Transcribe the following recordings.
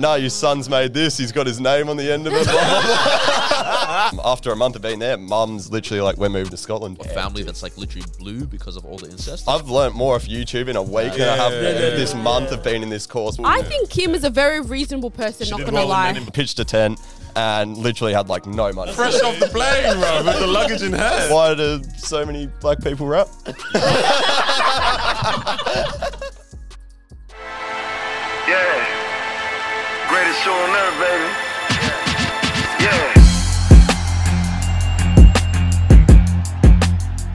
no, your son's made this. He's got his name on the end of it. blah, blah, blah. After a month of being there, mum's literally like, we're moving to Scotland. A family that's like literally blue because of all the incest. I've learnt more off YouTube in a week than I have Yeah, yeah, yeah, this month of being in this course. I think Kim is a very reasonable person, not gonna well lie. that pitched a tent and literally had like no money. Fresh off the plane, bro, with the luggage in hand. Why do so many black people rap? Yeah. Greatest show on earth, baby. Yeah.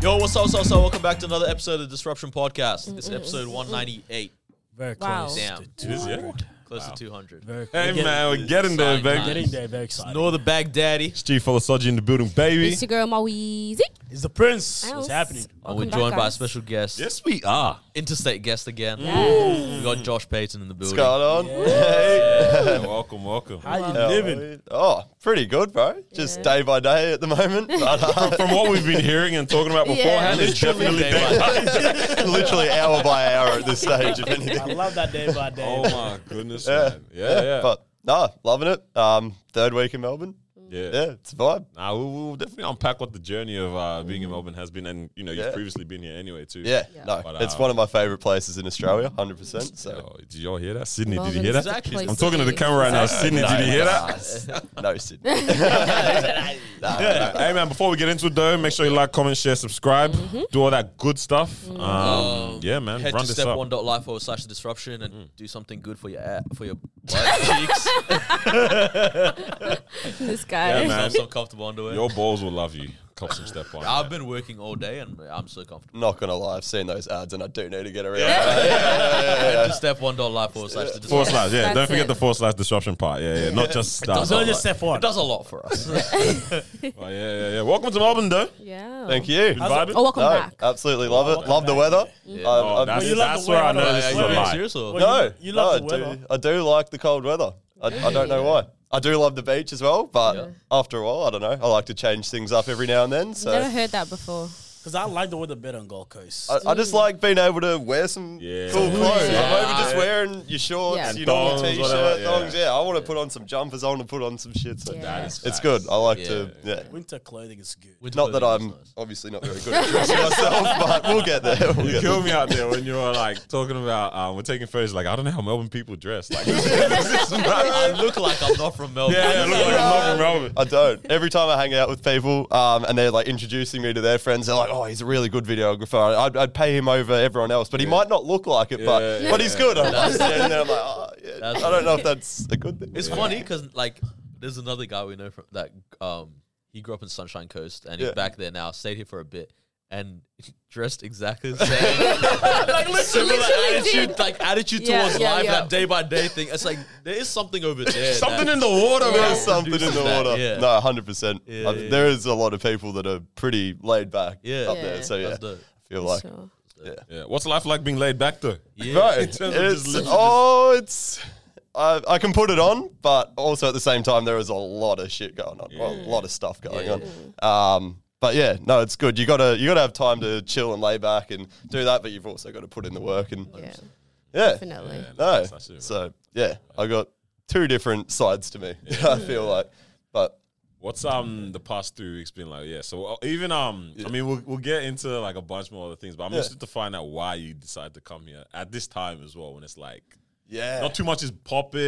Yo, what's up, what's up, up? Welcome back to another episode of the Disruption Podcast. It's episode 198. Very Wow. close. Damn. To, Is it? Close to 200. very Hey, man, we're getting there, Sign baby. time. Getting there, very excited. Nor the Baghdaddy. Steve Folasoji in the building, baby. It's your girl Maweezy. It's the prince. Ows. What's happening? And we're Welcome back, joined by a special guest, Yes, we are. interstate guest again. We got Josh Paton in the What's building. going on? Hey. Yeah, welcome, welcome. How you How are living? we? Oh, pretty good, bro. Just Yeah. day by day at the moment. But, uh, From what we've been hearing and talking about Yeah. beforehand, it's Literally definitely day by literally hour by hour at this stage, if I anything. love that day by day. Oh my goodness, Yeah. man. Yeah, yeah. But no, loving it. Um, third week in Melbourne. Yeah. Yeah, it's a vibe. Nah, we'll, we'll definitely unpack what the journey of uh, being in Melbourne has been, and you know, you've Yeah. previously been here anyway too. Yeah, no, But, it's um, one of my favorite places in Australia, 100%. So. Yo, did y'all hear that? Sydney, did you hear that? Exactly. I'm talking to the camera right now. Exactly. Sydney, did you hear that? that? no, Sydney. Yeah. Hey man, before we get into it though, make sure you like, comment, share, subscribe, Mm-hmm. do all that good stuff. Um, yeah, man, Head run to this up. step1.life forward slash the disruption and Mm. do something good for your a- for your butt cheeks. This guy. Yeah, Have man. some comfortable underwear. Your balls will love you. Cop some Step One. I've been working all day and I'm so comfortable. Not gonna lie, I've seen those ads and I do need to get around. Head to step1.life forward slash the Forward disruption. slash, yeah. That's Don't forget it. the four slash disruption part. Yeah, yeah. Not just does So all just step one. It does a lot for us. oh, yeah, yeah, yeah. Welcome to Melbourne, though. Yeah. Thank you. Vibing? Oh, welcome No, back. absolutely love it. welcome Love the back. weather. Mm. Oh, I've- I've that's, you love that's the where I weather. know Are this is you a being lie. serious or? Well, No, you, you love no, the I weather. do, I do like the cold weather. I, I don't know why. I do love the beach as well, but Yeah. after a while, I don't know. I like to change things up every now and then. So Never heard that before. Because I like the weather better on Gold Coast. I, I just like being able to wear some Yeah. cool clothes. Yeah. I'm over just wearing your shorts, Yeah. your normal thongs, t-shirt, whatever, yeah. thongs. Yeah, I want to put on some jumpers. I want to put on some shit. So Yeah. That is it's facts. good. I like Yeah. to. Yeah. Winter clothing is good. Winter Not that clothing I'm is nice. obviously not very good at dressing myself, but we'll get there. We'll You get killed there. me out there when you were like talking about um, we're taking photos. Like I don't know how Melbourne people dress. Like this is I look like I'm not from Melbourne. yeah, yeah, look like I'm not from Melbourne. I don't. Every time I hang out with people um, and they're like introducing me to their friends, they're like, "Oh, he's a really good videographer. I'd, I'd pay him over everyone else, but he might not look like it, but Yeah, but he's good." I'm like, I'm oh, yeah. I don't know if that's a good thing. It's funny because like there's another guy we know from that um he grew up in Sunshine Coast and he's back there now, stayed here for a bit and dressed exactly the same. like similar literally attitude, did. like attitude Yeah, towards yeah, life, yeah. that day by day thing. It's like there is something over there. Something that- in the water, man. There's something in the produces that, water. yeah. No, hundred percent. Yeah, yeah, There is a lot of people that are pretty laid back Yeah. up Yeah. there. So yeah, That's dope. I feel like Sure. Yeah. What's life like being laid back though? Yeah. Right. In terms of just It's, literally oh, it's. I, I can put it on, but also at the same time, there is a lot of shit going on. Well, a lot of stuff going Yeah. on. Um, but yeah, no, it's good. You gotta you gotta have time to chill and lay back and do that, but you've also got to put in the work and Yeah. yeah, Definitely. Yeah, no. that's- that's it, So yeah, I got two different sides to me. I feel like, but What's um the past three weeks been like? Yeah, so uh, even um, I mean, we'll we'll get into like a bunch more other things, but I'm Yeah. interested to find out why you decided to come here at this time as well, when it's like yeah, not too much is popping.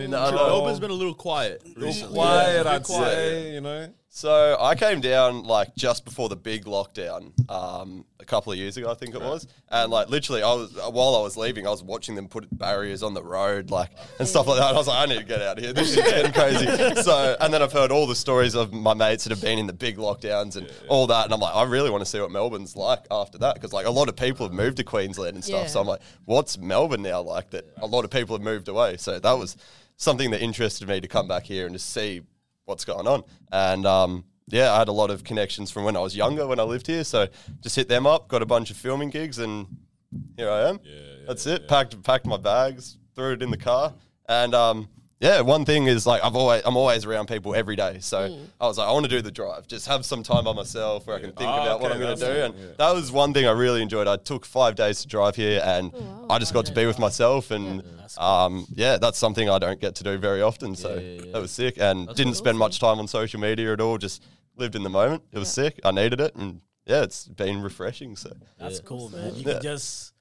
And No, no. Melbourne's been a little quiet. recently. quiet, Yeah, I'd quiet. say. You know, So I came down like just before the big lockdown, um, a couple of years ago, I think it was, and like literally, I was while I was leaving, I was watching them put barriers on the road, like and stuff like that. And I was like, I need to get out of here. This is getting crazy. So, and then I've heard all the stories of my mates that have been in the big lockdowns and all that, and I'm like, I really want to see what Melbourne's like after that because like a lot of people have moved to Queensland and stuff. Yeah. So I'm like, what's Melbourne now like? That a lot of people have moved away. So that was something that interested me to come back here and to see what's going on. And um, yeah, I had a lot of connections from when I was younger when I lived here. So just hit them up, got a bunch of filming gigs, and here I am. Yeah, yeah, That's it. Packed packed my bags, threw it in the car, and um, yeah, one thing is like I've always I'm always around people every day. So I was like, I want to do the drive. Just have some time by myself where I can think Ah, about what I'm going to do. it, And yeah. that was one thing I really enjoyed. I took five days to drive here, and I just got to be with myself. And um, yeah, that's something I don't get to do very often. So Yeah, yeah, yeah. that was sick, and didn't really spend much time on social media at all. Just lived in the moment. It was sick. I needed it, and yeah, it's been refreshing. So That's cool, man. You Yeah. can just,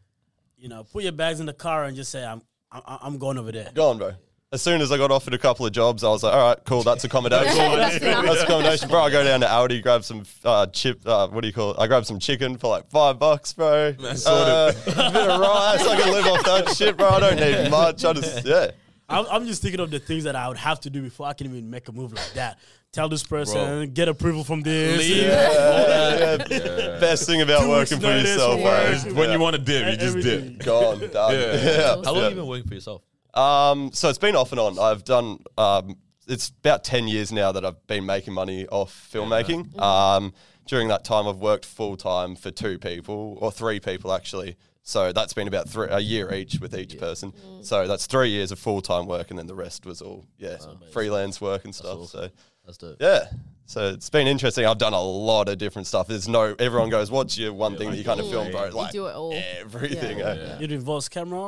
you know, put your bags in the car and just say, "I'm, I- I'm going over there." go on, bro. As soon as I got offered a couple of jobs, I was like, all right, cool, that's accommodation. That's. That's accommodation, bro. I go down to Aldi, grab some uh, chip. Uh, what do you call it? I grab some chicken for like five bucks, bro. Man, Uh, sorted. a bit of rice. I can live off that shit, bro. I don't need much. I just yeah. I'm, I'm just thinking of the things that I would have to do before I can even make a move like that. Tell this person, get approval from this. Leave. Yeah, yeah. Best thing about Two working for yourself, bro. work. is- when yeah. you want to dip, you just Everything. dip. gone, done. Yeah. Yeah. How long Yeah. have you been working for yourself? Um, so it's been off and on. I've done. Um, it's about ten years now that I've been making money off filmmaking. Um, during that time, I've worked full time for two people or three people actually. So that's been about three, a year each with each person. So that's three years of full time work, and then the rest was all yeah freelance work and stuff. So That's dope. yeah. So it's been interesting. I've done a lot of different stuff. There's no everyone goes, "What's your one thing that you kind of film, bro?" Like do it all. everything. Yeah. eh? It involves camera,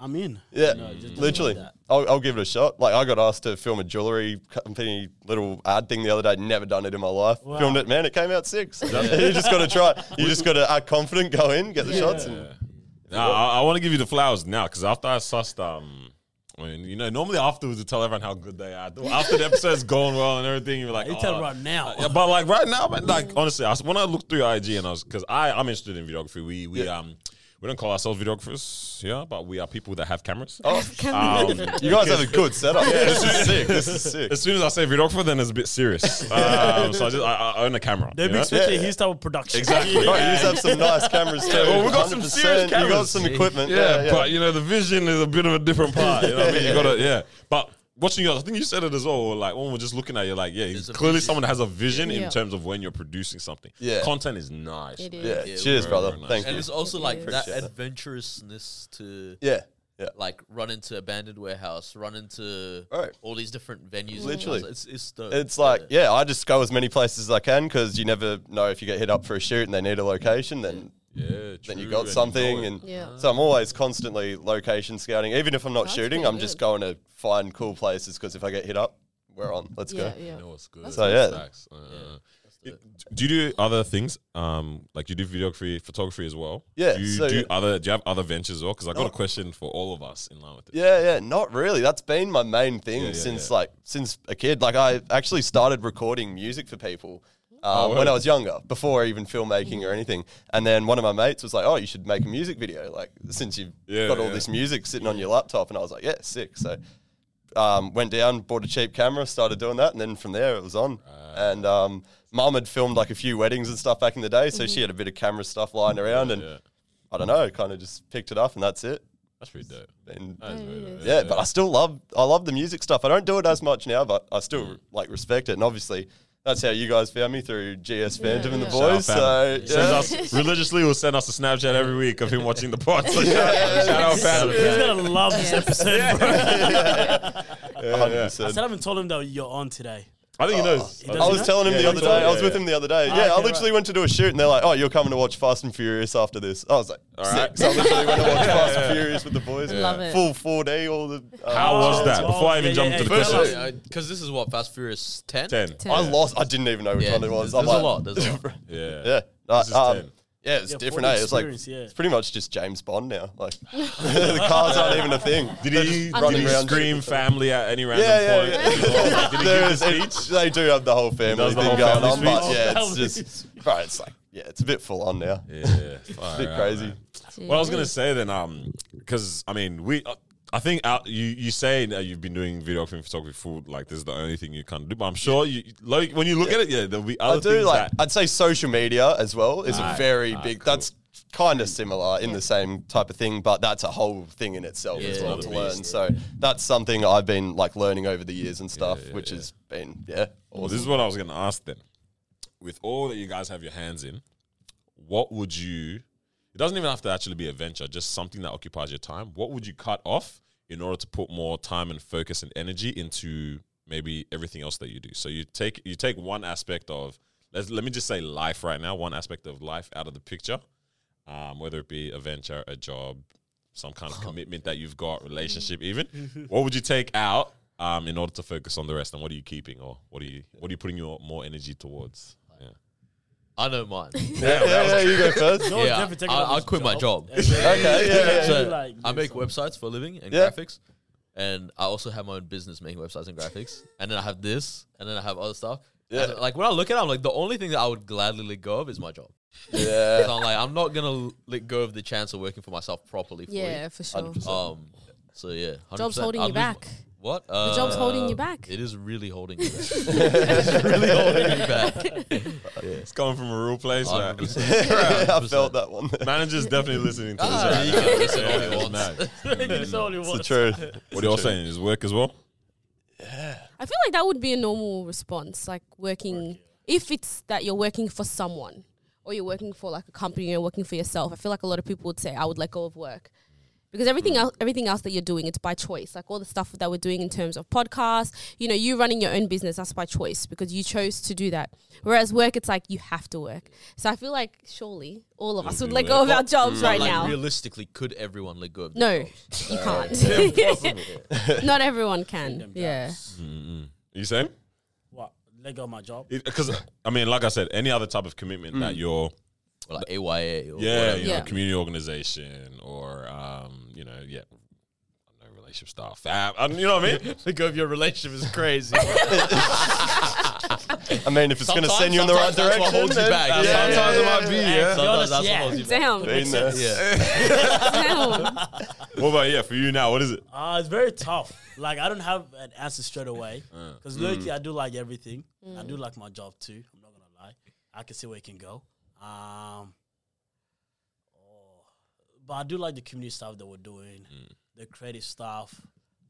I'm in. Yeah, You know, just literally. like. I'll, I'll give it a shot. Like I got asked to film a jewelry company little ad thing the other day. Never done it in my life. Wow. Filmed it, man. It came out six. you just got to try. You just got to act confident, go in, get the shots. And, Now, I, I want to give you the flowers now because after I sussed, um, I mean, you know, normally afterwards you tell everyone how good they are. After the episode's going well and everything, you're like, You oh. tell right now. Yeah, but like right now, man, like honestly, I, when I looked through your IG and I was because I I'm interested in videography. We we um we don't call ourselves videographers, yeah, but we are people that have cameras. oh, Um, you guys have a good setup. this is sick. This is sick. as soon as I say videographer, then it's a bit serious. Um, so I just I, I own a camera. They're you be know? expecting Yeah. his type of production. Exactly. Bro, you just have some nice cameras too. well, we got some 100%. serious You got some equipment. Yeah, Yeah, yeah. but you know the vision is a bit of a different part. You know what I mean? You gotta yeah. But watching you, I think you said it as well. Like when we're just looking at you, like yeah, he's clearly someone that has a vision in Yeah. terms of when you're producing something. Yeah. content is nice. It is. yeah. Yeah, Cheers, very, brother. very nice. Thank And you. it's also like that Appreciate that. adventurousness to Yeah, yeah. like run into abandoned warehouse, run into Right. all these different venues. and Literally. stuff. it's it's dope. It's like, yeah, I just go as many places as I can because you never know if you get hit up for a shoot and they need a location, then Yeah, then you true, got and something. it. And Yeah. so I'm always constantly location scouting. Even if I'm not That's shooting, pretty I'm just good. going to find cool places because if I get hit up, we're on. Let's Yeah, go. yeah. You know what's good. So, yeah. Facts. Uh, Do you do other things? Um, like you do videography, photography as well. Yeah, Do you so- do other? Do you have other ventures as well? Because I got a question for all of us in line with it. Yeah, yeah, not really. That's been my main thing Yeah, yeah, since yeah. like since a kid. Like I actually started recording music for people um, Oh, when. I was younger, before even filmmaking or anything. And then one of my mates was like, "Oh, you should make a music video." Like since you've got all this music sitting on your laptop, and I was like, "Yeah, sick." So um, went down, bought a cheap camera, started doing that, and then from there it was on. Ah. and um, mum had filmed like a few weddings and stuff back in the day, so she mm. had a bit of camera stuff lying around, and Yeah, I don't know, kind of just picked it up, and that's it. that's pretty dope. And That is very dope. yeah, but I still love I love the music stuff. I don't do it as much now, but I still mm. like respect it. And obviously, that's how you guys found me through GS Phantom and the boys. Shout out So Sends yeah. us religiously will send us a Snapchat every week of him watching the pod. So shout, out- shout out, Phantom. He's gonna love this episode, bro. I 100%. still haven't told him that you're on today. I think he knows. He I does was know? telling him Yeah, the other told day. me, I was with yeah. him the other day. Ah, Yeah, I literally right. went to do a shoot, and they're like, "Oh, you're coming to watch Fast and Furious after this." I was like, "Sick!" right. So I literally went to watch Fast and Furious with the boys. Love it. Full 4D, all the. uh, How was that? Oh, Before I even yeah, jump yeah, to the yeah. question, because this is what Fast and Furious ten. ten. Ten. I lost. I didn't even know which Yeah, one it was. there's, I'm there's like, a lot. There's a lot. Yeah, Yeah. This is 10. yeah, it's Yeah, different. full Eh? It's like experience, yeah. it's pretty much just James Bond now. Like the cars aren't even a thing. Did he, just running did he around scream family at any random Yeah, point? yeah, yeah. Did he There give is- the it- speech? they do have the whole family does the thing whole going family on, but speech? yeah, Family it's just bro. It's like yeah, it's a bit full on now. Yeah, a bit crazy. What I was gonna say then, um, because I mean, we, uh, I think out, you you say that you've been doing videography and photography for like this is the only thing you of do, but I'm sure you like when you look at it, yeah, there'll be other I do things like. I'd say social media as well is a very big. cool. That's kind of similar in the same type of thing, but that's a whole thing in itself as Yeah, well another to learn. beast. So that's something I've been like learning over the years and stuff, yeah, which has been yeah. Well, this is what I was going to ask then. With all that you guys have your hands in, what would you? It doesn't even have to actually be a venture, just something that occupies your time. What would you cut off in order to put more time and focus and energy into maybe everything else that you do. So you take you take one aspect of let's let me just say life right now, one aspect of life out of the picture, um, whether it be a venture, a job, some kind of commitment that you've got, relationship, even. what would you take out um, in order to focus on the rest, and what are you keeping, or what are you what are you putting your more energy towards? Yeah. I know mine. Yeah, yeah, yeah, you go first. No one's yeah, never taken I, up I this quit my job. And then- Okay, yeah, yeah, So like, I make some- websites for a living and Yeah. graphics, and I also have my own business making websites and graphics. And then I have this, and then I have other stuff. Yeah. And, like when I look at it, I'm like the only thing that I would gladly let go of is my job. Yeah. I'm like I'm not gonna let go of the chance of working for myself properly. Fully. Yeah, for sure. 100%. Um. So yeah, 100%. Job's holding I'd you lose my- back. What? The job's holding Uh, you back. It is really holding you back. it's really holding you back. It's coming from a real place. like- 100%. I felt that one. Manager's definitely listening to Ah, this. you Right can now. listen all Yeah, you it's want. mad. It's only It's the truth. What are you all saying? Is work as well? Yeah. I feel like that would be a normal response, like working. If it's that you're working for someone, or you're working for like a company, you're working for yourself. I feel like a lot of people would say, "I would let go of work," because everything mm. else, everything else that you're doing, it's by choice. Like all the stuff that we're doing in terms of podcasts, you know, you running your own business, that's by choice because you chose to do that. Whereas work, it's like you have to work. So I feel like surely all of us would let go of our jobs mm. right like, now. Realistically, could everyone let go of? No, jobs? you uh, can't. Not everyone can. Them Yeah. jobs. You saying? What? Let go of my job. Because I mean, like I said, any other type of commitment that mm. you're, Or like AYA. Or yeah, whatever. you know, Yeah. community organization or, um, you know, yeah, I don't know, relationship stuff. Fam, I- you know what I mean? Think of your relationship is crazy. I mean, if it's going to send you in the right sometimes that's what direction, holds you then- back. Yeah, Sometimes yeah, it might be, yeah. yeah. Sometimes that's Yeah. what holds you back. Damn. Been there. Yeah. Damn. What about yeah? For you now, what is it? Uh, it's very tough. Like I don't have an answer straight away because literally I do like everything. I do like my job too. I'm not gonna lie. I can see where it can go. Um, oh, but I do like the community stuff that we're doing, the creative stuff.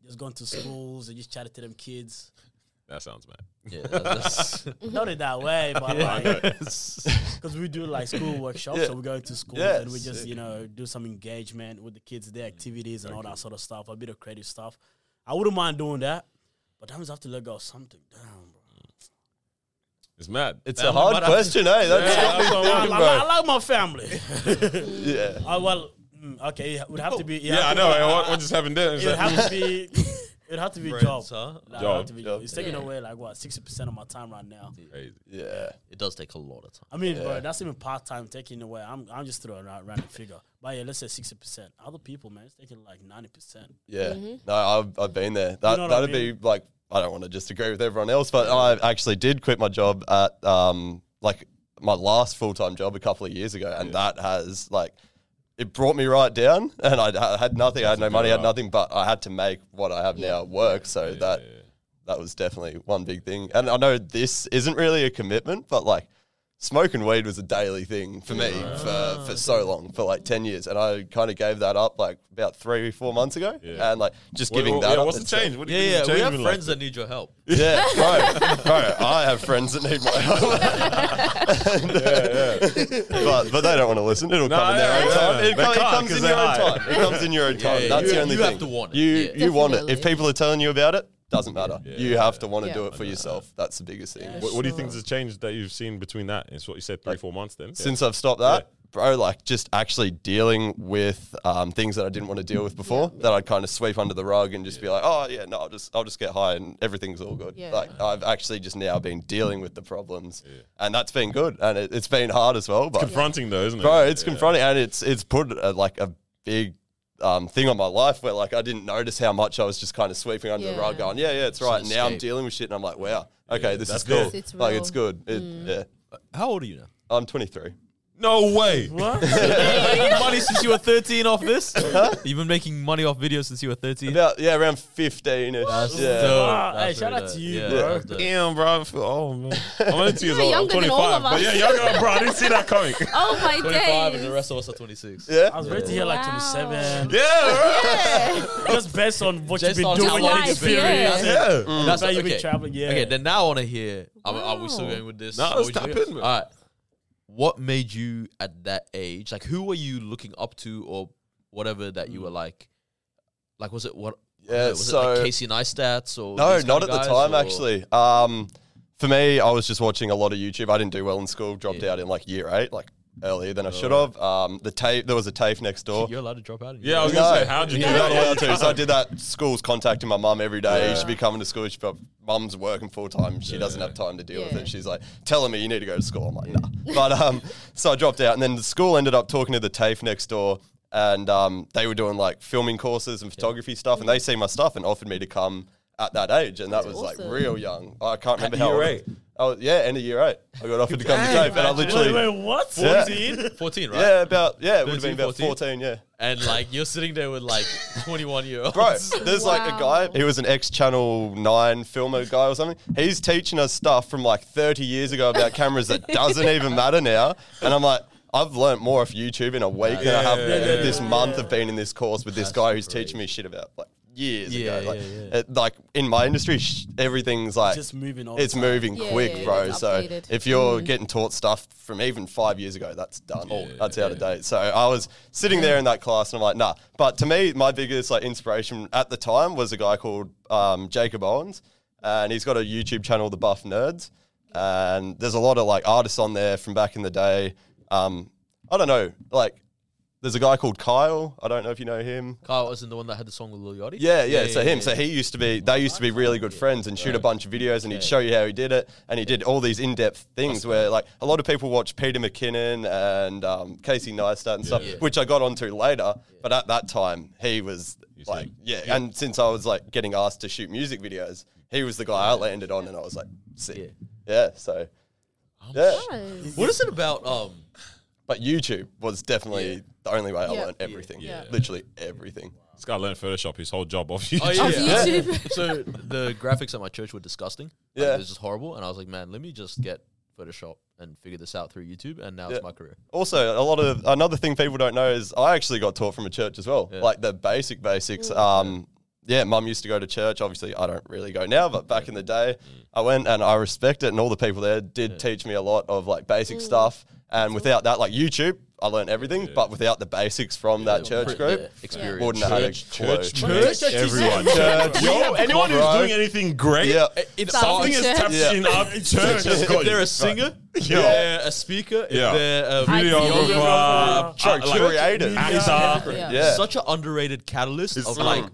Just going to schools and just chatting to them kids. That sounds mad. Yeah, that's, Not in that way, but like because we do like school workshops, Yeah. so we go to schools Yeah, and we just you know do some engagement with the kids, their activities and all that sort of stuff. A bit of creative stuff. I wouldn't mind doing that, but that means I have to let go of something. Damn, bro. It's mad. It's Man, a hard might have question, eh? That's Yeah, what that's what I'm I, I. I like my family. Yeah. Uh, well, mm, okay, it would have to be. it Yeah, I know. be- eh, What, what just happened there? It would have to be. It would have to be Friends, job. huh? Like, Job. have be Job. It's taking Yeah. away like what sixty percent of my time right now. Crazy. Yeah. it does take a lot of time. I mean, Yeah. bro, that's even part time taking away. I'm I'm just throwing a random figure, but yeah, let's say sixty percent. Other people, man, it's taking like ninety percent. Yeah. No, I've, I've been there. That you know that'd mean? be like, I don't want to just agree with everyone else, but I actually did quit my job at, um, like, my last full time job a couple of years ago. And that has, like, it brought me right down. And I, I had nothing. I had no money, I had nothing, but I had to make what I have now work. So that, that was definitely one big thing. And I know this isn't really a commitment, but like, Smoking weed was a daily thing for me for, for so long, for like 10 years. And I kind of gave that up like about three, four months ago. Yeah. And like just What- giving what- that yeah, up. what's the itself- change? What do you Yeah, think yeah. the We change have been friends like? that need your help. Yeah, bro, bro, I have friends that need my help. but but they don't want to listen. It'll come in their yeah, own yeah. time. They It, com- it can't comes 'cause in they're your own high. time. It comes in your own time. yeah, That's you- the only you have thing. to want it. You Yeah. you want it. If Definitely. people are telling you about it, doesn't matter. You have to want to Yeah. do it for yourself. That's the biggest thing. Yeah. What, what do you think Sure. is the change that you've seen between that? It's what you said, three, four months then? Since I've stopped that, bro, like just actually dealing with um, things that I didn't want to deal with before, that I'd kind of sweep under the rug and just be like, oh yeah, no, I'll just I'll just get high and everything's all good. Yeah. Like I've actually just now been dealing with the problems, and that's been good, and it, it's been hard as well. But Confronting though, isn't it? bro, it's Yeah. confronting, and it's it's put a, like a big. Um, thing on my life where like I didn't notice how much I was just kind of sweeping under the rug, going, yeah, yeah, it's right. an Now I'm dealing with shit, and I'm like, wow, okay, this is cool. good. It's like it's good. It, Yeah, How old are you now? I'm 23. No way. What? making money since you were 13 off this? You've been making money off videos since you were 13? About yeah, around 15 ish. Yeah. Wow, hey, shout out to you, Yeah, bro. that's dope. Damn, bro. I feel, oh man, I'm only two years You're old. I'm younger than all 25, of but yeah, younger, bro. I didn't see that coming. Oh my 25 and the rest of us are 26. Yeah. I was ready to hear like Wow. 27. yeah, bro. Just based on what Just you've been how doing, long your Life, experience. yeah. yeah. And that's How you've okay. been traveling, yeah. Okay, then now I want to hear. Are, we- are we still going with this? No, Are let's we tap doing- in, man. All right. What made you at that age? Like, who were you looking up to, or whatever that Mm. you were like? Like, was it what? Yeah, was so it like Casey Neistats or no, not at the time or- actually. Um, for me, I was just watching a lot of YouTube. I didn't do well in school. Dropped Yeah. out in like year eight, like earlier than I should have. Um, the TAFE there was a TAFE next door. You're allowed to drop out. Yeah, I was No, gonna say, how'd you do you're not that? allowed to. So I did that. School's contacting my mum every day. Yeah. You should be coming to school. She, but mum's working full time. She doesn't have time to deal with Yeah. it. She's like telling me you need to go to school. I'm like, nah. But um, so I dropped out, and then the school ended up talking to the TAFE next door, and um, they were doing like filming courses and photography stuff, and they see my stuff and offered me to come at that age, and that was like real young. I can't remember At how year old. eight? Oh yeah, end of year eight. I got offered to come to TAFE, and I literally. Wait, wait, what? Yeah. 14, 14, right? Yeah, about yeah, it would have 13, been about 14? fourteen. Yeah. And like you're sitting there with like 21 year olds. Bro, there's like a guy, he was an ex Channel 9 filmer guy or something. He's teaching us stuff from like 30 years ago about cameras that doesn't even matter now. And I'm like, I've learnt more off YouTube in a week than I have Yeah, yeah, yeah, this yeah. month of being in this course with this guy who's teaching me shit about like years Yeah, ago. Like, yeah, yeah. It, like in my industry, sh- everything's like Just moving on. it's moving Yeah, quick, yeah, bro. it's So updated. if you're getting taught stuff from even five years ago, that's done. Yeah, that's out of date. So I was sitting there in that class, and I'm like, nah. But to me, my biggest like inspiration at the time was a guy called um, Jakob Owens, and he's got a YouTube channel, The Buff Nerds, and there's a lot of like artists on there from back in the day. Um, I don't know, like. There's a guy called Kyle. I don't know if you know him. Kyle wasn't the one that had the song with Lil Yachty. Yeah, yeah. so him. So he used to be. They used to be really good friends and shoot a bunch of videos, and he'd show you how he did it, and he did all these in-depth things where like a lot of people watch Peter McKinnon and um, Casey Neistat and stuff, which I got onto later. But at that time, he was like, yeah. And since I was like getting asked to shoot music videos, he was the guy I landed on, and I was like, sick. Yeah. so. Yeah. What is it about? Um, but YouTube was definitely the only way I Yeah. learned everything. Yeah. Literally everything. This guy learned Photoshop his whole job off YouTube. oh yeah, Off yeah. YouTube. so the graphics at my church were disgusting. Like, Yeah. it was just horrible. And I was like, man, let me just get Photoshop and figure this out through YouTube. And now Yeah. it's my career. also a lot of another thing people don't know is I actually got taught from a church as well. Yeah. Like the basic basics. Um, yeah, mum used to go to church. Obviously, I don't really go now, but back in the day, I went and I respect it. And all the people there did teach me a lot of like basic stuff. And without that, like YouTube, I learned everything. But without the basics from that church Pre- group, yeah, experience. wouldn't have had a Church, clue. church, Church, church, everyone. Church. Yo, anyone who's doing anything great, Yeah. In something is tapped Yeah. in up. Church has got if they're a singer, if Yeah. they're a speaker, if they're a Videographer, Videographer, Church, uh, like, actor. Yeah. Yeah. such an underrated catalyst It's- of like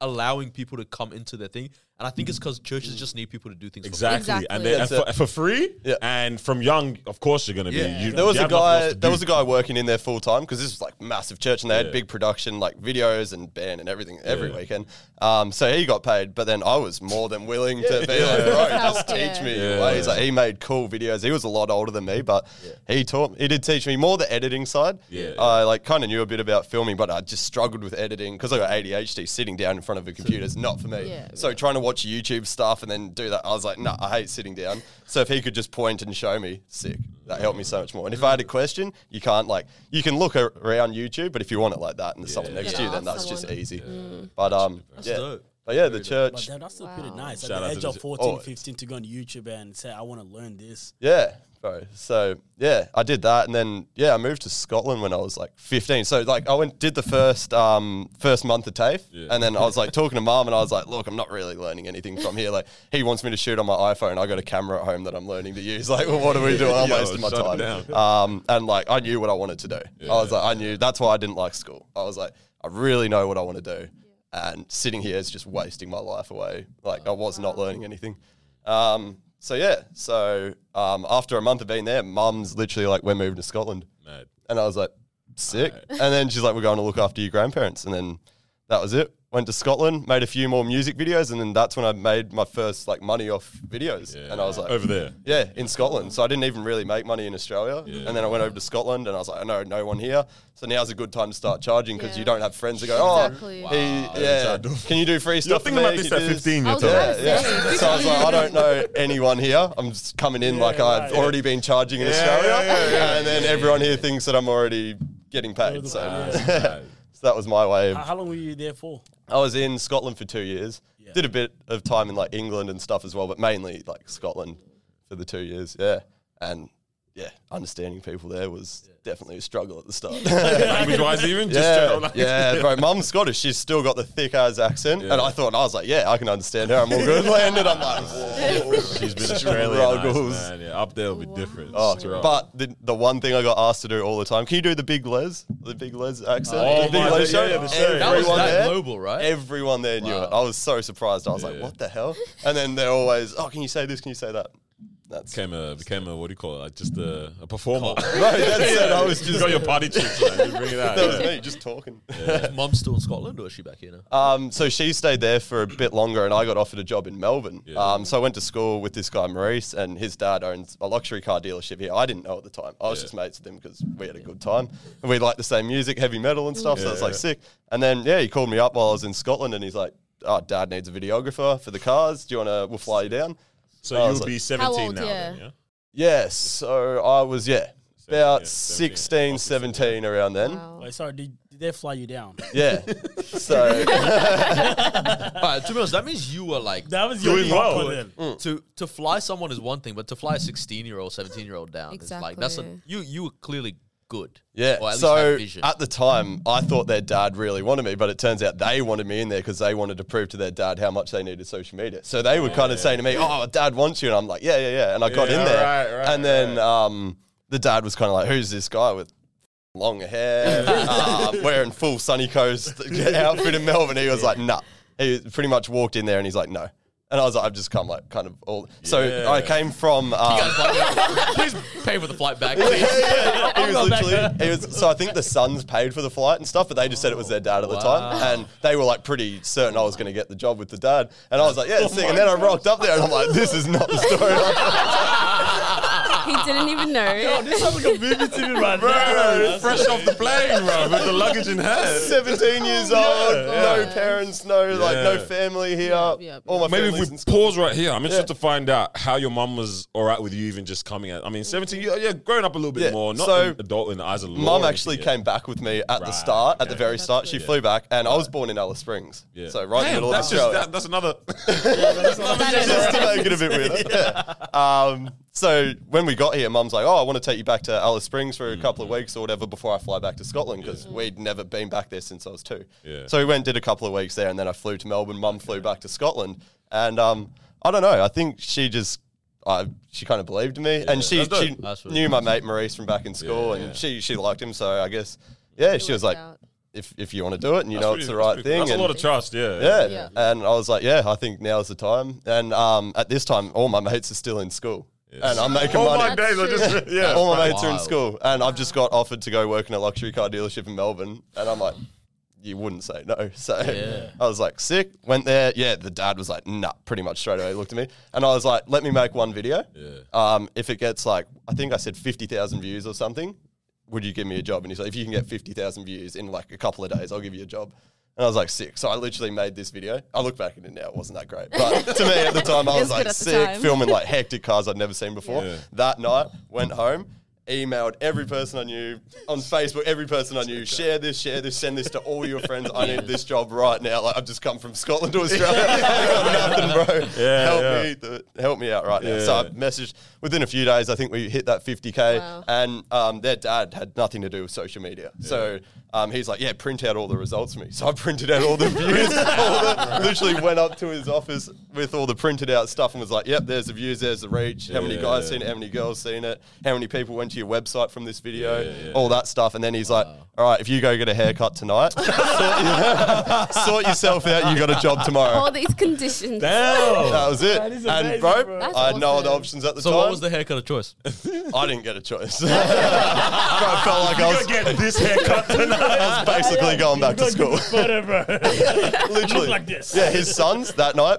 allowing people to come into their thing. And I think it's because churches just need people to do things. Exactly. Exactly. And, they, and That's for, for free. Yeah. And from young, of course, you're going to be. Yeah. You, There was you a have nothing else guy. to There do. was a guy working in there full time because this was like massive church, and they had big production, like videos and band and everything every weekend. Um, so he got paid, but then I was more than willing to be like, bro, just Yeah. teach me Yeah. ways. Like he made cool videos. He was a lot older than me, but he taught. He did teach me more the editing side. Yeah. I like kind of knew a bit about filming, but I just struggled with editing because I got ADHD. Sitting down in front of a computer is not for me. Yeah. so trying to watch YouTube stuff and then do that, I was like, nah, I hate sitting down. So if he could just point and show me, sick. That helped me so much more. And if I had a question, you can't like you can look around YouTube, but if you want it like that and there's someone next to you, then that's ask just someone. easy. But um, yeah, dope. but yeah, the But church, damn, that's still pretty Wow. nice. At Shout the out age to of the- 14, oh. 15 to go on YouTube and say, I want to learn this. yeah, bro. So yeah, I did that, and then yeah, I moved to Scotland when I was like 15. So like I went did the first um first month of TAFE, Yeah. and then I was like talking to mum, and I was like, look, I'm not really learning anything from here. Like he wants me to shoot on my iPhone. I got a camera at home that I'm learning to use. Like, well, what are we doing? I'm Yo, wasting my time. down. Um, and like I knew what I wanted to do. I was like, I knew that's why I didn't like school. I was like, I really know what I want to do, and sitting here is just wasting my life away. Like I was not learning anything. Um, so yeah, so um, after a month of being there, mum's literally like, we're moving to Scotland, Mad. and I was like, sick. And then she's like, we're going to look after your grandparents, and then that was it. Went to Scotland, made a few more music videos, and then that's when I made my first like money off videos. And I was like, over there. yeah, in Scotland. So I didn't even really make money in Australia. And then I went over to Scotland and I was like, I know no one here. So now's a good time to start charging because Yeah. you don't have friends that go, oh, Exactly. he, yeah, can you do free You're stuff for thinking me? about this Can at 15. I You're was telling about me. to Yeah, yeah. So I was like, I don't know anyone here. I'm just coming in like I've right, already been charging in Yeah, Australia. yeah, yeah, yeah. and then everyone here thinks that I'm already getting paid. So, Mad. so that was my way of How, long were you there for? I was in Scotland for two years. Yeah. Did a bit of time in like England and stuff as well, but mainly like Scotland for the two years. Yeah, and yeah, understanding people there was definitely a struggle at the start. Language wise, even just yeah, straight up yeah, bro. Mum's Scottish. She's still got the thick ass accent, and I thought I was like, yeah, I can understand her. I'm all good. Landed, I'm like, whoa. She's been Australian, Struggles. man. Yeah, up there will be different. Oh, Straight up. but the, the one thing I got asked to do all the time, can you do the big Lez? The big Lez accent? Oh the big my Lez show? yeah, the show. That was Everyone that there, global, right? everyone there knew it. I was so surprised. I was like, what the hell? And then they're always, oh, can you say this? Can you say that? That's became a became a what do you call it? Like just a, a performer. right. That's it. I was you just got your party chicks, man. Just bring it out. that was yeah. me just talking. Is mum still in Scotland or is she back here now? Um, so she stayed there for a bit longer, and I got offered a job in Melbourne. Yeah. Um, so I went to school with this guy Maurice, and his dad owns a luxury car dealership here. I didn't know at the time. I was Yeah. just mates with him because we had a good time, and we liked the same music, heavy metal and stuff. so it's like sick. And then yeah, he called me up while I was in Scotland, and he's like, "Oh, Dad needs a videographer for the cars. Do you want to? We'll fly you down." So I you'll was like- be 17 old, now, then, yeah? yeah? Yes. So I was yeah about yeah, 16, 17, 17 around then. Wow. Wait, sorry, did, did they fly you down? Yeah. so Alright, to be honest, that means you were like That was your Doing proper well. then. Mm. to to fly someone is one thing, but to fly a sixteen year old, seventeen year old down is like that's a Exactly. you you were clearly good. Yeah. At so at the time, I thought their dad really wanted me, but it turns out they wanted me in there because they wanted to prove to their dad how much they needed social media. So they would kind of saying to me, "Oh, dad wants you," and I'm like, "Yeah, yeah, yeah." And I got Yeah, in there, right, right, and then um, the dad was kind of like, "Who's this guy with?" Long hair, uh, wearing full sunny coast outfit in Melbourne. He was like, "Nah." He pretty much walked in there and he's like, "No." And I was like, "I've just come like kind of all." So I came from. Um, You guys please pay for the flight back. yeah, Please. he was literally, he was, so I think the sons paid for the flight and stuff, but they just said it was their dad at the time. And they were like pretty certain I was going to get the job with the dad. And I was like, yeah, sick. And then I rocked up there and I'm like, this is not the story. he didn't even know. This sounds like a movie to me right Bro, now. fresh off the plane, bro, with the luggage in hand. 17 years old, no Yeah. parents, no like no family here. Yeah, yeah. All my Maybe if family's we in Scotland. pause right here, I'm interested to find out how your mum was all right with you even just coming out. I mean, 17, yeah, yeah growing up a little bit Yeah, more, not so an adult in the eyes of the law. Mum actually came back with me at the Right, start, at the very start. She flew back, and I was born in Alice Springs, Yeah. so right in the middle of that's just, Australia. that, that's another. just to make it a bit weirder. Yeah. Um, so when we got here, Mum's like, "Oh, I want to take you back to Alice Springs for a couple of weeks or whatever before I fly back to Scotland because we'd never been back there since I was two. Yeah. So we went, did a couple of weeks there, and then I flew to Melbourne. Mum flew back to Scotland, and um, I don't know. I think she just. I, she kind of believed in me, and she, that's dope. she That's really knew my mate Maurice from back in school, Yeah, and yeah. she she liked him. So I guess, yeah, she was like, if if you want to do it and you That's know pretty- it's the right pretty thing, cool. That's a and lot of trust, yeah. yeah. Yeah. And I was like, yeah, I think now's the time. And um, at this time, all my mates are still in school. And I'm making All money. my days are just, yeah. all my mates are in Wild. school. And I've just got offered to go work in a luxury car dealership in Melbourne. And I'm like, you wouldn't say no. So Yeah. I was like, sick. Went there. Yeah, the dad was like, nah, pretty much straight away. Looked at me. And I was like, let me make one video. Yeah. Um, if it gets like, I think I said 50,000 views or something, would you give me a job? And he's like, if you can get 50,000 views in like a couple of days, I'll give you a job. And I was like, sick. So I literally made this video. I look back at it now, it wasn't that great. But to me at the time, I was was like, good at the sick, time. filming like hectic cars I'd never seen before. Yeah. That night, went home, emailed every person I knew on Facebook, every person I knew, share this, share this, send this to all your friends. I need this job right now. Like I've just come from Scotland to Australia. I got nothing, bro. Yeah, help yeah. me, th- help me out right now. So I Yeah. messaged within a few days. I think we hit that 50k, Wow. and um, their dad had nothing to do with social media. So um, he's like, "Yeah, print out all the results for me." So I printed out all the views. all the, literally went up to his office with all the printed out stuff and was like, "Yep, there's the views, there's the reach. How many guys yeah. seen it? How many girls seen it? How many people went to your website from this video? Yeah, yeah, all that stuff." And then he's like, "All right, if you go get a haircut tonight, sort, sort yourself out. You got a job tomorrow." All these conditions. That was it. That is and bro, bro. I had no other options at the So time. What was the haircut of choice? I didn't get a choice. bro, I felt like I was, get this haircut tonight. I was basically going back to school. Whatever. Literally. Look like this. Yeah, his sons that night.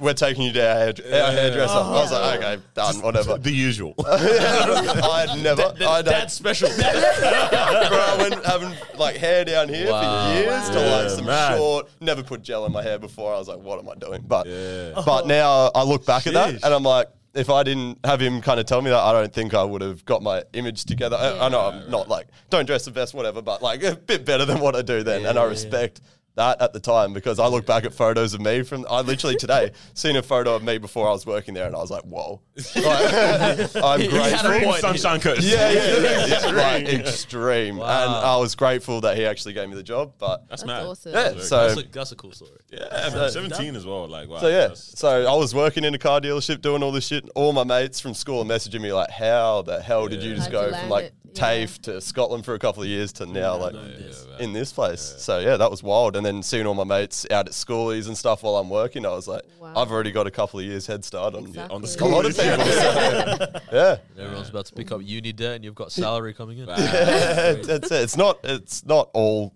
We're taking you to our, hair, our hairdresser. I was like, oh. okay, done, whatever. the usual. I had never. I had, That's special. bro, I went having like hair down here Wow. for years to Yeah, like some man. short. Never put gel in my hair before. I was like, what am I doing? But Yeah. but now I look back at that Sheesh. and I'm like, if I didn't have him kind of tell me that, I don't think I would have got my image together. I, I know I'm not like don't dress the best, whatever, but like a bit better than what I do then, and I respect that at the time because I look back at photos of me from I literally today seen a photo of me before I was working there and I was like, whoa, Like, I'm He had a grateful. Sunshine Coast. Yeah, yeah, yeah, yeah. like extreme, and I was grateful that he actually gave me the job. But That's, That's mad. awesome. yeah, Very so That's a, that's a cool story. Yeah, man, 17 as well. Like, wow. So yeah, that's- so I was working in a car dealership doing all this shit. All my mates from school are messaging me like, "How the hell did you just How'd go land from like it? Yeah. TAFE to Scotland for a couple of years to now like this. in this place?" So yeah, that was wild. And then seeing all my mates out at schoolies and stuff while I'm working, I was like, Wow. "I've already got a couple of years head start on Exactly. on the a school. lot of people." so, yeah. Everyone's about to pick up uni debt, and you've got salary coming in. That's it. It's not. It's not all like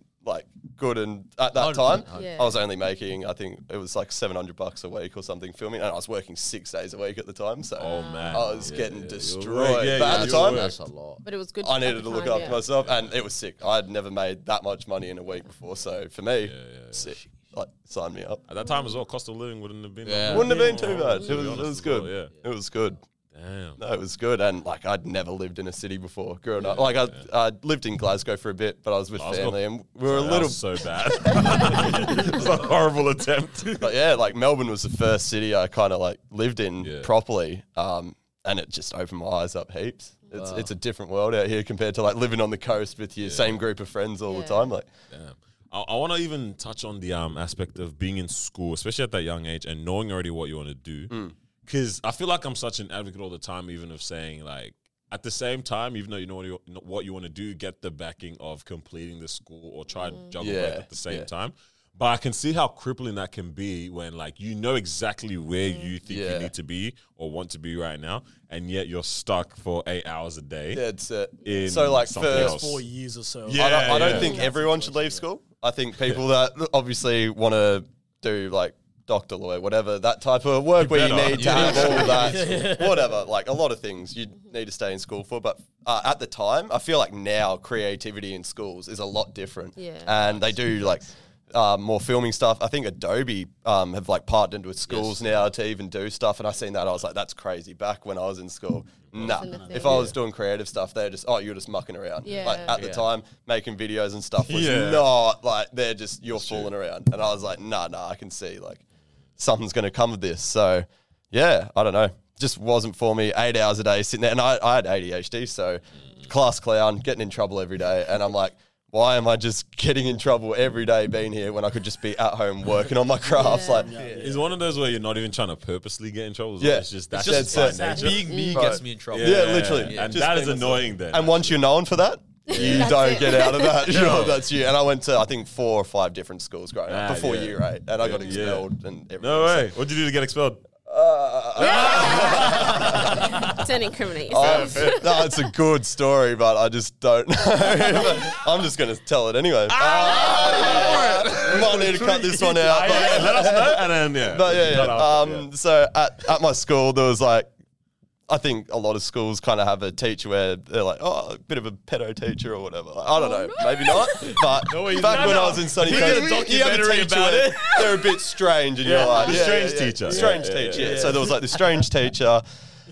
good. And at that time, Yeah. I was only making. I think it was like seven hundred bucks a week or something filming, and I was working six days a week at the time. So Oh man, I was Yeah, getting yeah, destroyed. right. Yeah, but yeah, at the time. That's a lot. But it was good. I needed to look after yeah. myself, and it was sick. I had never made that much money in a week before, so for me, sick. Like sign me up. At that time as well, cost of living wouldn't have been. Yeah. that Wouldn't have been too bad. To It was, it was as well, good. Yeah. It was good. Damn. No, it was good, and like I'd never lived in a city before growing up. Like I, I lived in Glasgow for a bit, but I was with I was family, and we were a little so bad. it's a horrible attempt. but yeah, like Melbourne was the first city I kind of like lived in Yeah. properly, um, and it just opened my eyes up heaps. It's it's a different world out here compared to like living on the coast with your same group of friends all the time. Like, Damn. I, I want to even touch on the um aspect of being in school, especially at that young age, and knowing already what you want to do. Mm. Because I feel like I'm such an advocate all the time, even of saying like. At the same time, even though you know what you, what you want to do, get the backing of completing the school or try and mm-hmm. juggle both Yeah, at the same yeah. time. But I can see how crippling that can be when like you know exactly where you mm-hmm. think Yeah. you need to be or want to be right now, and yet you're stuck for eight hours a day. yeah, it's it. In So like something for else. Four years or so. Yeah. I don't, I don't yeah. think everyone should leave school. I think people that obviously want to do like doctor, lawyer, whatever, that type of work where you better. need to have all that, whatever, like a lot of things you need to stay in school for. But uh, at the time, I feel like now creativity in schools is a lot different. Yeah. And they do like uh, more filming stuff. I think Adobe um, have like partnered with schools now to even do stuff. And I seen that, I was like, that's crazy. Back when I was in school, nah. If. I was doing creative stuff, they're just, oh, you're just mucking around. Yeah. Like at the Yeah. time, making videos and stuff was Yeah. not like they're just you're fooling around. And I was like, nah, nah, I can see like something's going to come of this. So yeah, I don't know. Just wasn't for me. Eight hours a day sitting there, and I, I had ADHD, so class clown, getting in trouble every day, and I'm like. Why am I just getting in trouble every day being here when I could just be at home working on my crafts? Yeah. Like, It's one of those where you're not even trying to purposely get in trouble. Yeah. well. it's just that's It's just just by nature. Being me Right. gets me in trouble. Yeah, literally. and Just that is being myself. annoying. Then and once you're known for that, you don't it. get out of that. You know, that's you. And I went to I think four or five different schools growing Ah, up before yeah. year eight, and I got Yeah. expelled and everything. no way. What'd you do to get expelled? Don't incriminate Oh, yourself. no, it's a good story, but I just don't know. I'm just going to tell it anyway. Ah, might need to cut this one out. but- Let us know, and then yeah. But yeah, yeah. after, Um, so at, at my school, there was like, I think a lot of schools kind of have a teacher where they're like, oh, a bit of a pedo teacher or whatever. Like, I don't know, maybe not. But you- back no, when no. I was in Sunny You Coast, you have a documentary teacher about where it. they're a bit strange, and Yeah, you're like, the yeah, strange yeah, yeah. teacher. strange Yeah, yeah, teacher. yeah, yeah. So there was like the strange teacher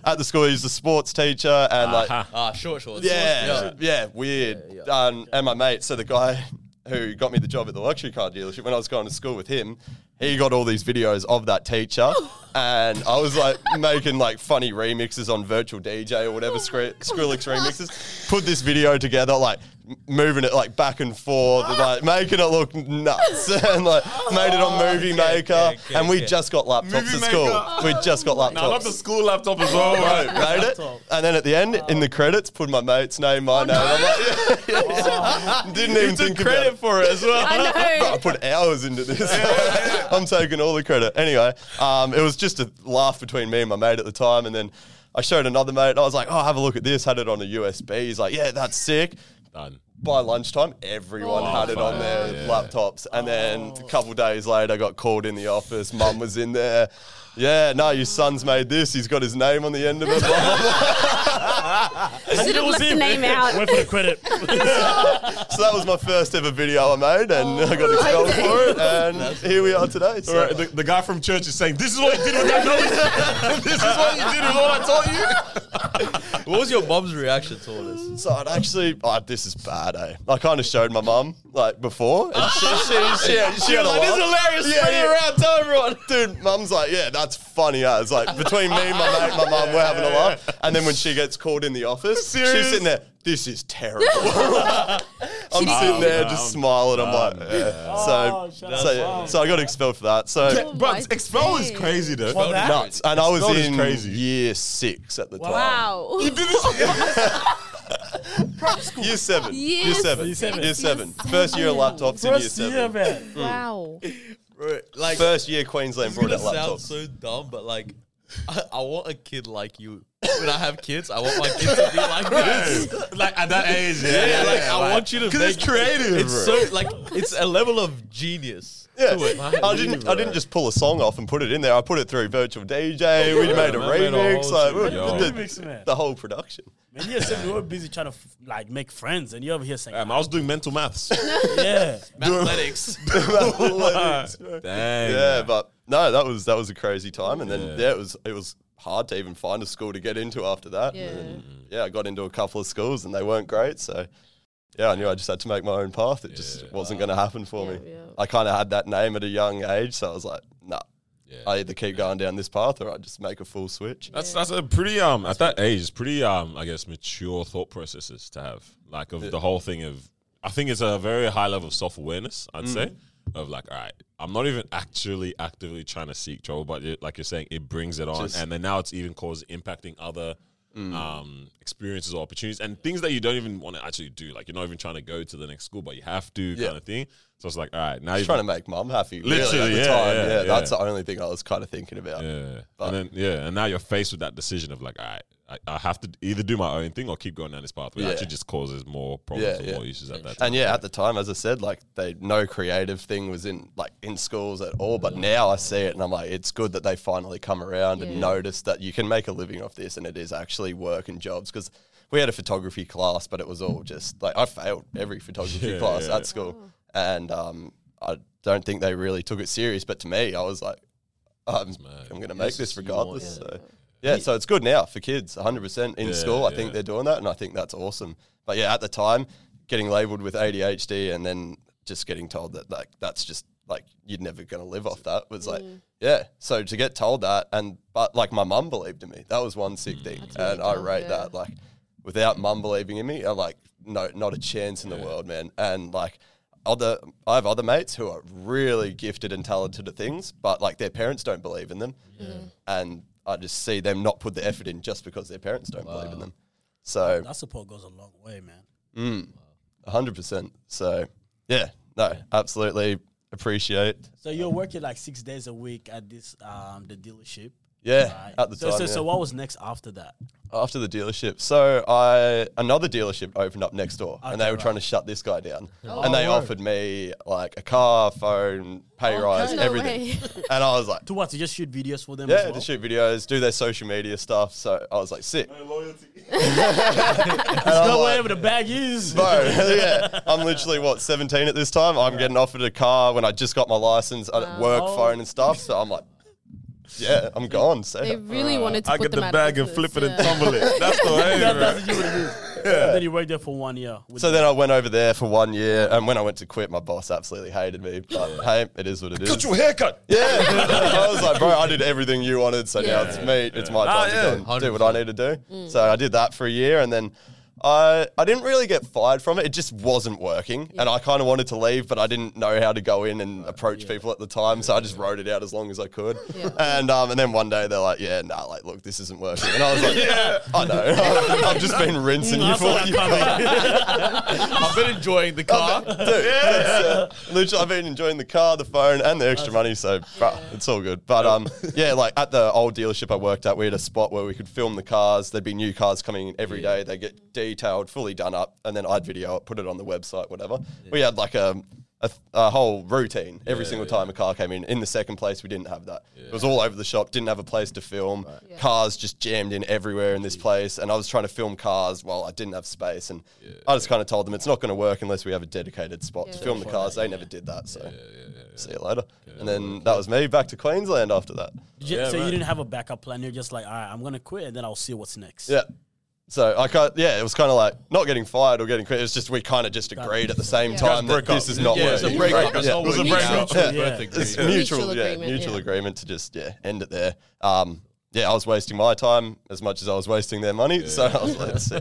at the school. He was the sports teacher, and like Aha. Ah, short shorts. yeah, yeah, weird. Yeah, yeah. Um, and my mate, so the guy who got me the job at the luxury car dealership when I was going to school with him, he got all these videos of that teacher, and I was like making like funny remixes on Virtual DJ or whatever oh Skri- Skrillex remixes. Put this video together, like moving it like back and forth, and, like making it look nuts, and like made it on Movie Maker. okay, okay, and we okay. just got laptops Movie at school. Maker. We just got laptops. No, not the school laptop as well. Right, made it, and then at the end, in the credits, put my mate's name, my name. I'm like, yeah, yeah. Didn't even think Credit about it. for it as well. I know. I put hours into this. I'm taking all the credit. Anyway, um, it was just a laugh between me and my mate at the time, and then I showed another mate. And I was like, "Oh, have a look at this." Had it on a USB. He's like, "Yeah, that's sick." Done. By lunchtime, everyone Oh, had it on oh, their Yeah. laptops, and then a oh. couple days later, I got called in the office. Mum was in there. Yeah, no, your son's made this. He's got his name on the end of it. Blah, blah, blah. Should have left the name out. Went for the credit. So that was my first ever video I made, and I got expelled for it, and here we are today. So. All right, the, the guy from church is saying, "This is what you did with that knowledge. this is what you did with what I taught you." What was your mom's reaction to all this? So I'd actually, oh, this is bad. eh? I kind of showed my mum like before, and she she she, she, she had a like, this is hilarious. Yeah, Spin it yeah. around. Tell everyone. Dude, mum's like, yeah, that's funny as like between me, my mate, my mum, we're having a laugh. And then when she gets called in the office, she's sitting there. This is terrible. I'm sitting there just smiling. I'm like, yeah. Oh, so, shut so, yeah. so I got expelled for that. So Oh But my expel is days. crazy though. For that? nuts. And I was Expelled is in crazy. year six at the time. Wow. you Year seven. Year Year seven. Year seven. Year seven. First year of laptops in year First year, seven. man. wow. Mm. Like First year Queensland brought out laptops. so dumb, but like, I, I want a kid like you. When I have kids, I want my kids to be like this. like at that age, Yeah, like I want you to because make it's creative. It's bro. so like it's a level of genius Yeah. to it. I didn't. I didn't just pull a song off and put it in there. I put it through virtual DJ. we made a man made a remix. whole like, shit. we- Yo. the, Remix, man. the whole production. Man, year seven, we were busy trying to f- like make friends, and you're over here saying, Um, I was doing mental maths. yeah. Athletics. Dang. yeah, but no, that was that was a crazy time. And then Yeah. yeah, it was it was hard to even find a school to get into after that. Yeah. And then, yeah, I got into a couple of schools and they weren't great. So yeah, I knew I just had to make my own path. It just wasn't going to happen for Yeah, me. yeah. I kind of had that name at a young age, so I was like, nah. Yeah. I either keep going down this path or I just make a full switch. That's that's a pretty um at that age, pretty um I guess mature thought processes to have. Like of the whole thing of I think it's a very high level of self awareness. I'd say of like, all right, I'm not even actually actively trying to seek trouble, but it, like you're saying, it brings it on, Just- and then now it's even causing impacting other. Um, experiences or opportunities and things that you don't even want to actually do. Like you're not even trying to go to the next school, but you have to, Yeah. kind of thing. So it's like, all right, now you're trying to make mum happy. Really, Literally, at the yeah, time. yeah, Yeah, yeah. that's the only thing I was kind of thinking about. Yeah. But- and then yeah, and now you're faced with that decision of like, all right, I, I have to either do my own thing or keep going down this path, which Yeah. actually just causes more problems Yeah, and yeah. more issues at that time. And yeah, at the time, as I said, like they no creative thing was in like in schools at all. But now I see it, and I'm like, it's good that they finally come around and notice that you can make a living off this, and it is actually work and jobs. Because we had a photography class, but it was all just like I failed every photography Yeah, class yeah. at school, oh. And um, I don't think they really took it serious. But to me, I was like, I'm, I'm going to make this you want- regardless. yeah. So. Yeah, so it's good now for kids, 100% in Yeah, school. I yeah. think they're doing that, and I think that's awesome. But yeah, at the time, getting labeled with ADHD and then just getting told that like that's just like you're never going to live off that was like, yeah. So to get told that, and but like my mum believed in me, that was one sick thing, and I tough, rate yeah. that. Like without mum believing in me, I'm like, no, not a chance in the world, man. And like other, I have other mates who are really gifted and talented at things, but like their parents don't believe in them, and I just see them not put the effort in just because their parents don't believe in them. So That support goes a long way, man. Mm, hundred percent. So yeah, no, absolutely appreciate. So you're working like six days a week at this um the dealership. Yeah, Right. at the so, time. so, yeah. so what was next after that? After the dealership, so I another dealership opened up next door, and they were right. trying to shut this guy down, Oh, and they word. offered me like a car, phone, pay rise, No everything, way. and I was like. To what? To just shoot videos for them? Yeah, as well? to shoot videos, do their social media stuff. So I was like, sick. No loyalty. There's no way where the bag is. Bro, yeah. I'm literally what 17 at this time. I'm getting offered a car when I just got my license, a work Oh. phone and stuff. So I'm like, yeah, I'm gone. So They really wanted to I put get them the out bag of and business, flip it and yeah. tumble it. That's the way, That- bro. that's what it is. Then you worked there for one year. with So them. then I went over there for one year, and when I went to quit, my boss absolutely hated me. But hey, it is what it is. Got your haircut. yeah, I was like, bro, I did everything you wanted, so now it's me. It's my Ah, time yeah. to go and do what I need to do. So I did that for a year, and then I I didn't really get fired from it. It just wasn't working, and I kind of wanted to leave, but I didn't know how to go in and approach people at the time, so I just wrote it out as long as I could. Yeah. And um, and then one day they're like, yeah, nah, like look, this isn't working, and I was like, yeah, I know, I've just been rinsing you for saw that you." I've been enjoying the car. Dude, that's, uh, literally, I've been enjoying the car, the phone, and the extra money, so bruh, it's all good. But um, yeah, like at the old dealership I worked at, we had a spot where we could film the cars. There'd be new cars coming in every day. They get detailed, fully done up, and then I'd video it, put it on the website, whatever. We had like a. A, a whole routine every single time a car came in. In the second place, we didn't have that. It was all over the shop. Didn't have a place to film. Yeah. Cars just jammed in everywhere in this place, and I was trying to film cars while I didn't have space. And I just kind of told them it's not going to work unless we have a dedicated spot to Yeah. film the cars. They never did that, so see you later. And then that was me back to Queensland after that. Did you- Yeah, so you didn't have a backup plan. You're just like, all right, I'm gonna quit, and then I'll see what's next. Yeah, So I can't. Yeah, it was kind of like not getting fired or getting quit. It was just we kind of just agreed at the same Yeah. time that up. this is not Yeah, it's a working. breakup. Right? Yeah. It was a breakup. out. Yeah. Yeah. It's Yeah. mutual, Mutual yeah, agreement, mutual yeah. agreement to just yeah end it there. Um, yeah, I was wasting my time as much as I was wasting their money, so I was like, let's see.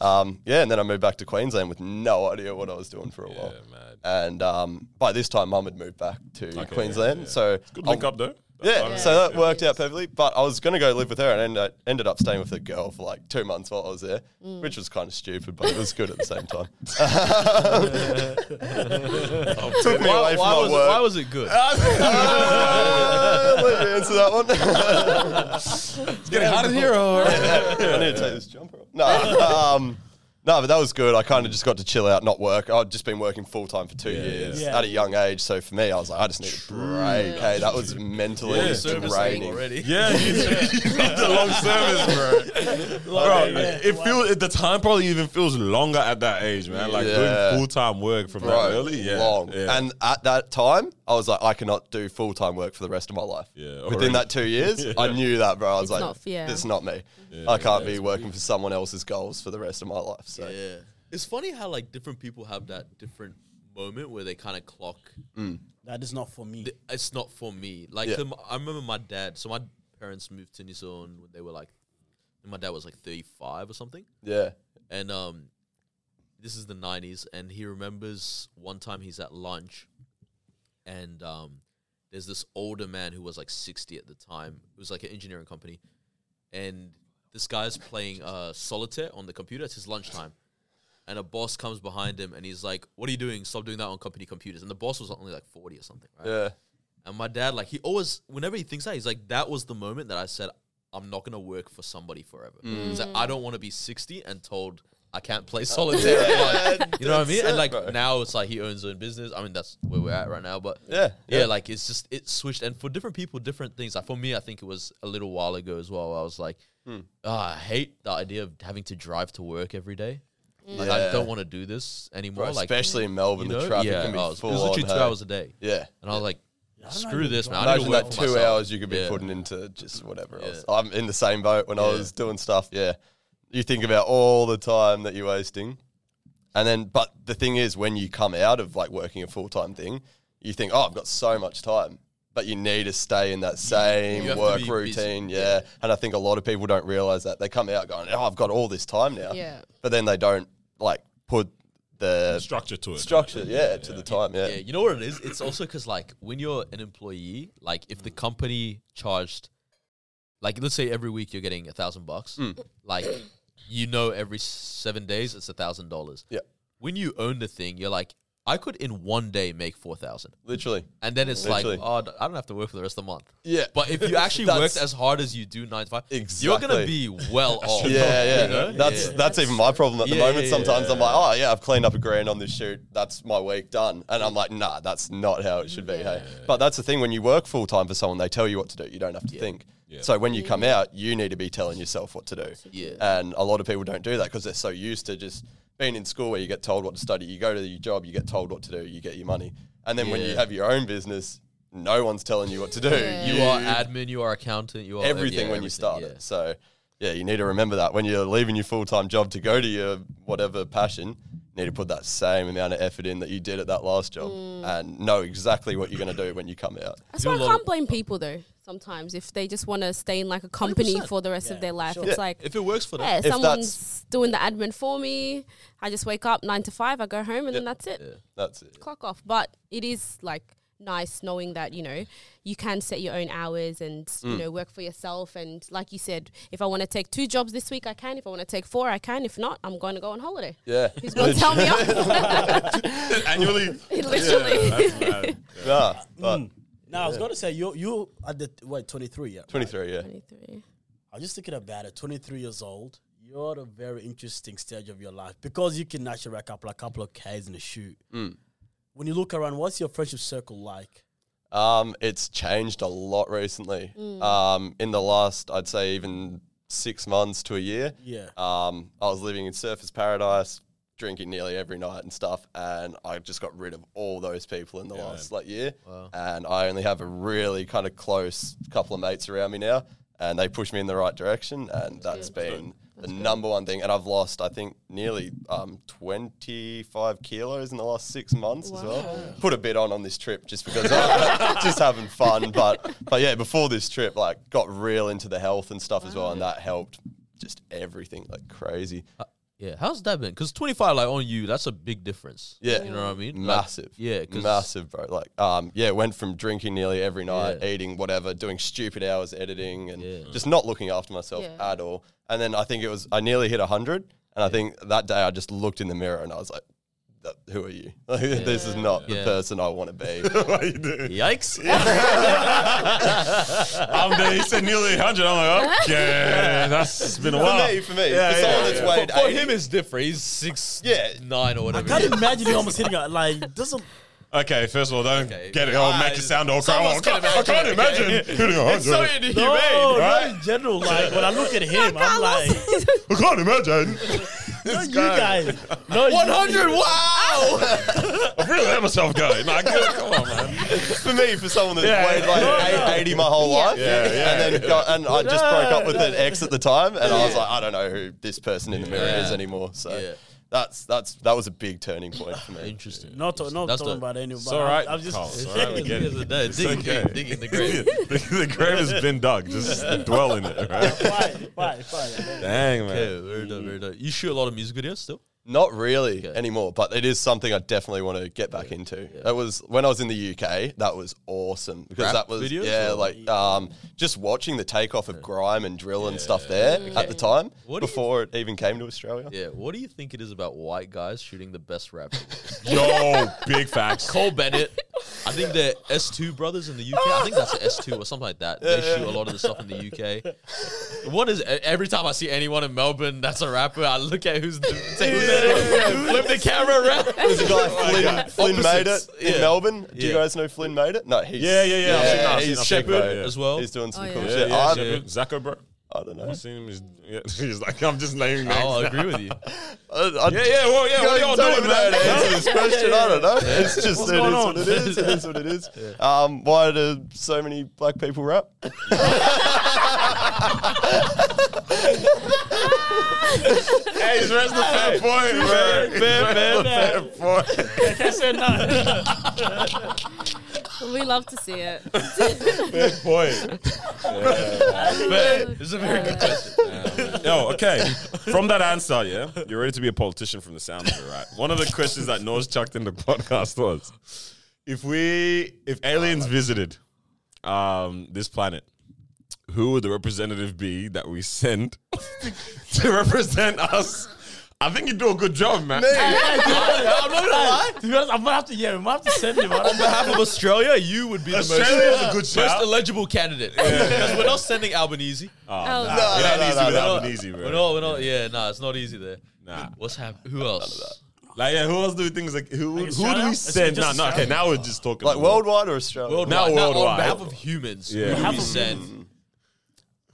Um, yeah, and then I moved back to Queensland with no idea what I was doing for a while. Yeah, mad. And um, by this time, Mum had moved back to Okay, Queensland, yeah, yeah. so Good link I- up though. Yeah, Yeah. so that worked out perfectly. But I was going to go live with her and ended, ended up staying with a girl for like two months while I was there, Mm. which was kind of stupid, but it was good at the same time. Took me Why, away from why my was it, work. why was it good? Uh, let me answer that one. It's getting hot in here. Or? I need to take this jumper off. No, um, no, but that was good. I kind of just got to chill out, not work. I'd just been working full time for two years yeah. at a young age. So for me, I was like, I just need a break. Hey, that was mentally Yeah. Service draining. already. Yeah, you, you got the long service, bro. bro, it feels the time probably even feels longer at that age, man. Like Yeah. doing full time work from that early, yeah, long. yeah. And at that time, I was like, I cannot do full time work for the rest of my life. Yeah, Within already. that two years, I knew that, bro. I was It's like, not- yeah. this not me. I can't be working for someone else's goals for the rest of my life. So Yeah. It's funny how like different people have that different moment where they kind of clock. That is not for me. th- It's not for me. Like Yeah. um, I remember my dad. So my parents moved to New Zealand when they were like, my dad was like thirty five or something. yeah, And um, this is the '90s, and he remembers one time he's at lunch, and um, there's this older man who was like 60 at the time. It was like an engineering company, and this guy's playing uh solitaire on the computer. It's his lunchtime, and a boss comes behind him, and he's like, "What are you doing? Stop doing that on company computers." And the boss was only like 40 or something, right? yeah, And my dad, like, he always, whenever he thinks that, he's like, that was the moment that I said, I'm not gonna work for somebody forever. He's like, I don't want to be 60 and told I can't play solitaire. Like, you know what I mean? And like bro. now it's like he owns his own business. I mean, that's where we're at right now. But yeah, yeah, like it's just it switched, and for different people, different things. Like for me, I think it was a little while ago as well. I was like, Hmm. "Ah, I hate the idea of having to drive to work every day. Like Yeah. I don't want to do this anymore. Bro, like especially in Melbourne, you know? the traffic yeah, can be I was, it full was literally two hey? hours a day, Yeah. and I was like, screw this, man. I Imagine work that two myself. hours you could be Yeah. putting into just whatever Yeah. else. I'm in the same boat when I was doing stuff. Yeah. You think about all the time that you're wasting. And then, but the thing is, when you come out of like working a full time thing, you think, oh, I've got so much time. But you need to stay in that same you have work be busy. routine. Yeah. And I think a lot of people don't realize that. They come out going, oh, I've got all this time now. Yeah. But then they don't like put the structure to it. structure, yeah, to the time. Yeah. Yeah, you know what it is? It's also because like when you're an employee, like if the company charged, like let's say every week you're getting a thousand bucks, Mm. like you know every seven days it's a thousand dollars. Yeah. When you own the thing, you're like, I could in one day make four thousand, Literally. and then it's Literally. like, oh, I don't have to work for the rest of the month. Yeah. But if you actually That's- worked as hard as you do nine to five, you're gonna Exactly. be well off. Yeah, yeah. You know? That's Yeah. that's even my problem at the Yeah, moment. yeah, Sometimes yeah. I'm like, oh yeah, I've cleaned up a grand on this shoot. That's my week done. And I'm like, nah, that's not how it should be. Hey, but that's the thing. When you work full time for someone, they tell you what to do. You don't have to think. So when you come out, you need to be telling yourself what to do. Yeah. And a lot of people don't do that because they're so used to just being in school where you get told what to study. You go to your job, you get told what to do, you get your money. And then when you have your own business, no one's telling you what to do. Yeah. You are admin, you are accountant, you are everything yeah, when you start yeah. it. So yeah, you need to remember that when you're leaving your full time job to go to your whatever passion, you need to put that same amount of effort in that you did at that last job mm. and know exactly what you're going to do when you come out. That's why I can't blame people though. Sometimes if they just want to stay in like a company 100%. for the rest of their life, sure. it's Yeah. like If it works for them, yeah, that's- someone's doing the admin for me. I just wake up nine to five, I go home, and then that's it. Yeah. That's it. Clock off. But it is like nice knowing that you know you can set your own hours and Mm. you know work for yourself. And like you said, if I want to take two jobs this week, I can. If I want to take four, I can. If not, I'm going to go on holiday. Yeah. Who's going to tell me off? Annually. Literally. Yeah, that's mad. Nah, but Mm. Now I was gonna say you you at the what twenty three yeah. 23, yeah. 23. I was just thinking about it. Twenty three years old. You're at a very interesting stage of your life because you can actually rack up like a couple of K's in a shoot. Mm. When you look around, what's your friendship circle like? Um, it's changed a lot recently. Um, in the last, I'd say even six months to a year. Yeah. Um, I was living in Surfers Paradise, drinking nearly every night and stuff, and I just got rid of all those people in the last like year. Wow. And I only have a really kind of close couple of mates around me now. and they push me in the right direction, and that's been the number one thing. And I've lost, I think, nearly um, 25 kilos in the last six months as well. Put a bit on on this trip just because I'm just having fun. But but yeah, before this trip, like got real into the health and stuff as well, and that helped just everything like crazy. Yeah, how's that been? Because 25, like on you, that's a big difference. Yeah. You know what I mean? Like, Massive. yeah, 'cause- massive, bro. Like, um, yeah, went from drinking nearly every night, Yeah. eating whatever, doing stupid hours editing, and Yeah. just not looking after myself Yeah. at all. And then I think it was I nearly hit hundred, and I think that day I just looked in the mirror and I was like, "Th- "Who are you? this is not the Yeah. person I want to be." what are you doing? Yikes. I'm there. He said nearly 100. I'm like, okay, that's been a for while. me, for me, Yeah, for yeah, someone yeah. that's weighed for, for 80, him, it's different. He's six, Yeah. nine or whatever. I can't imagine you almost hitting a like doesn't Okay, first of all, don't Okay. get it. I'll make it sound awkward. some of Oh, us I can can't, I can't imagine, imagine hitting a It's so hundred. inhumane. no, right? not in general. Like when I look at him, I'm like, I can't imagine. not you guys. No, you- 100, wow! I've really let myself go. Like, come on, man. for me, for someone that's Yeah. weighed like eight- 80 my whole Yeah. life, Yeah, yeah. and then got, and I just broke up with an ex at the time, and I was like, I don't know who this person in the mirror Yeah. is anymore. So Yeah. That's that's that was a big turning point for me. Interesting. Not, to, not That's talking the- about anyone. It's all right. I'm just Carl, it's all right. We get it. Dig, It's dig, okay. dig in the grave. the, the grave has been dug. Just dwell in it, right? fine, fine, fine. Dang, man. Yeah, very done, very done. You shoot a lot of music videos still? Not really Okay. anymore, but it is something I definitely want to get back into. That was when I was in the UK. That was awesome because Rap that was videos yeah, or- like um, just watching the takeoff of grime and drill and stuff there at the time What do you- before it even came to Australia. Yeah. What do you think it is about white guys shooting the best rap videos? Yo, big facts. Cole Bennett. I think the S2 brothers in the UK. I think that's S2 or something like that. They shoot a lot of the stuff in the UK. What is every time I see anyone in Melbourne that's a rapper, I look at who's the say who's that? Flip the camera around. There's a guy Flynn, God. Flynn made it Opposites. in Yeah. Melbourne. Do you Yeah. guys know Flynn made it? No, he's Yeah, yeah, yeah. I've seen that, I've seen he's that Shepherd big yeah. as well. He's doing some Oh, cool yeah. shit. Yeah, I, yeah, Zacko, bro. I don't know. I've seen him. He's, yeah, he's like, I'm just naming names. I'll agree with you. I, I, Yeah, yeah, well, yeah. What are y'all doing, even man? to answer this question. I don't know. It's just What's it is going what on? it is. It is what it is. Um, why do so many black people rap? Hey, he's raising the fair point, bro. He's raising the fair point. I can't say nothing. we love to see it. Fair point. But it's a very good question. Yo, okay. From that answer, yeah, you're ready to be a politician from the sound of it, right? One of the questions that Nose chucked in the podcast was, if we, if aliens visited um, this planet, who would the representative be that we send to represent us? I think you do a good job, man. I'm not gonna lie. To be honest, I'm gonna have to. Yeah, we might have to send him. On behalf of Australia, you would be the Australia most, a good most shout. eligible candidate. Because we're not sending Albanese. Oh, Oh, nah, no, it no, ain't no, easy no, with no. Albanese, bro. We're not, we're not, yeah, nah, it's not easy there. Nah. What's happening? Who else? Like, yeah, who else do things like who? who do we send? just No, no. Okay, now we're just talking Like about- worldwide or Australia? Worldwide. Now Now, on worldwide. behalf of humans, Yeah. who do we Half of send?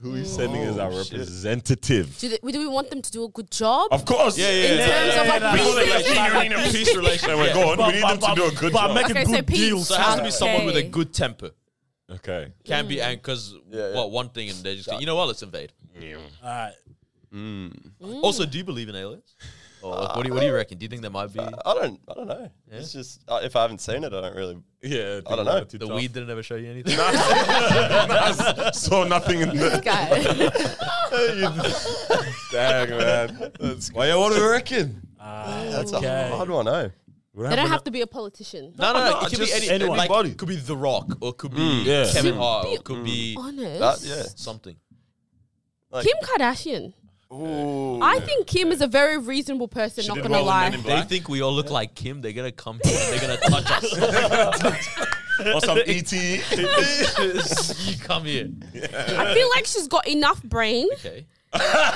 Who are we oh. sending as our Oh, shit. representative? Do, they, do we want them to do a good job? Of course. Yeah, yeah, in yeah. terms of like yeah, Peace peace relation. building? Peace relation. We're going. But- We need them but- to do a good but job. make a Okay, so good peace. deal. So it has to be someone with a good temper. Okay. Can't be mm. angry because Yeah, yeah. what one thing and they're just you know what? Let's invade. Yeah. All right. Mm. Mm. Also, do you believe in aliens? Or like, what do you what do you reckon? Do you think there might be uh, I don't. I don't know. It's just uh, if I haven't seen it, I don't really. Yeah. I don't know. the weed didn't ever show you anything? I saw nothing in the. Guy. Dang, man. That's, well, yeah, what do we reckon? Ah, That's Okay. a hard one. Eh? No. they don't have to be a politician. No, no, no. No, It could be any, anyone. like, Anybody. could be The Rock, or could be yeah. Kevin Hart, or could be Honest. That yeah. something. Like, Kim Kardashian. Ooh. I think Kim is a very reasonable person. She not gonna lie. They think we all look like Kim. They're gonna come here and they're gonna touch us. Or some ET. you come here. I feel like she's got enough brain, Okay.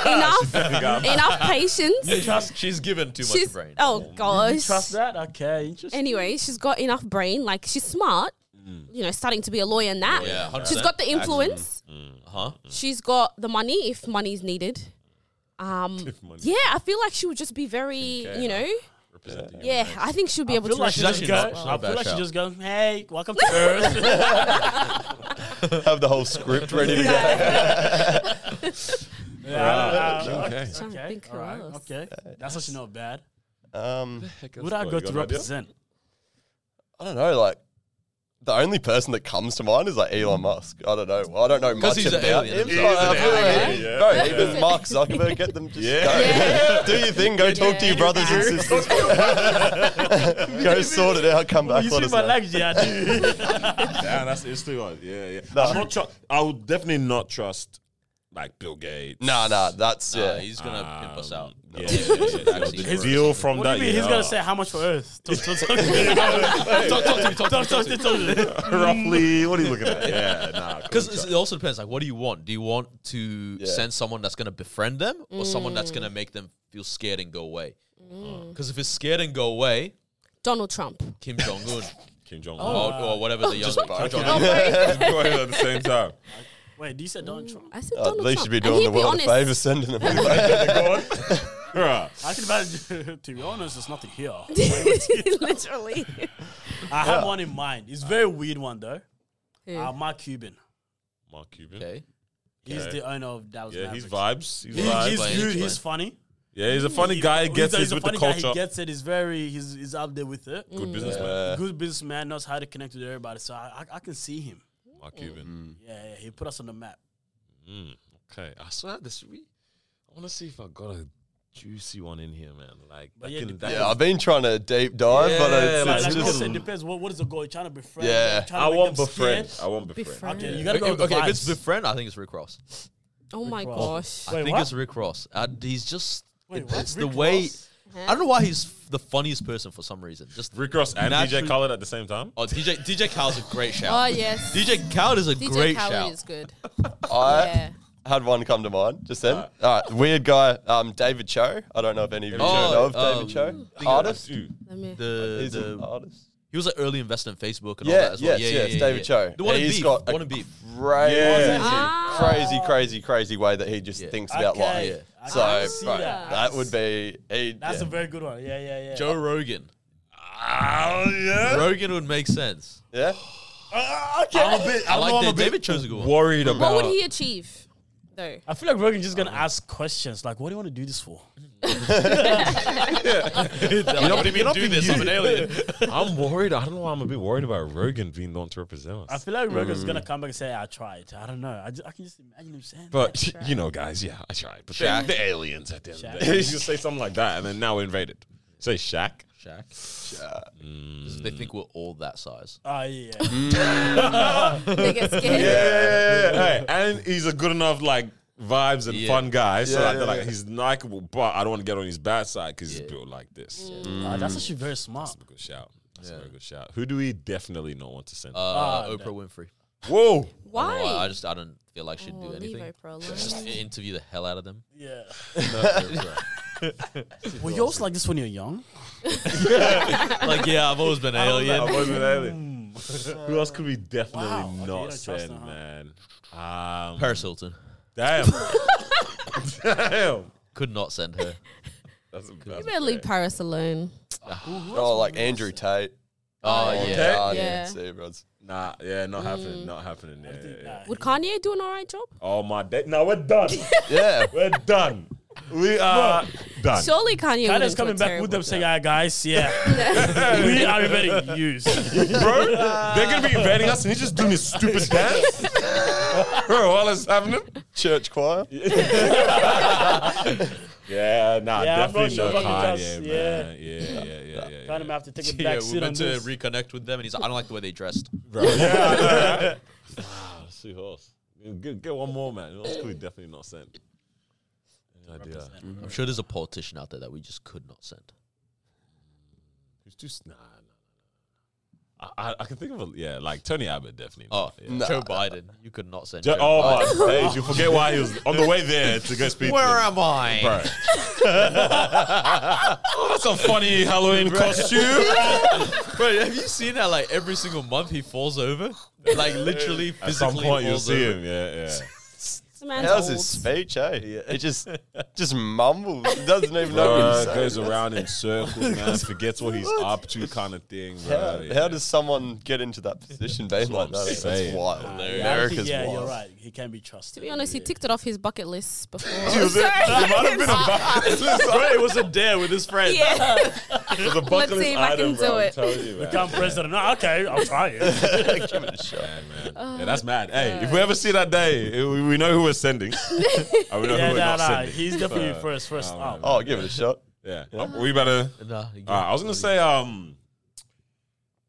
enough, enough patience. You trust? She's given too much brain. oh You gosh. trust that? Okay. Interesting. Anyway, she's got enough brain. Like she's smart. Mm. You know, starting to be a lawyer now. Yeah, 100%. she's got the influence. Mm. Mm. Huh? She's got the money if money's needed. Um, yeah, I feel like she would just be very, Okay. you know, Representing your Yeah. I think she'll be I able feel to like she just go. not- as not I a feel like she just go. Hey, welcome to Earth. Have the whole script ready to go. yeah, Okay. uh, Okay. Trying to Okay. think who all right, else. Okay. That's actually not bad. Um, Who would I go to represent? I don't know. Like the only person that comes to mind is like Elon hmm. Musk. I don't know. I don't know 'Cause much he's about alien him. himself. I feel like- alien, yeah. Bro, Yeah. even Mark Zuckerberg, get them. Just Yeah. go. Yeah. Do your thing. Go talk to your brothers and sisters. go sort it out. Come back. You let see us my know. legs, yeah, I do. Damn, that's it's too hard. Yeah, yeah. No. I'm not tru- I would definitely not trust like Bill Gates. Nah, nah. That's Nah, yeah. he's gonna pimp us out. Um, Yeah, yeah, yeah, yeah. Vaccine. The deal from What do that. you mean? He's gonna uh, say how much for Earth? Talk, talk, talk, to me. talk, talk to me, talk to me, Talk, talk talk, to me. talk, talk to me. roughly. What are you looking at? Yeah, nah. Because it also depends. Like, what do you want? Do you want to Yeah. send someone that's going to befriend them, or someone that's going to mm. make them feel scared and go away? Mm. Because if it's scared and go away, Donald Trump. Kim Jong Un Kim Jong or, Un. or whatever the young both. Kim Jong Oh, Un. both. At the same time. Wait, do you say Donald Trump? I said Uh, Donald they should be And doing he'd the be world a honest. favor sending them. Right. I can imagine. to be honest, there's nothing here. Literally. I have one in mind. It's a very weird one though. Who? Uh, Mark Cuban. Mark Cuban. Okay. He's Okay. the owner of Dallas. Yeah, he's Mavericks. vibes. He's He- vibes. he's Explain, good. He's funny. yeah, he's a funny guy. he's Gets a, his a with the funny guy. culture. He gets it. He's very. He's, he's up there with it. Good businessman. Yeah. Good businessman knows how to connect with everybody. So I, I, I can see him. Mark Cuban. Yeah, yeah, he put us on the map. Mm, okay. I saw this. We, I want to see if I got a juicy one in here, man. Like, But yeah, can, depends. that yeah, I've been trying to deep dive, but it's, Like, it's like you just said, depends. What, what is the goal? You're trying to befriend. Yeah. You're trying to I make want them befriend. scared? I want befriend. Befriend. Okay, Yeah. you gotta Okay, go with the okay, if it's vibes. befriend, I think it's Rick Ross. Oh my Ross. gosh. I Wait, think what? it's Rick Ross. Uh, he's just. Wait, it- what? it's the Rick way. Ross? I don't know why he's the funniest person for some reason. Just Rick Ross and Naturally- DJ Khaled at the same time. oh, DJ DJ Khaled's a great shout. Oh yes. DJ Khaled is a DJ great Khaled shout. is good. I yeah. had one come to mind just then. All right, weird guy, um, David Choe. I don't know if any of you Oh, know of um, David Choe. think Artist. Dude, Let me. The, He's an the artist. he was an early investor in Facebook and all Yeah, that as well. yes, yeah, yes, yeah, yeah, David yeah. Choe. The one in He's beef. got a one in beef. Crazy, Ah. crazy, crazy, crazy way that he just Yeah. thinks about Okay, life. I So, can see bro, that. that would be. He, That's yeah. a very good one. Yeah, yeah, yeah. Joe Rogan. oh yeah. Rogan would make sense. yeah. Uh, uh, okay. I'm a bit. I I like know I'm that. a bit David Choe's a good one. worried about. What would he achieve? Though. I feel like Rogan's just gonna ask questions like, "What do you want to do this for?" Mm-hmm. You don't even do this. I'm an alien. I'm worried. I don't know why I'm a bit worried about Rogan being the one to represent us. I feel like Rogan's gonna mm. come back and say, "I tried." I don't know. I, just, I can just imagine him saying. But you know, guys, yeah, I tried. But they're, Shaq. they're aliens at the end of the day. You just say something like that, and then now we're invaded. Say Shaq. Shaq. Yeah. Mm. They think we're all that size. Oh yeah. They get scared. Yeah, hey, and he's a good enough like vibes and Yeah. fun guy. So Yeah, like, yeah, they're like yeah. he's likable, but I don't want to get on his bad side because Yeah. he's built like this. Ah, that's actually very smart. That's a good shout. That's Yeah. a very good shout. Who do we definitely not want to send? Uh, Ah, Oprah that- Winfrey. Whoa! I, don't Why? know why, I just I don't feel like she'd Oh, do leave anything. Oprah alone. Just interview the hell out of them. Yeah. No, Were you also like this when you were young? like yeah, I've always been an alien. I wasn't alien. Who else could we definitely Wow, okay, you not don't trust send, her, huh? man? Um, Paris Hilton Damn. Damn. could not send her. That's a, You better leave Paris alone. Ah. Oh, like Andrew Tate. Oh Oh, yeah. God, Yeah. See, bros. Nah, yeah, not hmm. happening. Not happening. Yeah, yeah, yeah. Would Kanye do an alright job? Oh my day. No, we're done. Yeah. we're done. We are done. Surely Kanye would Kanye's coming back with them saying, "Yeah, guys, yeah, we are invading you." Bro, they're gonna be invading us and he's just doing his stupid dance. Bro, while it's happening. Church choir. Yeah, nah, Yeah, I'm not definitely sure no if I can Kanye, just- man. yeah. Yeah, yeah, yeah, yeah. yeah, Kind of have to take a Yeah, back we seat on went to this. reconnect with them, and he's like, I don't like the way they dressed. Bro, yeah. ah, let's see who else. Get, get one more, man. Who else could we definitely not send? Any idea? Mm-hmm. I'm sure there's a politician out there that we just could not send. Mm. Who's just nah, nah, nah, nah. I, I, I can think of a yeah, like Tony Abbott definitely. Oh, yeah. Nah. Joe Biden. You could not send. Jo- Joe oh Biden. my days! You forget why he was on the way there to go speak. Where to am I? Bro. oh, that's a funny Halloween costume. Bro, have you seen how like every single month he falls over? Like literally At some physically point, you'll falls see over. him. Yeah, yeah. The man's How's old. his speech, eh? He just just mumbles. He doesn't even know what Bro, he's saying. goes around in circles, man. Forgets what he's up to, kind of thing. Bro. How, Yeah. how does someone get into that position being like I'm that? saying. That's wild. Uh, yeah, America's yeah, wild. you're right. He can be trusted. To be honest, he ticked it off his bucket list before. Was it? It might have been a bucket list. Bro, it was a dare with his friend. yeah. It was a bucket Let's list see if I item, can bro. do I'm it. telling you, man. Become president. No, okay, I'll try it. Give it a shot. Yeah, man. yeah, that's mad. Hey, if we ever see that day, eh, we, we know who we're sending. and we know yeah, who we're nah, not nah. sending. He's definitely So, first, first oh, up. Oh, give it a shot. Yeah. Oh, we better. Nah, you Uh, I was gonna say, um,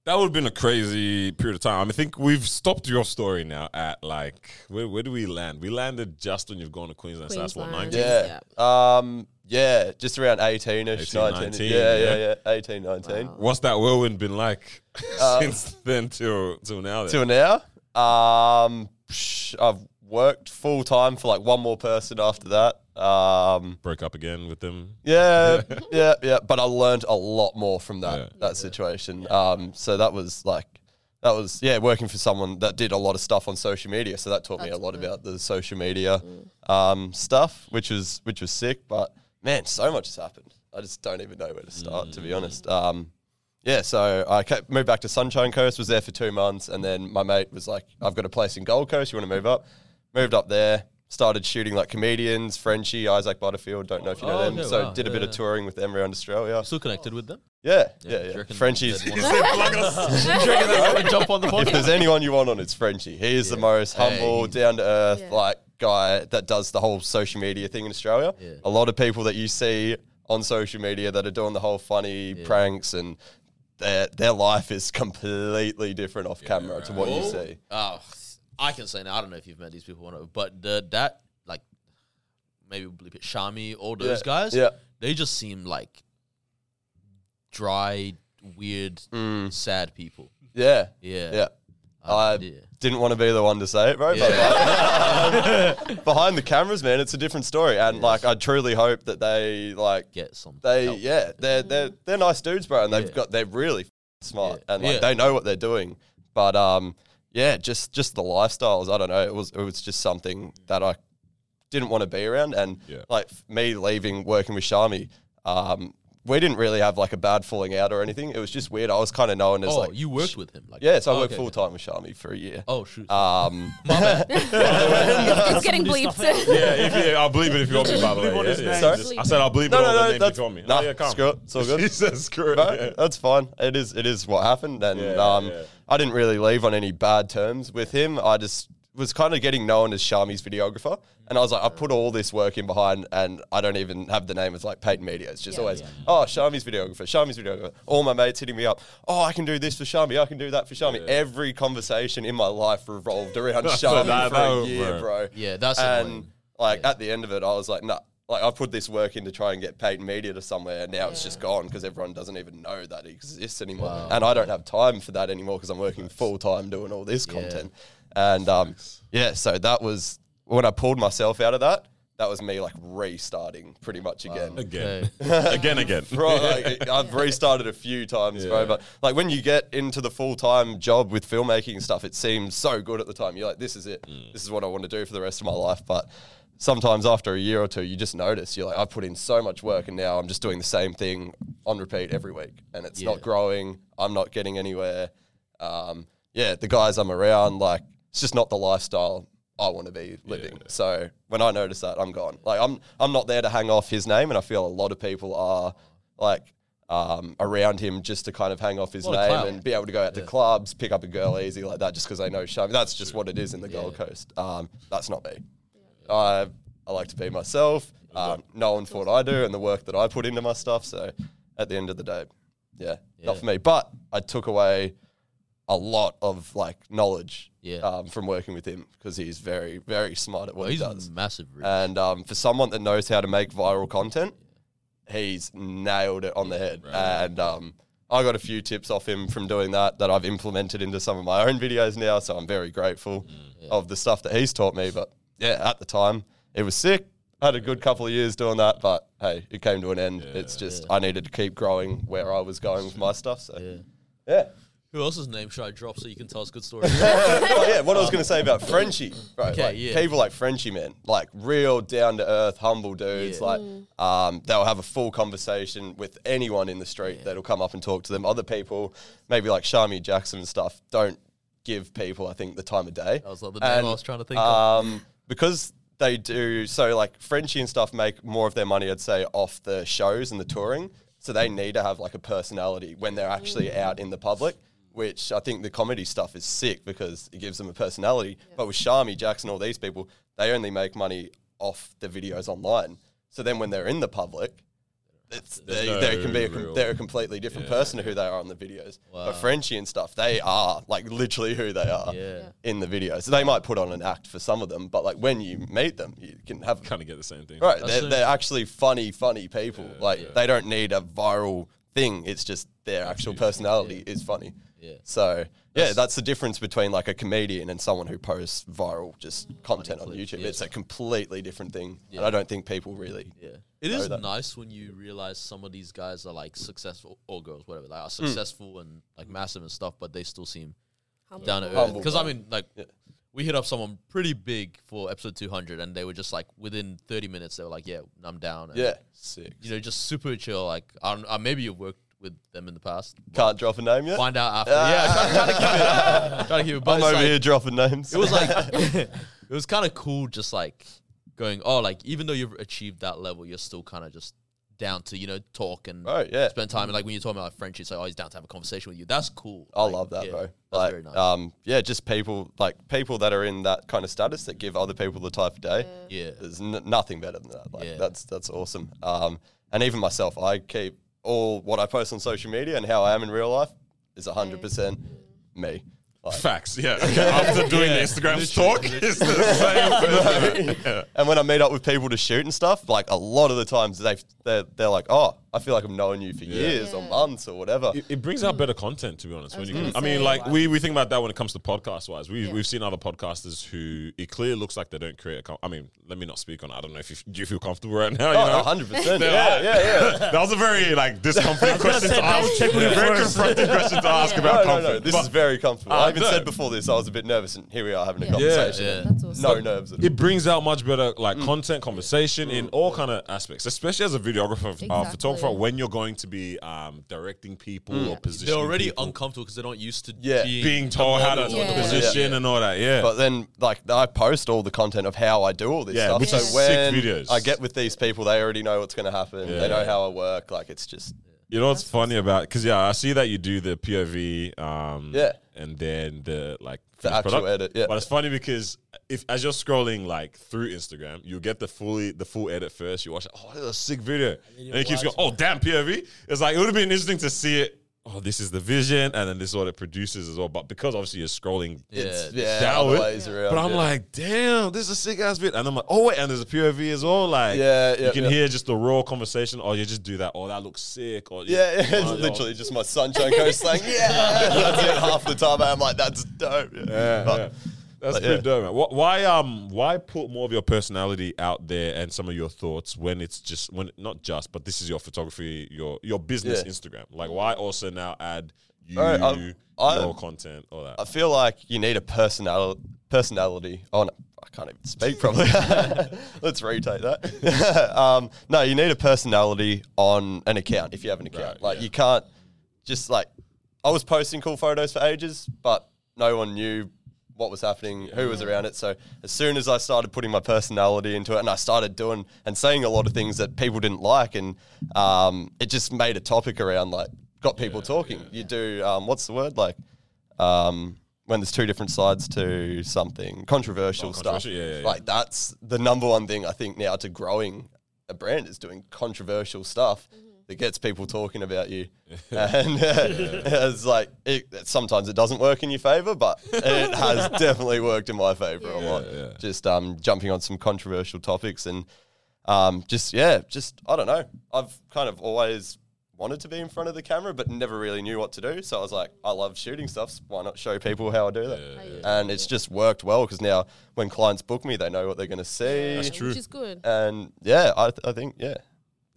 that would have been a crazy period of time. I, mean, I think we've stopped your story now at like where, where do we land? We landed just when you've gone to Queensland. So that's what Queensland. nineteen. Yeah. Um. Yeah. Just around 18ish, 18, 19. 19, yeah, yeah. yeah, yeah. 18, 19. What's that whirlwind been like Uh, since then till till now? Then? Till now, um, psh, I've worked full time for like one more person after that. Um, Broke up again with them. yeah, yeah, yeah. But I learned a lot more from that Yeah. that situation. Um, so that was like. That was yeah, working for someone that did a lot of stuff on social media. So that taught me a lot good. about the social media um, stuff, which was which was sick. But man, so much has happened. I just don't even know where to start, to be honest. Um, yeah, so I ca- moved back to Sunshine Coast, was there for two months, and then my mate was like, "I've got a place in Gold Coast. You want to move up?" Moved up there, started shooting like comedians, Frenchie, Isaac Butterfield. Don't know if you know Oh, them. okay, so wow. did a bit Yeah, of touring with them around Australia. Still connected with them? Yeah, do yeah, you yeah. reckon Frenchie's. they'd jump on the if there's anyone you want on, it's Frenchie. He is the most humble, Hey. down to earth, Yeah. like guy that does the whole social media thing in Australia. Yeah. A lot of people that you see on social media that are doing the whole funny pranks and their their life is completely different off camera to what you see. Oh, I can say now. I don't know if you've met these people or not, but the that like maybe bleep it, Shami, all those Yeah, guys. yeah. they just seem like dry, weird, Mm. sad people. Yeah, Yeah, yeah. I yeah. didn't want to be the one to say it, bro. But like, behind the cameras, man, it's a different story. And like, I truly hope that they like get some. they help. yeah they're they're they're nice dudes, bro, and they've Yeah. got they're really f- smart Yeah. and like Yeah. they know what they're doing. But um, yeah, just just the lifestyles. I don't know. It was it was just something that I didn't want to be around, and Yeah. like me leaving working with Shami, um, we didn't really have like a bad falling out or anything. It was just weird. I was kind of known as Oh, like you worked with him, like yeah, so I Oh, worked okay, full okay. time with Shami for a year. Oh shoot. Um, it's getting bleeped. stop. Yeah, if you, I'll believe it if you want me, by the way. Bleep on Yeah, yeah. Sorry? Just- I said I'll believe no, it no, all no, the name that's you told me. nah, oh, yeah, come. screw it. It's all good. She said screw it. No, yeah. that's fine. It is it is what happened, and Yeah, um, yeah. I didn't really leave on any bad terms with him. I just was kind of getting known as Shami's videographer, and I was like, I put all this work in behind, and I don't even have the name as like Paton Media. It's just Yeah, always, yeah. oh, Shami's videographer, Shami's videographer. All my mates hitting me up. Oh, I can do this for Shami. I can do that for Shami. Every conversation in my life revolved around Shami for a year, bro. bro. Yeah, that's and annoying. like at the end of it, I was like, nah. Like I put this work in to try and get Paton Media to somewhere, and now it's just gone because everyone doesn't even know that it exists anymore, and I don't have time for that anymore because I'm working full time doing all this content, and um, yeah, so that was when I pulled myself out of that. That was me like restarting pretty much again. Again. Okay. again, again. Bro, like, I've restarted a few times, bro. But like when you get into the full time job with filmmaking and stuff, it seems so good at the time. You're like, this is it. Mm. This is what I want to do for the rest of my life. But sometimes after a year or two, you just notice you're like, I've put in so much work, and now I'm just doing the same thing on repeat every week, and it's Yeah. not growing. I'm not getting anywhere. Um, yeah, the guys I'm around, like, it's just not the lifestyle I want to be living. So when I notice that, I'm gone. Like I'm I'm not there to hang off his name, and I feel a lot of people are like um, around him just to kind of hang off his name and be able to go out to clubs, pick up a girl easy like that, just because they know Shami. That's just what it is in the Gold Coast. Um, that's not me. I I like to be myself, um, one for what I do and the work that I put into my stuff. So at the end of the day, yeah, not for me. But I took away a lot of like knowledge Yeah. um, from working with him because he's very very smart at what Well, he does. massive. And um, for someone that knows how to make viral content, he's nailed it on the head. And um, I got a few tips off him from doing that that I've implemented into some of my own videos now. So I'm very grateful of the stuff that he's taught me. But yeah, at the time, it was sick. I had a good couple of years doing that, but hey, it came to an end. it's just I needed to keep growing where I was going with my stuff. So yeah, Who else's name should I drop so you can tell us good stories? oh, yeah, what I was going to say about Frenchie, right? Okay, like, yeah. People like Frenchie, man, like real down to earth, humble dudes. Yeah. Like, um, they'll have a full conversation with anyone in the street that'll come up and talk to them. Other people, maybe like Shami Jackson and stuff, don't give people, I think, the time of day. That was like the name I was trying to think of. um, because they do so like Frenchie and stuff make more of their money, I'd say, off the shows and the touring. So they need to have like a personality when they're actually out in the public. Which I think the comedy stuff is sick because it gives them a personality. But with Shami, Jackson, all these people, they only make money off the videos online. So then when they're in the public, it's, they, no they, can be a, real. they're a completely different person to who they are on the videos. Wow. But Frenchie and stuff, they are like literally who they are Yeah. in the videos. So they might put on an act for some of them, but like when you meet them, you can have Kind of get the same thing. right. They're, they're actually funny, funny people. like they don't need a viral thing. It's just their actual personality is funny. Yeah. So yeah, that's the difference between like a comedian and someone who posts viral just content on YouTube. yeah. It's a completely different thing, and I don't think people really. Yeah. It know is that. nice when you realize some of these guys are like successful or girls, whatever, like are Hmm. successful and like massive and stuff, but they still seem Humble. down to earth. Because I mean, like Yeah. we hit up someone pretty big for episode 200, and they were just like within 30 minutes, they were like, "Yeah, I'm down." And, Yeah, sick. You know, just super chill. Like, I don't, uh, maybe you've worked with them in the past. Can't drop a name yet. Find out after. yeah, try, try to keep it. Try to keep it. But I'm it's over like- here dropping names. it was like it was kind of cool just like going oh like even though you've achieved that level you're still kind of just down to you know talk and Right, yeah. spend time and like when you're talking about like French like oh he's down to have a conversation with you that's cool I Like, love that, yeah, bro. that's Like, very nice um, yeah, just people like people that are in that kind of status that give other people the type of day. yeah There's n- nothing better than that. Like Yeah. that's that's awesome. Um, and even myself, I keep all what I post on social media and how I am in real life is hundred percent me. Like, Facts, yeah. Okay, after doing the Instagram talk, it's the same. person. Yeah. and when I meet up with people to shoot and stuff, like a lot of the times they they're, they're like, oh, I feel like I've known you for years or months or whatever. It, it brings out better content, to be honest. When you, gonna I mean, like like- we, we think about that when it comes to podcast wise. We Yeah. we've seen other podcasters who it clearly looks like they don't create. A com- I mean, let me not speak on. it. I don't know if you, do you feel comfortable right now. You Oh, know, 100 percent. Yeah, yeah, yeah. that was a very like discomforting question to ask. check with you very first. confronting question to ask No, about no, no. This But is very comfortable. I even no. said before this I was a bit nervous, and here we are having a conversation. Yeah. That's awesome. No nerves at all. it brings out much better like Mm. content conversation in all kind of aspects especially as a videographer uh, Exactly. Photographer when you're going to be um, directing people or positioning they're already people, uncomfortable because they're not used to Yeah. being, being told how to. Yeah. position and all that yeah But then, like, I post all the content of how I do all this Yeah, stuff. which so is sick when videos. I get with these people, they already know what's going to happen. Yeah. They know how I work. Like, it's just You know what's funny about because yeah, I see that you do the POV, um, Yeah. and then the like The finished actual edit, yeah. But it's funny because if as you're scrolling like through Instagram, you get the fully the full edit first. You watch it, oh, this is a sick video, and you it keeps going, oh damn POV. It's like it would have been interesting to see it. Oh, this is the vision, and then this is what it produces as well. But because obviously you're scrolling it's Yeah. yeah, That other would- ways around. But I'm yeah. like, damn, this is a sick ass bit. And I'm like, oh wait, and there's a POV as well. Like, Yeah, yeah, you can yeah. hear just the raw conversation. Or you just do that. Oh, that looks sick. Or yeah, yeah, it's oh, literally just my sunshine coast slang. Yeah, that's it. Half the time, I'm like, that's dope. Yeah, But- yeah. That's but pretty yeah. dope, man. Why um why put more of your personality out there and some of your thoughts when it's just when not just but this is your photography your your business Yeah. Instagram like why also now add you I'm- your content all that I feel like you need a personality. Personality. Oh no, I can't even speak properly. Let's retake that. um, no, you need a personality on an account if you have an account. Right, like yeah. you can't just like I was posting cool photos for ages, but no one knew what was happening, who was around it. So as soon as I started putting my personality into it, and I started doing and saying a lot of things that people didn't like, and um, it just made a topic around like got people talking. You do um, what's the word like um, when there's two different sides to something controversial Oh, stuff. controversial, yeah, yeah, yeah. Like that's the number one thing I think now to growing a brand is doing controversial stuff that gets people talking about you. and uh, it's like it, sometimes it doesn't work in your favor, but it has definitely worked in my favor a lot. Yeah, yeah. Just um, jumping on some controversial topics and um, just yeah, just I don't know. I've kind of always wanted to be in front of the camera, but never really knew what to do. So I was like, I love shooting stuff. So why not show people how I do that? And it's just worked well because now when clients book me, they know what they're going to see. That's true. Which is good. And yeah, I, th- I think yeah,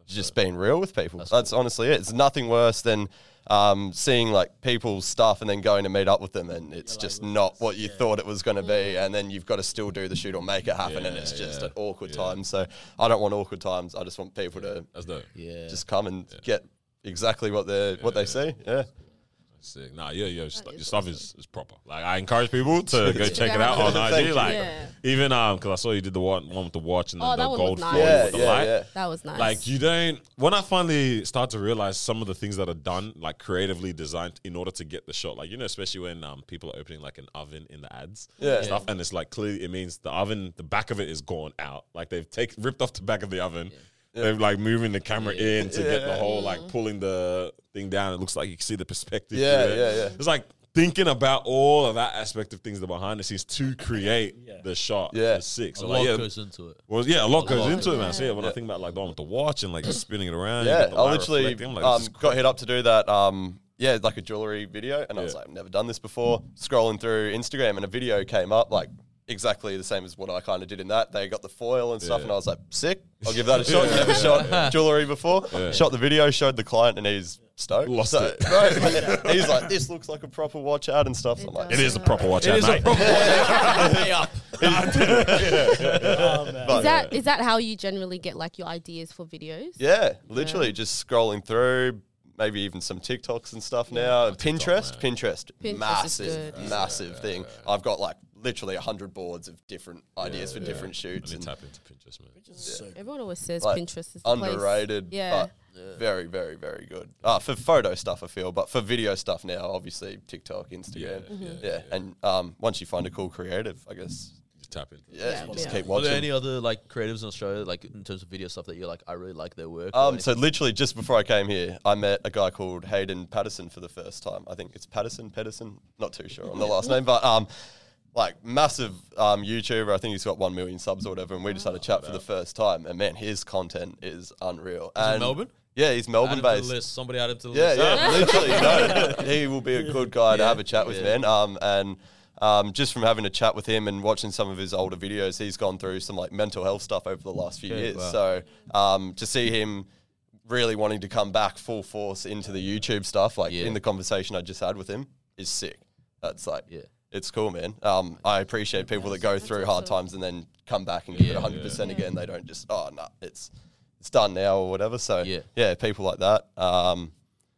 just being real with people. That's, honestly it. It's nothing worse than um, seeing like people's stuff and then going to meet up with them and it's just not what you thought it was going to be, and then you've got to still do the shoot or make it happen, and it's just yeah, an awkward time. So I don't want awkward times. I just want people to That's dope. Yeah. just come and get exactly what they what they see. Yeah. Sick. Nah, yeah, yeah. Your, your stuff is, is proper. Like I encourage people to go check it out on IG. you. Like Yeah. even um, because I saw you did the one, one with the watch and then Oh, the that gold was foil nice. Yeah, with the yeah, light. yeah. That was nice. Like you don't. When I finally start to realize some of the things that are done, like creatively designed in order to get the shot, like you know, especially when um people are opening like an oven in the ads, Yeah. and stuff, and it's like clearly it means the oven, the back of it is gone out. Like they've take ripped off the back of the oven. They're like moving the camera in to get the whole like pulling the thing down. It looks like you can see the perspective. Yeah, yeah, yeah. It's like thinking about all of that aspect of things, the behind the scenes to create the shot. Yeah. is sick. A So lot like, yeah, goes into it. well, yeah, a lot goes lot. into it, man. So yeah, when I think about like the one with the watch and like just spinning it around, Yeah, I literally like, um, got hit up to do that. Um, yeah, like a jewelry video, and I was like, I've never done this before. Scrolling through Instagram, and a video came up like exactly the same as what I kind of did in that. They got the foil and stuff, Yeah. and I was like, sick. I'll give that a shot. Never shot jewelry before. Shot the video, showed the client, and he's stoked. Lost So- it. Bro, he's like, this looks like a proper watch out and stuff. So I'm like, It is a proper watch, It ad, is a mate. proper Pay up. Oh, is that is that how you generally get like your ideas for videos? Yeah, literally just scrolling through, maybe even some TikToks and stuff now. Oh, Pinterest, Pinterest, Pinterest is massive, good. massive thing. I've got like literally a hundred boards of different ideas for different shoots. need And tap into Pinterest, man. So Everyone always says like, Pinterest is the place. underrated, Yeah. but very, very, very good. Uh, for photo stuff, I feel, but for video stuff now, obviously TikTok, Instagram, yeah, yeah, And um, once you find a cool creative, I guess, Just tap into. it. yeah, Yeah. you just Yeah. keep Are watching. there any other like creatives in Australia, like in terms of video stuff that you're like, I really like their work? or Um, so anything? literally just before I came here, I met a guy called Hayden Patterson for the first time. I think it's Patterson, Pedersen, not too sure on the last name, but um, like massive um YouTuber. I think he's got one million subs or whatever, and we just had a chat for the first time. And man, his content is unreal. Is and Melbourne? Yeah, he's Add Melbourne him to the based. list. Somebody added to the Yeah, list. yeah, literally. No, he will be a good guy to have a chat with, man. Um, and um, just from having a chat with him and watching some of his older videos, he's gone through some like mental health stuff over the last few years. wow. So um, to see him really wanting to come back full force into the YouTube stuff, like in the conversation I just had with him, is sick. That's like, Yeah. It's cool, man. Um, I appreciate people that go through hard times and then come back and give it Yeah. 100% again. They don't just, oh, no, it's it's done now or whatever. So, Yeah. yeah, people like that. Um,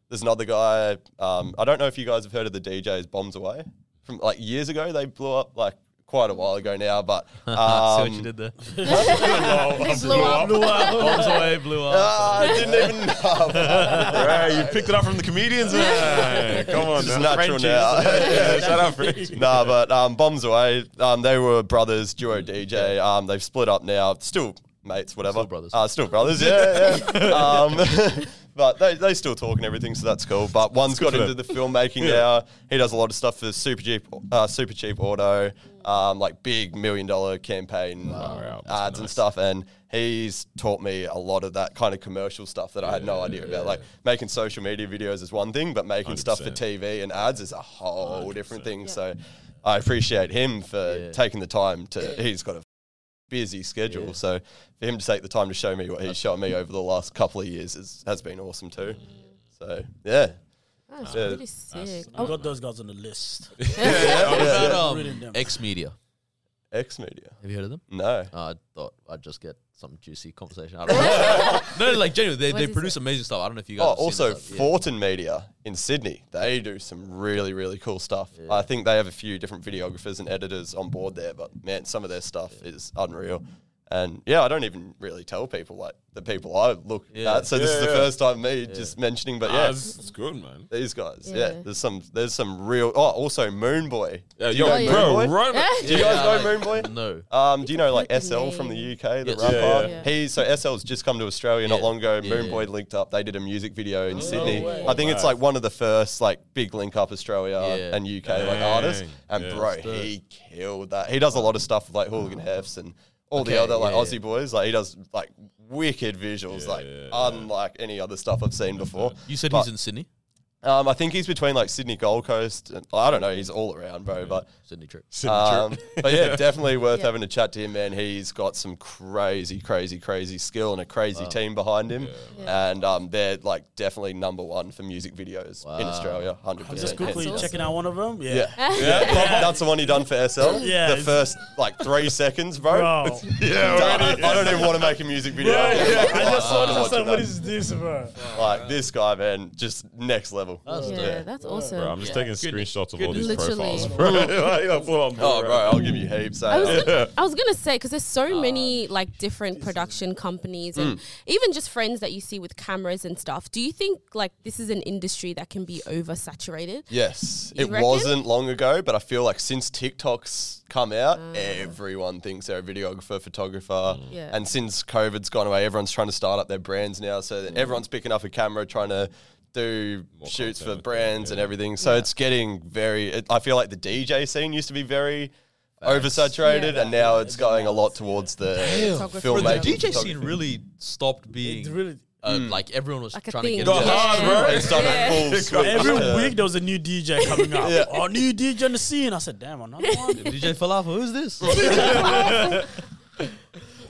there's another guy. Um, I don't know if you guys have heard of the DJs Bombs Away from like years ago. They blew up like quite a while ago now, but um, See what you did there. They blew up. Bombs away, blew up. ah, I didn't even know. Right, you picked it up from the comedians. man. Come on, Just now. natural Frenchies. now. yeah, shout out French. nah, but um, Bombs Away. Um, they were brothers, duo DJ. Um, they've split up now. Still mates, whatever. Still brothers. Uh, still brothers. Yeah, yeah. um, but they, they still talk and everything, so that's cool. But one's got into the filmmaking now. He does a lot of stuff for Super Cheap, uh, Super Cheap Auto, um, like big million dollar campaign wow, that's ads and stuff. And he's taught me a lot of that kind of commercial stuff that I had no idea about. Like making social media videos is one thing, but making stuff for TV and ads is a whole different thing. So I appreciate him for Yeah. taking the time to. He's got a busy schedule, Yeah. so for him to take the time to show me what he's shown me over the last couple of years is, has been awesome too. So yeah, That's Yeah. pretty sick. I got those guys on the list. What about um, Reading them. X Media? X Media. Have you heard of them? No, Uh, I thought I'd just get some juicy conversation. I don't know. no, like genuinely, they, What they is produce it? amazing stuff. I don't know if you guys. Oh, have seen also this stuff. Yeah. Fortin Media in Sydney. They do some really, really cool stuff. I think they have a few different videographers and editors on board there, but man, some of their stuff is unreal. And yeah, I don't even really tell people like the people I look Yeah. at. So this Yeah, is the yeah. first time me just mentioning, but Ah, yeah, it's, it's good, man. these guys. Yeah. Yeah. there's some, there's some real. Oh, also Moon Boy. Yeah, you yo, know yeah. bro, Moon Boy? run. Do you Yeah, guys know like- Moon Boy? No. Um, do you know like heard SL from the name. UK, the Yes. rapper? Yeah, yeah. He so SL's just come to Australia not Yeah. long ago. Yeah, Moon yeah. Boy linked up. They did a music video in Sydney. way. I think it's like one of the first like big link up Australia Yeah. and UK like Dang. artists. And Yeah, bro, that's dope. he killed that. He does a lot of stuff with like Hooligan Hefs and all Okay, the other like yeah, Aussie yeah. boys. Like he does like wicked visuals, Yeah, like unlike any other stuff I've seen before. You said But- he's in Sydney. Um, I think he's between like Sydney Gold Coast. And, I don't know. He's all around, bro. But Sydney trip. Sydney um, but yeah, definitely worth Yeah. having a chat to him, man. He's got some crazy, crazy, crazy skill and a crazy team behind him, Yeah. and um, they're like definitely number one for music videos in Australia, hundred I'm just percent. quickly That's checking out one of them. Yeah. Yeah, yeah, that's the one he done for SL. Yeah, the it's- first like three seconds, bro. Bro. Yeah, Done. already. I don't even want to make a music video. Yeah, yeah. I just saw I'm this. I watching said, what this, bro? Like this guy, man, just next level. Yeah, that's awesome. Bro, I'm just taking screenshots of all these Literally. profiles, bro. Like, that's I'm doing Oh, right bro, I'll give you heaps. I was, gonna, I was gonna say because there's so oh, many like different production companies and mm. even just friends that you see with cameras and stuff. Do you think like this is an industry that can be oversaturated? Yes, You it reckon? wasn't long ago, but I feel like since TikTok's come out, ah. everyone thinks they're a videographer, photographer, mm. Yeah. and since COVID's gone away, everyone's trying to start up their brands now. So that everyone's picking up a camera, trying to do shoots for brands yeah. and everything. So it's getting very. It, I feel like the DJ scene used to be very. Oversaturated, Yeah. and now it's going a lot towards the Photography. Bro, the filmmaking. DJ scene really stopped being It's really. uh, like everyone was Like trying to thing. get Go into hard, that. bro. It's done Yeah. a full switch. Every to- week there was a new DJ coming up. Yeah. Oh, new DJ on the scene. I said, damn, another one. DJ Falafel, who's this?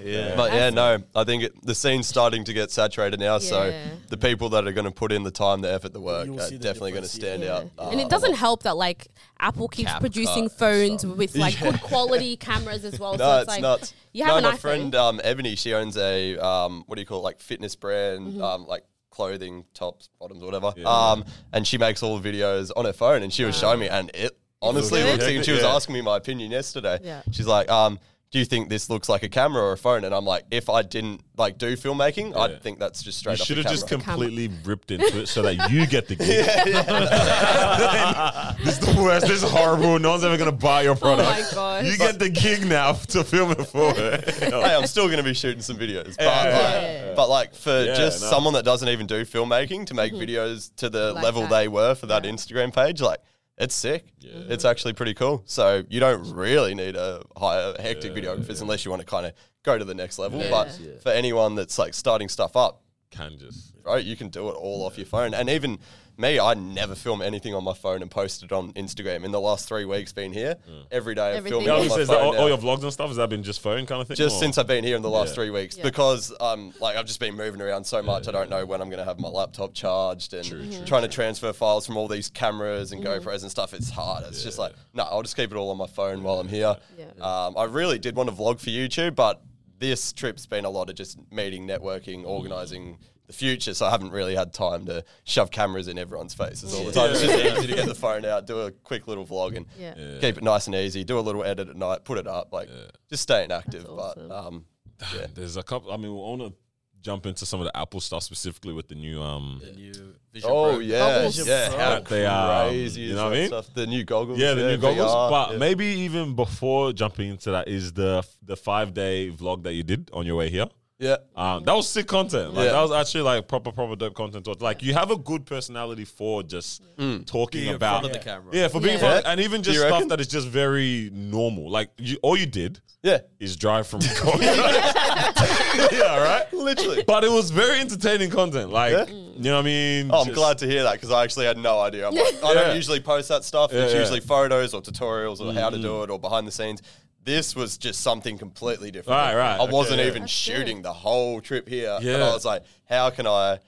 Yeah. But yeah, no, I think it, the scene's starting to get saturated now. So Yeah. the people that are going to put in the time, the effort, the work You'll are see the definitely going to difference, stand Yeah. out. and uh, it doesn't help that like Apple keeps Cap producing cut phones with like good quality cameras as well. No, so it's, it's, like nuts. you no, have my an iPhone. friend um, Ebony, she owns a um, what do you call it, like fitness brand, Mm-hmm. um, like clothing, tops, bottoms, whatever. Um, and she makes all the videos on her phone, and she was showing me, and it honestly good? looks. And she was Yeah. asking me my opinion yesterday. Yeah. She's like, um. Do you think this looks like a camera or a phone? And I'm like, if I didn't like do filmmaking, Yeah. I'd think that's just straight You up. should a have just completely ripped into it so that you get the gig. this is the worst. This is horrible. No one's ever gonna buy your product. Oh my gosh. You get the gig now to film it for it. hey, I'm still going to be shooting some videos, but, Yeah. like, but like for Yeah, just no. someone that doesn't even do filmmaking to make videos to the Mm-hmm. Like level that. they were for that Yeah. Instagram page, like it's sick. It's actually pretty cool. So you don't really need a hire hectic videographers unless you want to kind of go to the next level. Yeah. But Yeah. for anyone that's like starting stuff up, Can just. right, you can do it all off your phone. And even me, I never film anything on my phone and post it on Instagram. In the last three weeks being here, every day I've Everything. filmed Yeah, I on my gonna say, is that phone all, all your vlogs and stuff has that been just phone kind of thing? just or- since I've been here in the last Yeah. three weeks Yeah. because um like I've just been moving around so much I don't know when I'm gonna have my laptop charged and trying to transfer files from all these cameras and GoPros and stuff it's hard it's just like no I'll just keep it all on my phone while I'm here Yeah. um I really did want to vlog for YouTube but this trip's been a lot of just meeting networking organizing the future so I haven't really had time to shove cameras in everyone's faces all the time it's just easy to get the phone out do a quick little vlog and Yeah. keep it nice and easy do a little edit at night put it up like just staying active awesome. but um yeah There's a couple. I mean, we want to jump into some of the Apple stuff specifically with the new um. The new Vision Oh Pro. yeah, Goggles. yeah. How they are, crazy you know what I mean? Stuff? The new goggles. Yeah, the new goggles. VR, but yeah. maybe even before jumping into that is the the five day vlog that you did on your way here. Yeah, Um, that was sick content. Like Yeah. that was actually like proper, proper dope content. to. Like you have a good personality for just talking Being in about front of the camera. Yeah, for being in Yeah. front, and even just stuff that is just very normal. Like you, all you did yeah, is drive from. yeah, right. literally. But it was very entertaining content. Like Yeah. you know what I mean. Oh, I'm Just- glad to hear that because I actually had no idea. I'm like, I don't usually post that stuff. Yeah, it's yeah. usually photos or tutorials or how to do it or behind the scenes. This was just something completely different. Right, right, I wasn't okay, yeah. even That's shooting good. the whole trip here. But Yeah. I was like, how can I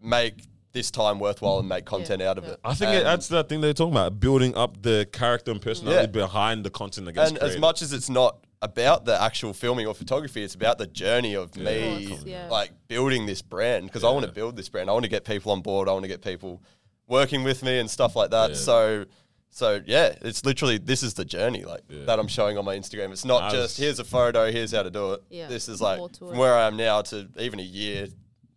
make this time worthwhile and make content out of it? I think it And- adds to that thing they're talking about, building up the character and personality Yeah. behind the content that gets and created. as much as it's not about the actual filming or photography, it's about the journey of me Of course, yeah. like building this brand because I want to build this brand. I want to get people on board. I want to get people working with me and stuff like that. Yeah. So, so yeah, it's literally this is the journey like Yeah. that I'm showing on my Instagram. It's not Nice. just here's a photo, here's how to do it. Yeah. This is like from where I am now to even a year.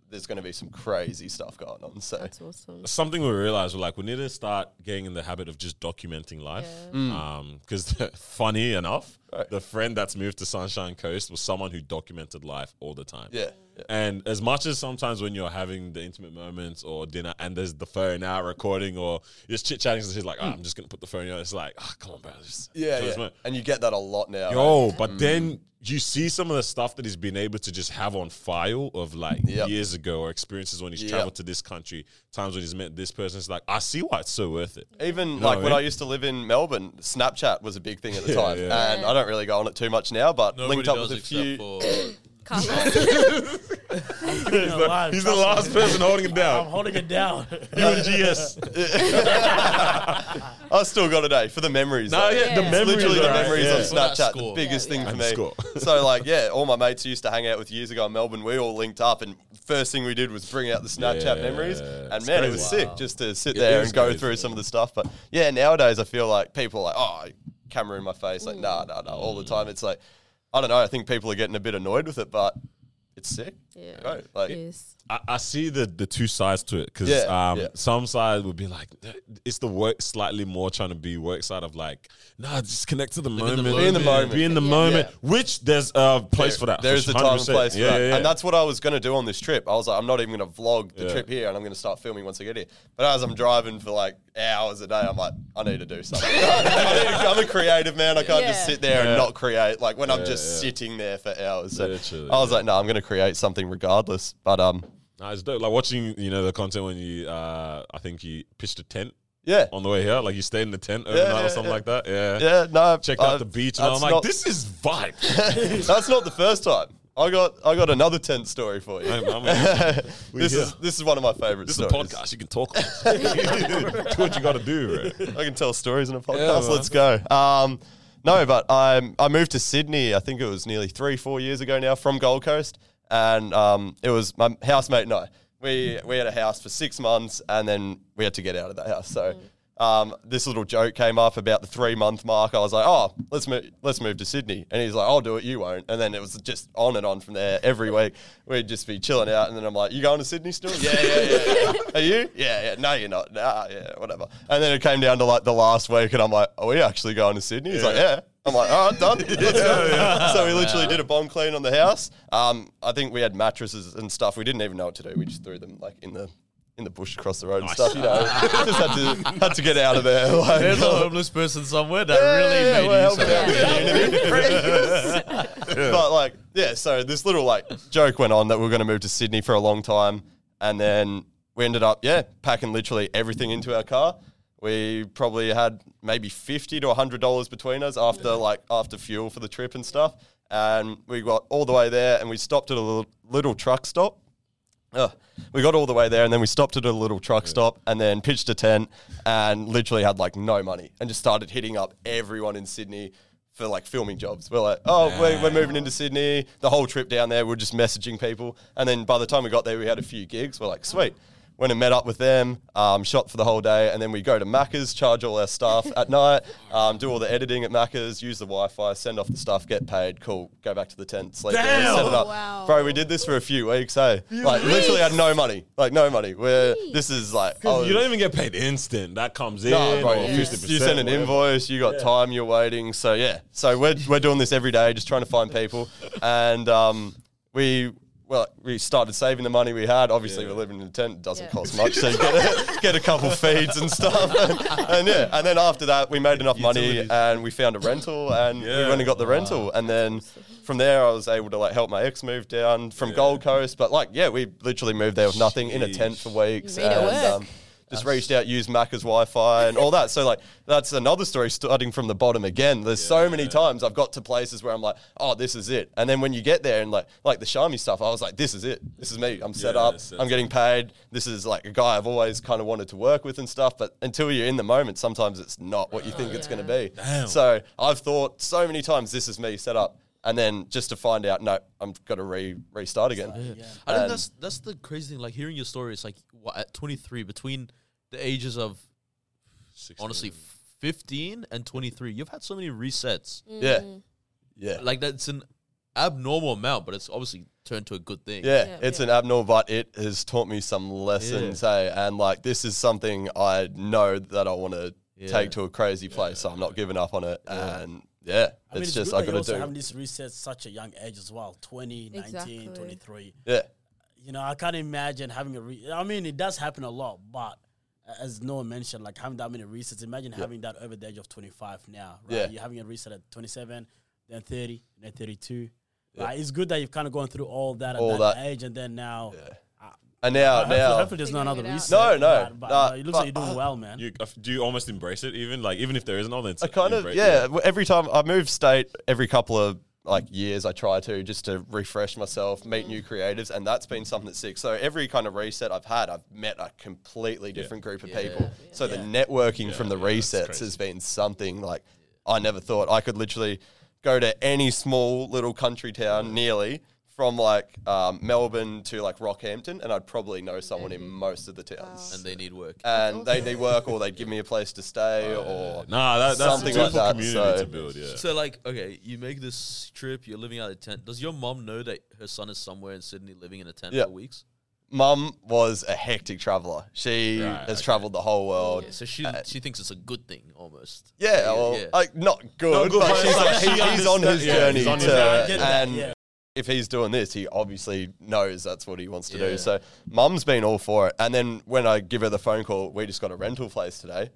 There's going to be some crazy stuff going on. So That's awesome. something we realized we're like we need to start getting in the habit of just documenting life Yeah. um because funny enough Right. the friend that's moved to Sunshine Coast was someone who documented life all the time. Yeah. Yeah. And as much as sometimes when you're having the intimate moments or dinner and there's the phone out recording or just chit chatting, and she's like, oh, I'm just gonna put the phone out. It's like, oh, come on, bro. Just Yeah, yeah. And you get that a lot now. Yo, eh? but then you see some of the stuff that he's been able to just have on file of like Yep. years ago or experiences when he's Yep. traveled to this country, times when he's met this person. It's like, I see why it's so worth it. Even No, like when? I used to live in Melbourne, Snapchat was a big thing at the Yeah, time, yeah. and I don't really go on it too much now. But Nobody linked up with a except few. For Carlos. He's the, he's the last person holding it down. I'm holding it down. You and GS. I still got it, eh? For the memories. No, though. yeah, the Yeah. memories, Literally the right, memories yeah. on Snapchat, the biggest Yeah, thing yeah. for And me. score. so like, yeah, all my mates who used to hang out with years ago in Melbourne. We all linked up, and first thing we did was bring out the Snapchat Yeah, memories. it's And man, it was crazy. sick just to sit It there is and go crazy. through some of the stuff. But yeah, nowadays I feel like people are like, oh, camera in my face, like nah, nah, nah, all the time. It's like, I don't know. I think people are getting a bit annoyed with it, but it's sick. Yeah. Right? Like, Yes. I, I see the the two sides to it because Yeah, um, yeah. some side would be like it's the work slightly more trying to be work side of like nah just connect to the in the moment Be in the moment. be in the moment Yeah. which there's a place for that There is for the time and 100%. place for yeah, that. yeah, yeah. And that's what I was going to do on this trip. I was like, I'm not even going to vlog the Yeah. trip here and I'm going to start filming once I get here. But as I'm driving for like hours a day, I'm like, I need to do something. I need to- I'm a creative man. I can't just sit there Yeah. and not create. Like when I'm just yeah. sitting there for hours. So Literally, I was yeah. like, no, I'm going to create something regardless. But um, Nah, it's dope. Like watching, you know, the content when you, uh, I think you pitched a tent yeah. on the way here. Like you stayed in the tent overnight yeah, or something yeah. like that. Yeah. Yeah, no. Checked out the beach and I'm like, this is vibe. that's not the first time. I got I got another tent story for you. This is this is one of my favorite This is a podcast. You can talk. do what you got to do, bro. I can tell stories in a podcast. Let's go. Um, no, but I I moved to Sydney. I think it was nearly three four years ago now from Gold Coast, and um, it was my housemate and I. We we had a house for six months, and then we had to get out of that house. So. Um, this little joke came up about the three month mark. I was like, "Oh, let's move, let's move to Sydney," and he's like, "I'll do it, you won't." And then it was just on and on from there. Every week we'd just be chilling out, and then I'm like, "You going to Sydney still?" yeah, yeah, yeah, yeah. Are you? Yeah, yeah. No, you're not. Nah, yeah, whatever. And then it came down to like the last week, and I'm like, "Are we actually going to Sydney?" He's like, "Yeah." I'm like, "All right, done. Let's go." So we literally did a bomb clean on the house. Um, I think we had mattresses and stuff. We didn't even know what to do. We just threw them like in the in the bush across the road and stuff. You know, just had to had to get out of there. Like, There's a homeless person somewhere that yeah, really yeah, made we're use of helping out that. the community. But like, yeah, so this little like joke went on that we are going to move to Sydney for a long time, and then we ended up, yeah, packing literally everything into our car. We probably had maybe fifty to hundred dollars between us after like after fuel for the trip and stuff, and we got all the way there, and we stopped at a little, little truck stop. Ugh. We got all the way there and then we stopped at a little truck stop and then pitched a tent and literally had like no money and just started hitting up everyone in Sydney for like filming jobs. We're like, oh, we're, we're moving into Sydney. The whole trip down there, we're just messaging people. And then by the time we got there, we had a few gigs. We're like, sweet. Went and met up with them, um, shot for the whole day, and then we go to Macca's, charge all our stuff at night, um, do all the editing at Macca's, use the Wi-Fi, send off the stuff, get paid, cool, go back to the tent, sleep there, set it up. Wow. Bro, we did this for a few weeks, hey. Like literally had no money. Like no money. We're this is like I was- you don't even get paid instant. That comes in. no, bro, you, you send an invoice, you got time, you're waiting. So yeah. So we're we're doing this every day, just trying to find people. And um we well, we started saving the money we had. Obviously, Yeah. we're living in a tent; it doesn't Yeah. cost much, so you get a, get a couple feeds and stuff. And, and yeah, and then after that, we made enough money and we found a rental, and we Yeah. went and got the rental. And then from there, I was able to like help my ex move down from Gold Coast. But like, yeah, we literally moved there with nothing in a tent for weeks, You made it work. um, just reached out, used Macca's Wi-Fi and all that. So like, that's another story. Starting from the bottom again. There's so many times I've got to places where I'm like, oh, this is it. And then when you get there and like, like the Shami stuff, I was like, this is it. This is me. I'm set Yeah, up. I'm getting paid. This is like a guy I've always kind of wanted to work with and stuff. But until you're in the moment, sometimes it's not what you think it's going to be. Damn. So I've thought so many times, this is me set up. And then just to find out, no, I'm got to re restart again. I think that's that's the crazy thing. Like hearing your story, it's like what, at 23, between the ages of 16. honestly 15 and 23, you've had so many resets. Mm. Yeah. Yeah. Like that's an abnormal amount, but it's obviously turned to a good thing. Yeah, Yeah. it's an abnormal, but it has taught me some lessons. Hey, and like this is something I know that I want to Yeah. take to a crazy place. So I'm not giving up on it. And yeah, I it's it's just I that got you also to having do. this reset such a young age as well 20, 19, Exactly. 23. Yeah, You know, I can't imagine having a re- I mean, it does happen a lot, but as Noah mentioned, like having that many resets, imagine having that over the age of 25 now, right? Yeah. You're having a reset at 27, then 30, then 32. Right? It's good that you've kind of gone through all that at All that, that. age, and then now. and now hopefully, now hopefully there's not another it reset. No, no, But, but, nah, uh, it looks like you're doing uh, well, man. You, uh, do you almost embrace it even like even if there isn't one? It's I kind of yeah. w- Every time I move state, every couple of like years, I try to just to refresh myself, meet mm. new creatives, and that's been something that's sick. So every kind of reset I've had, I've met a completely different group of people. So the networking from the yeah, resets has been something like I never thought. I could literally go to any small little country town mm. nearly. From like um, Melbourne to like Rockhampton, and I'd probably know someone in mm-hmm. most of the towns. Ah. and they need work. And they need work, or they'd give me a place to stay, or Nah, that, that's Something something like that, community so- to build. Yeah. So like, okay, you make this trip, you're living out of a tent. Does your mom know that her son is somewhere in Sydney living in a tent Yeah. for weeks? Mum was a hectic traveler. She Right, has okay. traveled the whole world. Yeah, so she uh, she thinks it's a good thing almost. Yeah, well, yeah. like not good, good, but but she's like, like he- he's on his yeah, journey he's on his to, journey. I get that, and yeah. If he's doing this, he obviously knows that's what he wants to Yeah. do. So, Mum's been all for it. And then when I give her the phone call, we just got a rental place today.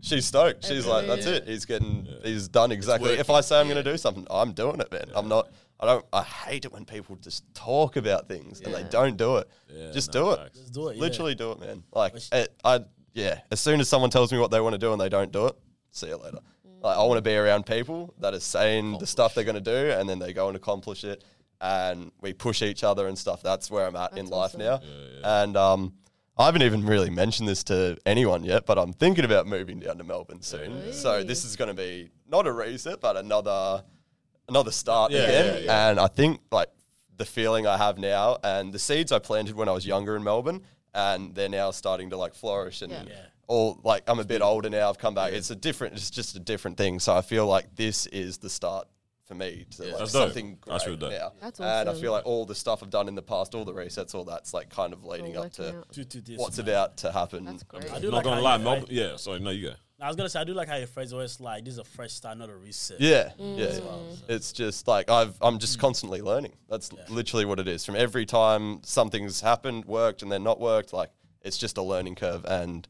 She's stoked. She's like, "That's Yeah. it. He's getting. He's done exactly. If I say I'm going to do something, I'm doing it, man. I'm not. I don't. I hate it when people just talk about things and they don't do it. Yeah, just no, do it. Just do it. yeah. Literally do it, man. Like it, I, yeah. As soon as someone tells me what they want to do and they don't do it, see you later. Like I want to be around people that are saying the stuff they're going to do and then they go and accomplish it, and we push each other and stuff. That's where I'm at in That's life awesome. now. And um, I haven't even really mentioned this to anyone yet, but I'm thinking about moving down to Melbourne soon. So this is going to be not a reset, but another another start Yeah, again. yeah, And I think like the feeling I have now and the seeds I planted when I was younger in Melbourne and they're now starting to like flourish and Yeah. Yeah. all like I'm a bit older now. I've come back. It's a different. It's just a different thing. So I feel like this is the start for me to like That's dope. something great That's really dope. now. That's And I feel like all the stuff I've done in the past, all the resets, all that's like kind of leading All up to out. To, to this, what's man. about to happen. That's great. I do Not like gonna lie, you Melbourne. Yeah, sorry, no, you go. I was gonna say I do like how your phrase always like this is a fresh start, not a reset. Yeah, Mm. yeah. It's just like I've I'm just constantly learning. That's literally what it is. From every time something's happened, worked, and then not worked, like it's just a learning curve. And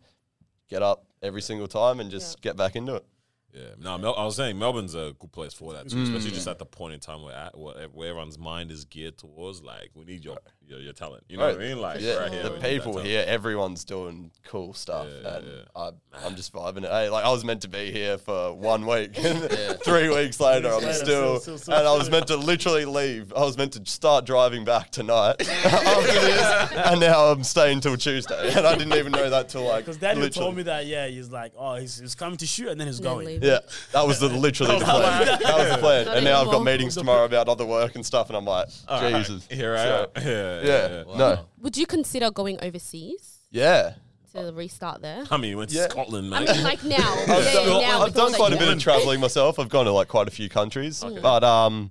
get up every single time and just get back into it. Yeah, no, Mel- I was saying Melbourne's a good place for that too, Mm. especially just at the point in time where at, where, where everyone's mind is geared towards. Like, we need your your, your talent. You know what I mean? Like, yeah, right here, the we need that people here, everyone's doing cool stuff, Yeah, and yeah. I, I'm just vibing it. Hey, like I was meant to be here for one week, three weeks later, I'm still, still- still- still- and I was meant to literally leave. I was meant to start driving back tonight after this, and now I'm staying till Tuesday, and I didn't even know that till like Because Daniel literally. told me that yeah, he's like, oh, he's, he's coming to shoot and then he's going. leave. Yeah, that was the literally the plan. That was the plan, Not and now I've got meetings tomorrow about other work and stuff, and I'm like, Jesus, Here I So- am. Yeah, yeah, yeah. no, Would you consider going overseas yeah. to restart there? I mean, you went to Yeah. Scotland, I man. mean, like now. I've yeah, done, now I've done because, quite like, a bit of traveling myself. I've gone to like quite a few countries, but um,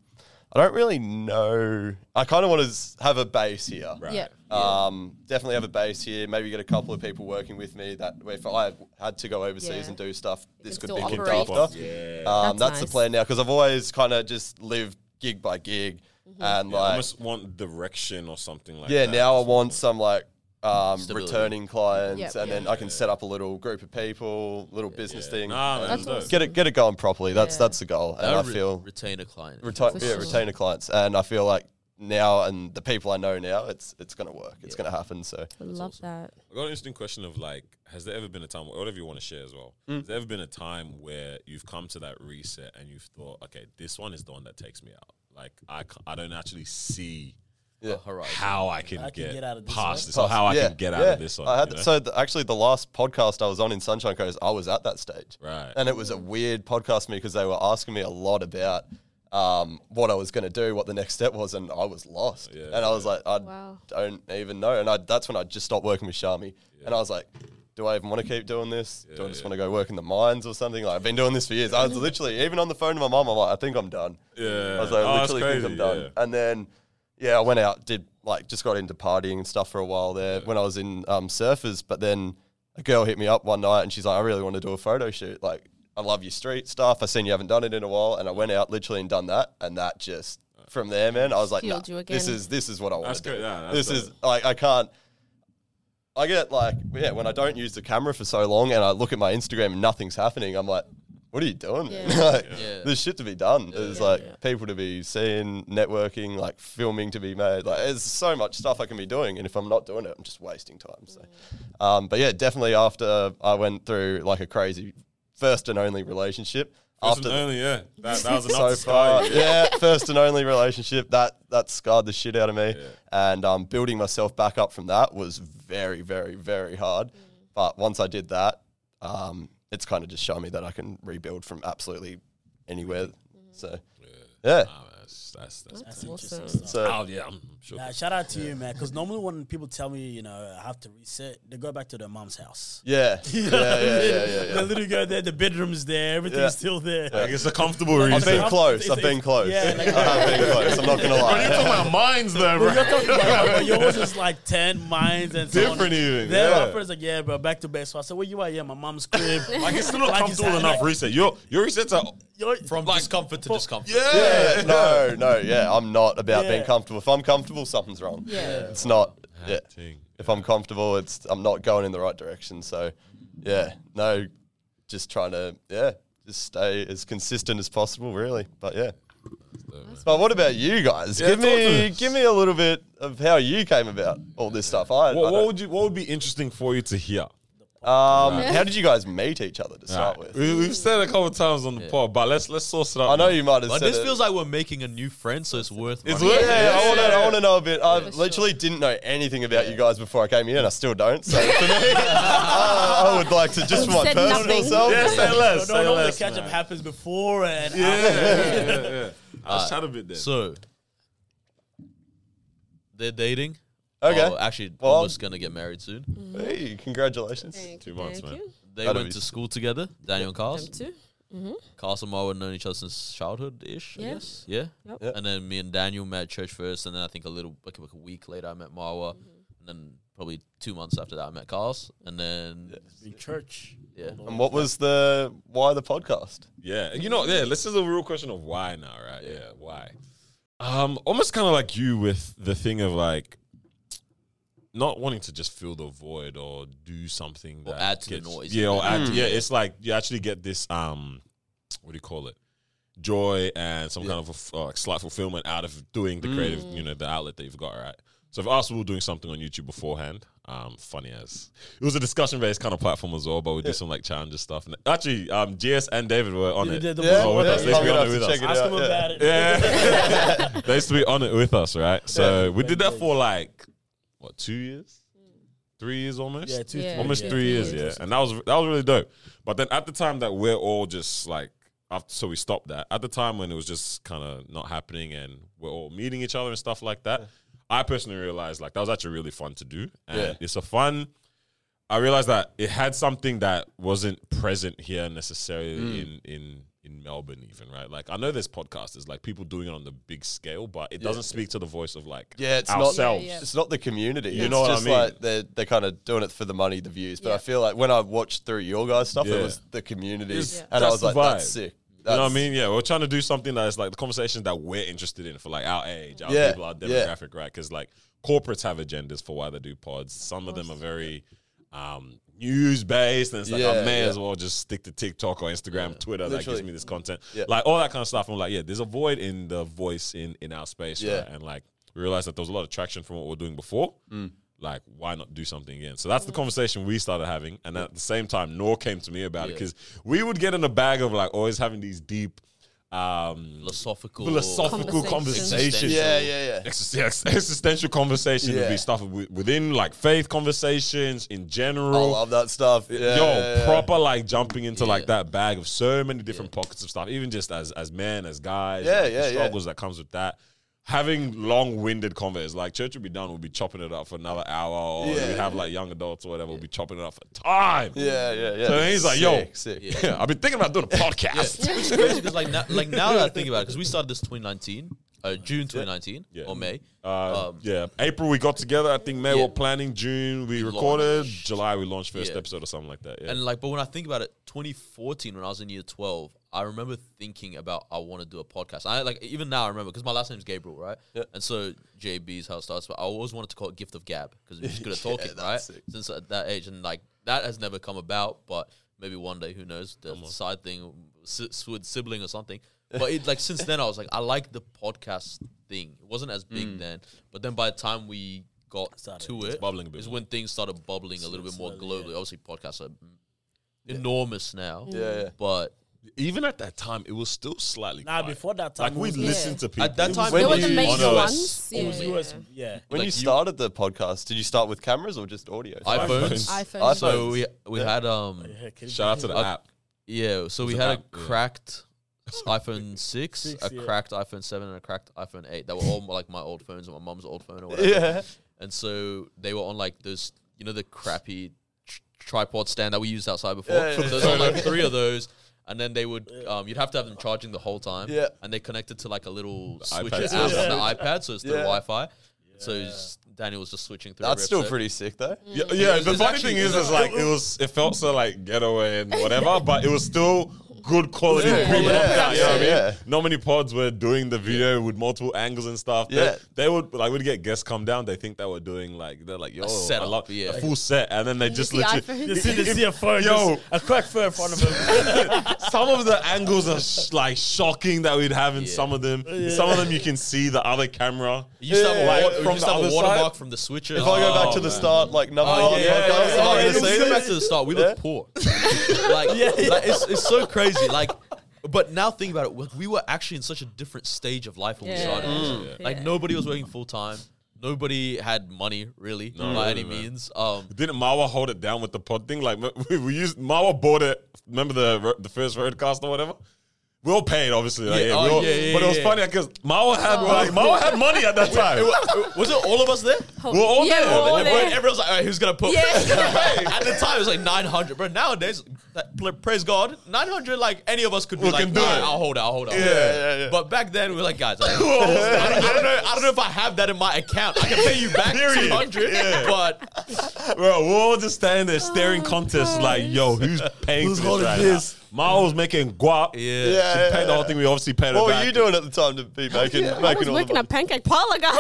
I don't really know. I kind of want to have a base here. Right. Yeah. Um, definitely have a base here. Maybe get a couple of people working with me. That if I had to go overseas Yeah. and do stuff, this can could be still looked operate. after. Yeah. Um, That's that's, the nice. plan now because I've always kind of just lived gig by gig, Mm-hmm. and Yeah, I like almost want direction or something like yeah, that. Yeah, now I want some like um, returning clients, Yep. and Yeah. then I can set up a little group of people, little business Yeah. thing. Nah, man, and That's dope. get it get it going properly. That's Yeah. that's the goal, and I Re- feel retain a client. reti- yeah, sure. retainer clients, and I feel like now and the people I know now, it's it's gonna work. It's gonna happen. So I love that. I got an interesting question of like, has there ever been a time, whatever you want to share as well, Mm. has there ever been a time where you've come to that reset and you've thought, okay, this one is the one that takes me out? Like, I, I don't actually see yeah. How I can, I can get, get out of this past one. this or how I can get out yeah. of this one. I had you know? so the, actually the last podcast I was on in Sunshine Coast, I was at that stage, Right. And it was a weird podcast for me because they were asking me a lot about um, what I was going to do, what the next step was, and I was lost. Yeah, and I was like, I Wow. don't even know. And I, that's when I just stopped working with Shami, and I was like. Do I even want to keep doing this? do I just yeah. want to go work in the mines or something? Like I've been doing this for years. I was literally even on the phone to my mom. I'm like, I think I'm done. Yeah. I was like, Oh, that's literally think I'm done. yeah. And then, yeah, I went out, did like just got into partying and stuff for a while there when I was in um, Surfers. But then a girl hit me up one night and she's like, I really want to do a photo shoot. Like, I love your street stuff. I seen you haven't done it in a while, and I went out literally and done that, and that just from there, man, I was like, Fueled nah, you this is this is what I want That's to do. good, yeah, this that's is like I can't. I get like yeah, when I don't use the camera for so long, and I look at my Instagram and nothing's happening, I'm like. What are you doing? Yeah. like, Yeah. There's shit to be done. There's Yeah. like Yeah. people to be seeing, networking, like filming to be made. Like there's so much stuff I can be doing, and if I'm not doing it, I'm just wasting time. So, um, but yeah, definitely after I went through like a crazy first and only relationship. First after and only, yeah. That, that was enough so to scar far, you. yeah, first and only relationship that that scarred the shit out of me, Yeah. and um, building myself back up from that was very, very, very hard. But once I did that, um, it's kind of just shown me that I can rebuild from absolutely anywhere. So, yeah. Nah, that's, that's, that's, That's Awesome. So oh, yeah, I'm sure. Nah, shout out to you, man. Because normally when people tell me, you know, I have to reset, they go back to their mom's house. yeah, yeah, yeah, yeah, yeah. They literally go there. The bedroom's there. Everything's Yeah. still there. like, it's a comfortable I've been close. I've been close. yeah, like- I have been close. I'm not gonna Bro, you're talking about mines though, bro. Well, you're talking about, but yours is like 10 mines and so on. Different even, Then yeah. my friend's like, yeah, bro, back to base. So I said, where you at? Yeah, my mom's crib. Like, it's still not Like it's comfortable like- enough reset. Your, your resets are... Yo, From discomfort to discomfort. Yeah, no, no, yeah. I'm not about being comfortable. If I'm comfortable, something's wrong. Yeah. It's not. Yeah. Ting. If I'm comfortable, it's I'm not going in the right direction. So, yeah, no, just trying to yeah, just stay as consistent as possible, really. But yeah. But what about you guys? Yeah, give me give me a little bit of how you came about all this stuff. I, I What, what would you? What would be interesting for you to hear? Um, how did you guys meet each other to start Alright. with? We, we've said it a couple of times on the Yeah. pod, but let's let's source it up. I know you might have But said this it. feels like we're making a new friend, so it's worth. It's running. worth Yeah, it. I want to. I want to know a bit. I For literally didn't know anything about you guys before I came here, and I still don't. So for me, I, I would like to just for my Said personal nothing. self. Yeah, say no, less. no, say no, less. the catch up happens before and Yeah, after. yeah, yeah, yeah. I'll chat a bit then. So they're dating. Okay. Oh, actually, Well- almost gonna get married soon. Mm-hmm. Hey, congratulations. Thank Two you, months, thank man. you. They That'd went be- to school together. Daniel mm-hmm. and Carl. Them too. Carl and Marwa known each other since childhood ish. I Yeah. guess. Yeah. Yep. Yeah. And then me and Daniel met at church first, and then I think a little like, like a week later I met Marwa, mm-hmm. and then probably two months after that I met Carlos, and then in church. yeah. And what was the why the podcast? Yeah, you know, yeah. This is a real question of why now, right? Yeah, why? Um, almost kind of like you with the thing of like not wanting to just fill the void or do something Or that add to the noise. Yeah, or add. Mm. Yeah, it's like you actually get this um, what do you call it? Joy and some kind of a f- uh, like slight fulfillment out of doing the creative, you know, the outlet that you've got, right? So for us, we were doing something on YouTube beforehand. Um, funny as it was a discussion based kind of platform as well, but we did some like challenges stuff. And actually, um, GS and David were on it. the- the- Yeah, Oh, with yeah, us. They used to be on it with us. Ask him yeah. about it. Yeah, they used to be on it with us, right? So we did that for like what two years, three years almost. Yeah, two, Yeah. three, almost yeah. three years, Yeah. yeah. And that was that was really dope. But then at the time that we're all just like after, so we stopped that. At the time when it was just kind of not happening and we're all meeting each other and stuff like that, I personally realized like that was actually really fun to do, and Yeah. it's a fun. I realized that it had something that wasn't present here necessarily Mm. in in in Melbourne, even right. Like I know there's podcasters, like people doing it on the big scale, but it doesn't speak to the voice of like Yeah, it's not- ourselves. Yeah, yeah. It's not the community. You it's know what I just mean? like they're they're kind of doing it for the money, the views. But I feel like when I watched through your guys' stuff, Yeah. it was the community, It's- Yeah. and I was like, that's vibe. sick. You know what I mean? Yeah, we're trying to do something that is like the conversations that we're interested in for like our age, our Yeah, people, our yeah. demographic, right? Because like corporates have agendas for why they do pods. Some of them are very um, news based, and it's like I may yeah. as well just stick to TikTok or Instagram, Twitter that gives me this content, Yeah. like all that kind of stuff. I'm like, yeah, there's a void in the voice in in our space, Yeah. right? And like we realized that there was a lot of traction from what we we're doing before. Mm. Like, why not do something again? So that's the conversation we started having. And at the same time, Nor came to me about it because we would get in a bag of like always having these deep um, philosophical, philosophical Conversations. conversations. Yeah, yeah, yeah. Exis- yeah, ex- existential conversations would be stuff within like faith conversations in general. I general. love that stuff. Yeah, Yo, yeah, yeah. proper like jumping into like that bag of so many different pockets of stuff, even just as as men, as guys, Yeah, like, yeah, the yeah. struggles that comes with that. Having long-winded convos, like church would be done, we'll be chopping it up for another hour, or Yeah. we have like young adults or whatever, we'll be chopping it up for time. Yeah, yeah, yeah. So he's like, yo, Sick, sick. Yeah. I've been thinking about doing a podcast. Which is crazy because like now, like now that I think about it, because we started this 2019, uh, June 2019 Yeah. or May. Uh, Um, yeah, April we got together. I think May Yeah. we're planning. June we recorded. launched. July we launched first Yeah. episode or something like that. Yeah. And like, but when I think about it, 2014 when I was in year 12, I remember thinking about I want to do a podcast. I like even now I remember because my last name's Gabriel, right? And so JB is how it starts. But I always wanted to call it Gift of Gab because we're just good at talking, right? sick. Since at that age, and like that has never come about, but maybe one day, who knows? The side thing with sibling or something. But it, like since then, I was like, I like the podcast thing. It wasn't as big Mm. then, but then by the time we got Started. to It's it, bubbling a bit is more. when things started bubbling a little bit more slowly, globally. Obviously, podcasts are enormous now. Yeah, yeah. But even at that time, it was still slightly. Nah, quiet. before that time, like we it was- listened to people At that time, was When They were the you- major on a- ones. It was Yeah, US, yeah. yeah. When Like you you- started the podcast, did you start with cameras or just audio? iPhones. iPhone. So we iPhones. we Yeah. had um Yeah, can you Shout out to the app. yeah. So we an had a app, yeah. cracked iPhone six, Six, a yeah. cracked iPhone seven, and a cracked iPhone eight. They were all like my old phones and my mom's old phone or whatever. yeah. And so they were on like those, you know, the crappy tr- tripod stand that we used outside before. Yeah, yeah, so there's yeah. on like three of those. And then they would, um, you'd have to have them charging the whole time. Yeah. And they connected to like a little switcher app switch. on the iPad, so it's through Yeah. Wi-Fi. So Daniel was just switching through. That's still episode. pretty sick though. Yeah, It yeah. The funny actually- thing is, is like it was. It felt so like getaway and whatever, but it was still good quality. Yeah, premium yeah, content, you know what I mean? yeah. Not many pods were doing the video with multiple angles and stuff. They- Yeah. they, would like would get guests come down. They think they were doing like they're like yo I setup, love- yeah. a full set, and then they just see literally. iPhones? You see, you see a phone, Yo. a crack phone in front of him. some of the angles are sh- like shocking that we'd have in Yeah. some of them. Some of them you can see the other camera. You used to have, Yeah, a, like, from you used the have a other watermark side. from the switcher. If I go back Oh, to the start, like number Oh, one yeah, yeah, podcast, am I gonna yeah, Go back to the start. We look poor. like, like, it's, it's so crazy. Like, but now think about it. we- We were actually in such a different stage of life when we started. Mm. Like Yeah. nobody was working full time. Nobody had money really no, by any man. means. Um, Didn't Marwa hold it down with the pod thing? Like we, we used Marwa bought it. Remember the the first roadcast or whatever. We all paid, obviously. Like, Yeah, yeah, oh, all- yeah, yeah, but it was yeah. funny because Marwa had oh. like Marwa had money at that time. was it all of us there? We're all yeah, there. we're all Like, there. Everyone's like, all right, who's gonna put? Yeah. At the time, it was like nine hundred. But nowadays, that- pl- praise God, nine hundred. Like any of us could be We like, can do "Alright, it." I'll hold it. I'll hold it. I'll Yeah, hold it." yeah, yeah. But back then, we were like, guys, like, I, don't, I don't know. I don't know if I have that in my account. I can pay you back Period. two hundred. Yeah. But Bro, we're all just standing there staring oh, contests like, yo, who's paying Who's for holding this right this? Now? Was making guap. yeah, Yeah, To yeah, the whole thing, we obviously paid What it were you doing at the time to be making I was making all the working money? at Pancake Parlour, guys.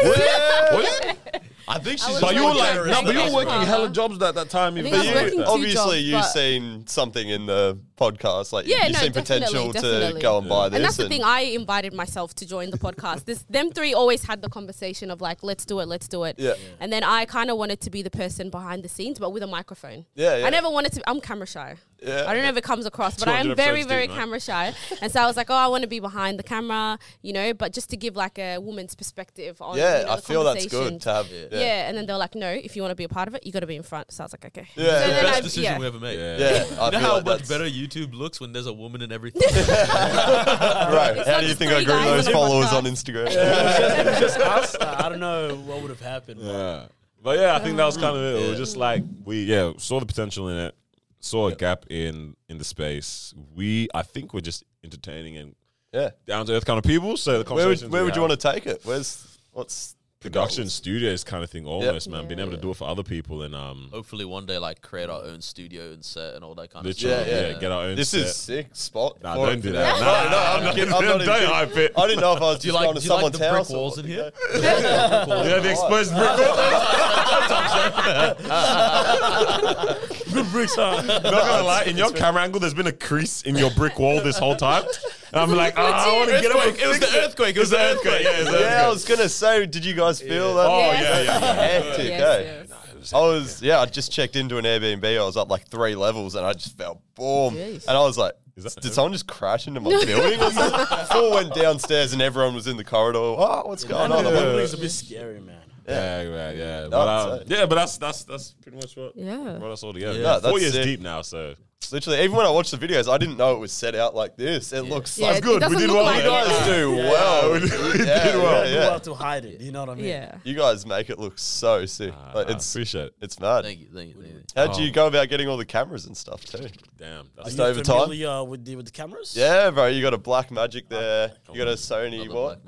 Were you? I think she's. was But you were working like, no, but you were working Parlour. hella jobs at that time. think even I was though- working two Obviously, jobs, you've but- seen something in the podcast, like Yeah, you've no, seen potential definitely, to definitely. go and buy this. And that's the thing. I invited myself to join the podcast. This, them three always had the conversation of like, let's do it, let's do it. Yeah. And then I kind of wanted to be the person behind the scenes, but with a microphone. Yeah, yeah. I never wanted to. I'm camera shy. Yeah. I don't know if it comes across, but I am very, episodes very deep, man. camera shy. And so I was like, oh, I want to be behind the camera, you know, but just to give like a woman's perspective on. yeah, you know, I the feel that's good conversation. to have. Yeah. Yeah. and then they're like, no, if you want to be a part of it, you got to be in front. So I was like, okay. Yeah. So The then Best I- decision yeah. we ever made. Yeah. Yeah, I You know feel how like much that's better YouTube looks when there's a woman in everything. right. How not do you just think I three grew guys those on a followers on Instagram? If it's just us, I don't know what would have happened. but- Yeah. But yeah, I think that was kind of it. It was just like we yeah, saw the potential in it, saw a gap in in the space. We I think we're just entertaining and Yeah. down to earth kind of people. So the Where would, conversations where we would you want to take it? Where's what's the production goals? studios kind of thing almost, man. Being able to do it for other people and um Hopefully, one day, like create our own studio and set and all that kind literally of Yeah, stuff. yeah, yeah. get our own This set. is sick spot. Nah, for don't it. do that. No, Nah, no, I'm nah, kidding. I'm not even don't kidding. hype it. I didn't know if I was Do you just like, going to do you like someone's the brick walls in here? Yeah, the exposed brick wall. Good bricks, huh? Not gonna lie, in your camera angle, there's been a crease in your brick wall this whole time. And I'm like, oh, I want to get away. It was the earthquake. It was the earthquake. Yeah, it was the Yeah, I earthquake. was gonna say, did you guys feel that? Oh Yes. yeah, yeah, yeah. Hectic, Yes, eh? yes. I was, yeah, I just checked into an Airbnb. I was up like three levels and I just felt boom. Jeez. And I was like, that- did someone just crash into my building? or something? Four went downstairs and everyone was in the corridor. Oh, what's going on? I'm like, Building's a bit scary, man. Yeah, yeah, yeah. No, But, um, yeah, but that's that's that's pretty much what Yeah. brought us all together. Yeah, Four years sick. deep now, so literally, even when I watched the videos, I didn't know it was set out like this. It looks Yeah, like good. We did look well. like you guys do Yeah. well. we did- we Yeah, did well. yeah, You have to hide it. You know what I mean? Yeah. You guys make it look so sick. Like, I it's appreciate it. it's mad. Thank you, thank you, thank you. How'd you go about getting all the cameras and stuff too? Damn. Are That's Just you over time? familiar with the with the cameras? Yeah, bro. You got a Blackmagic there. You got a Sony what?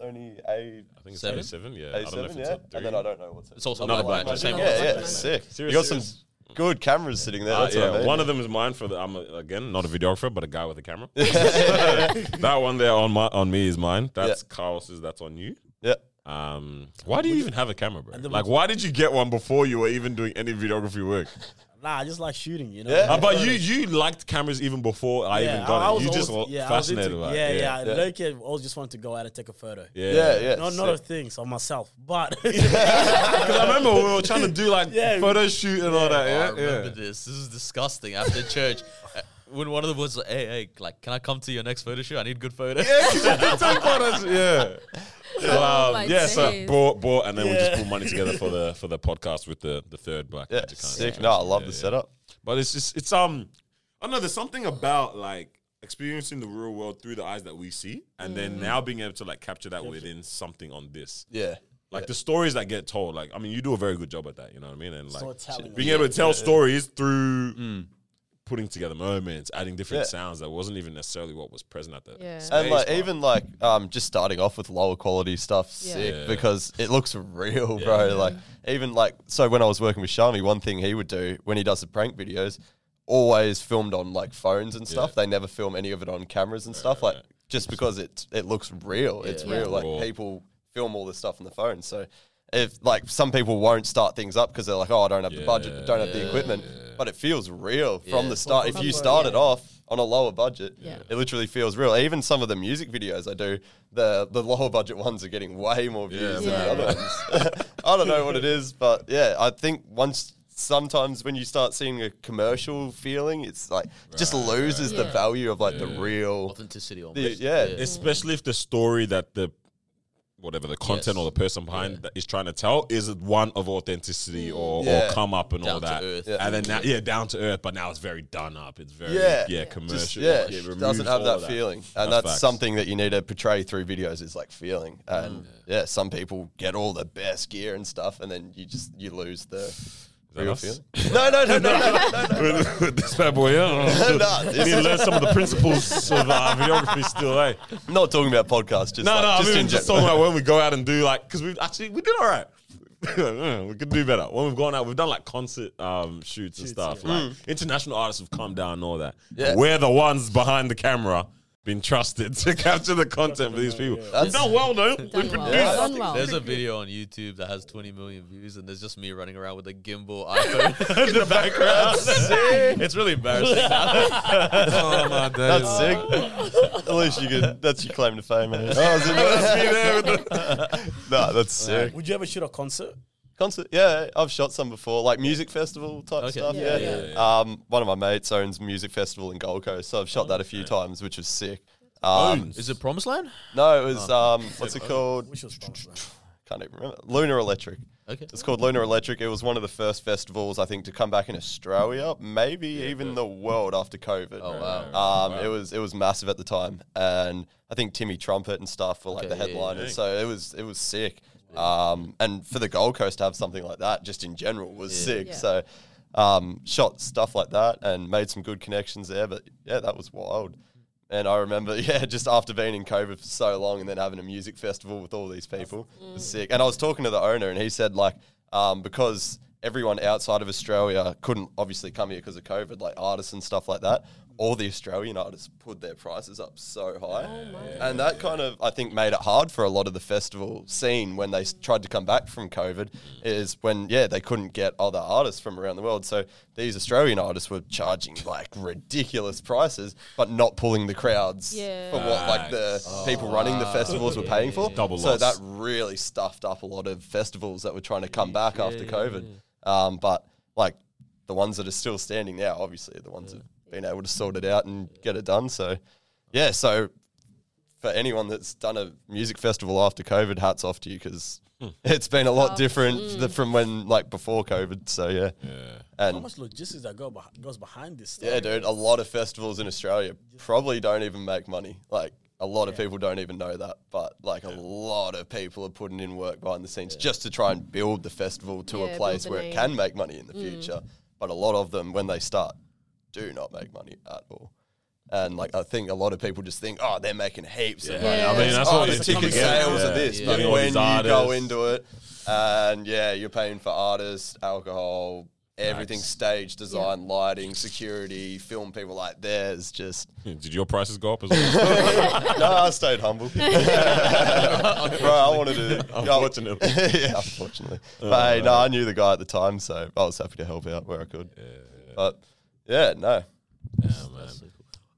Sony A I think it's Seven? A7. Yeah. I don't know A7, if yeah. it's a And then I don't know what's it. It's also Another Black Blackmagic. Magic. Same Yeah, one. yeah, sick. Serious, you got some serious. good cameras sitting there. Uh, That's yeah, what I mean. one of them is mine for the. I'm a, again not a videographer, but a guy with a camera. that one there on my on me is mine. That's Carlos's. That's on you. Yeah. Um, why do you even have a camera, bro? Like, why did you get one before you were even doing any videography work? Nah, I just like shooting. You know. Yeah. Uh, but you you liked cameras even before I even got I it. was You just always- were yeah, fascinated into- by yeah, it. yeah, Yeah. yeah. Loki always just wanted to go out and take a photo. yeah, Yeah, yeah. Not, not sick. of things of myself, but Because I remember we were trying to do like Yeah. photo shoot and all that. Oh, I Yeah, remember yeah. this. This is disgusting. After church, uh, when one of them was like, "Hey, hey, like, can I come to your next photo shoot? I need good photos." Take photos, yeah. Oh Um, my yeah, so days. bought, bought, and then we just Yeah. pull money together for the for the podcast with the the third Black Yeah, Magic. kind of sick. No, I love Yeah, the yeah. setup. But it's just it's um I don't know, there's something about like experiencing the real world through the eyes that we see and then now being able to like capture that within something on this. Yeah. Like the stories that get told, like I mean, you do a very good job at that. You know what I mean? And like being able to tell stories through putting together moments, adding different Yeah. sounds that wasn't even necessarily what was present at the Yeah. stage, And like but- even like um just starting off with lower quality stuff, Yeah. sick Yeah. because it looks real, bro. Like even like so when I was working with Shami, one thing he would do when he does the prank videos, always filmed on like phones and stuff. Yeah. They never film any of it on cameras and stuff. Like just because it it looks real, it's Yeah. real. Like Raw. people film all this stuff on the phone, so. If like some people won't start things up because they're like, oh, I don't have the budget, don't have the Yeah. equipment, but it feels real from the start. If you the- started yeah. off on a lower budget, Yeah. it literally feels real. Even some of the music videos I do, the the lower budget ones are getting way more views Yeah, than man. the other ones. I don't know what it is, but yeah, I think once sometimes when you start seeing a commercial feeling, it's like it just loses the Yeah. value of like the real. Authenticity The, almost. yeah, especially if the story that the whatever the content Yes. or the person behind that is trying to tell is one of authenticity mm. or, Yeah. or come up and all Down to that earth. Yeah. and then now yeah down to earth but now it's very done up it's very Yeah. yeah, Just, commercial yeah, It it doesn't have all that, feeling, and That's that's, facts. something that you need to portray through videos is like feeling. Mm. And yeah, some people get all the best gear and stuff, and then you just you lose the that real us? feeling. No, no, no, no, no, no, no. with, with this bad boy yeah Nah, you this need to learn some of the principles of uh, videography still eh I'm not talking about podcasts. Just no like, no just I mean in just talking about when we go out and do like because we've actually we did all right we could do better when we've gone out. We've done like concert um, shoots and stuff. Like international artists have come down and all that. Yeah. We're the ones behind the camera, been trusted to capture the content for these people. We've done well, though. We Done well. produced. Done well. There's a video on YouTube that has 20 million views, and there's just me running around with a gimbal iPhone in the background. it's really embarrassing. Oh my That's sick. At least you can. That's your claim to fame. Man. Oh, That's me there with the- no, that's sick. Would you ever shoot a concert? Concert, yeah, I've shot some before, like music festival type Okay. stuff. Yeah, Yeah, yeah, Um, one of my mates owns music festival in Gold Coast, so I've shot that a few times, which was sick. Um, Is it Promised Land? no, it was um, what's it called? Which was. Can't even remember. Lunar Electric. Okay. It's called Lunar Electric. It was one of the first festivals, I think, to come back in Australia, maybe even the world after COVID. Oh, wow. Um, It was it was massive at the time, and I think Timmy Trumpet and stuff were like Okay, the yeah, yeah, headliners. yeah. So it was it was sick. Um, and for the Gold Coast to have something like that, just in general, was sick. So um, shot stuff like that and made some good connections there. But yeah, that was wild. And I remember, yeah, just after being in COVID for so long and then having a music festival with all these people it was sick. And I was talking to the owner, and he said like, um, because everyone outside of Australia couldn't obviously come here because of COVID, like artists and stuff like that. All the Australian artists put their prices up so high, and that kind of I think made it hard for a lot of the festival scene when they s- tried to come back from COVID. Is when yeah they couldn't get other artists from around the world, so these Australian artists were charging like ridiculous prices, but not pulling the crowds Yeah. for what like the people running the festivals were paying for. Double so loss. that really stuffed up a lot of festivals that were trying to come back after COVID. Um, but like the ones that are still standing now, obviously, are the ones that have been able to sort it out and get it done. So, yeah. So for anyone that's done a music festival after COVID, hats off to you because hmm. it's been a lot Tough. different th- from when like before COVID. So yeah, Yeah. How much logistics that go beh- goes behind this? Stuff? yeah, dude, a lot of festivals in Australia probably don't even make money. Like a lot of people don't even know that, but like a lot of people are putting in work behind the scenes just to try and build the festival to Yeah, a place the where it can make money in the future. But a lot of them, when they start, do not make money at all. And like I think a lot of people just think, oh, they're making heaps of money. Yeah. I mean, that's oh, what the ticket sales Yeah. are this. Yeah. But Getting when these you go into it, and yeah, you're paying for artists, alcohol, everything, Nice. stage design, lighting, security, film people like there's just Did your prices go up as well? no, I stayed humble. Bro, I wanted to. Unfortunately. yeah, unfortunately. But hey, no, I knew the guy at the time, so I was happy to help out where I could. But yeah, no. yeah, man.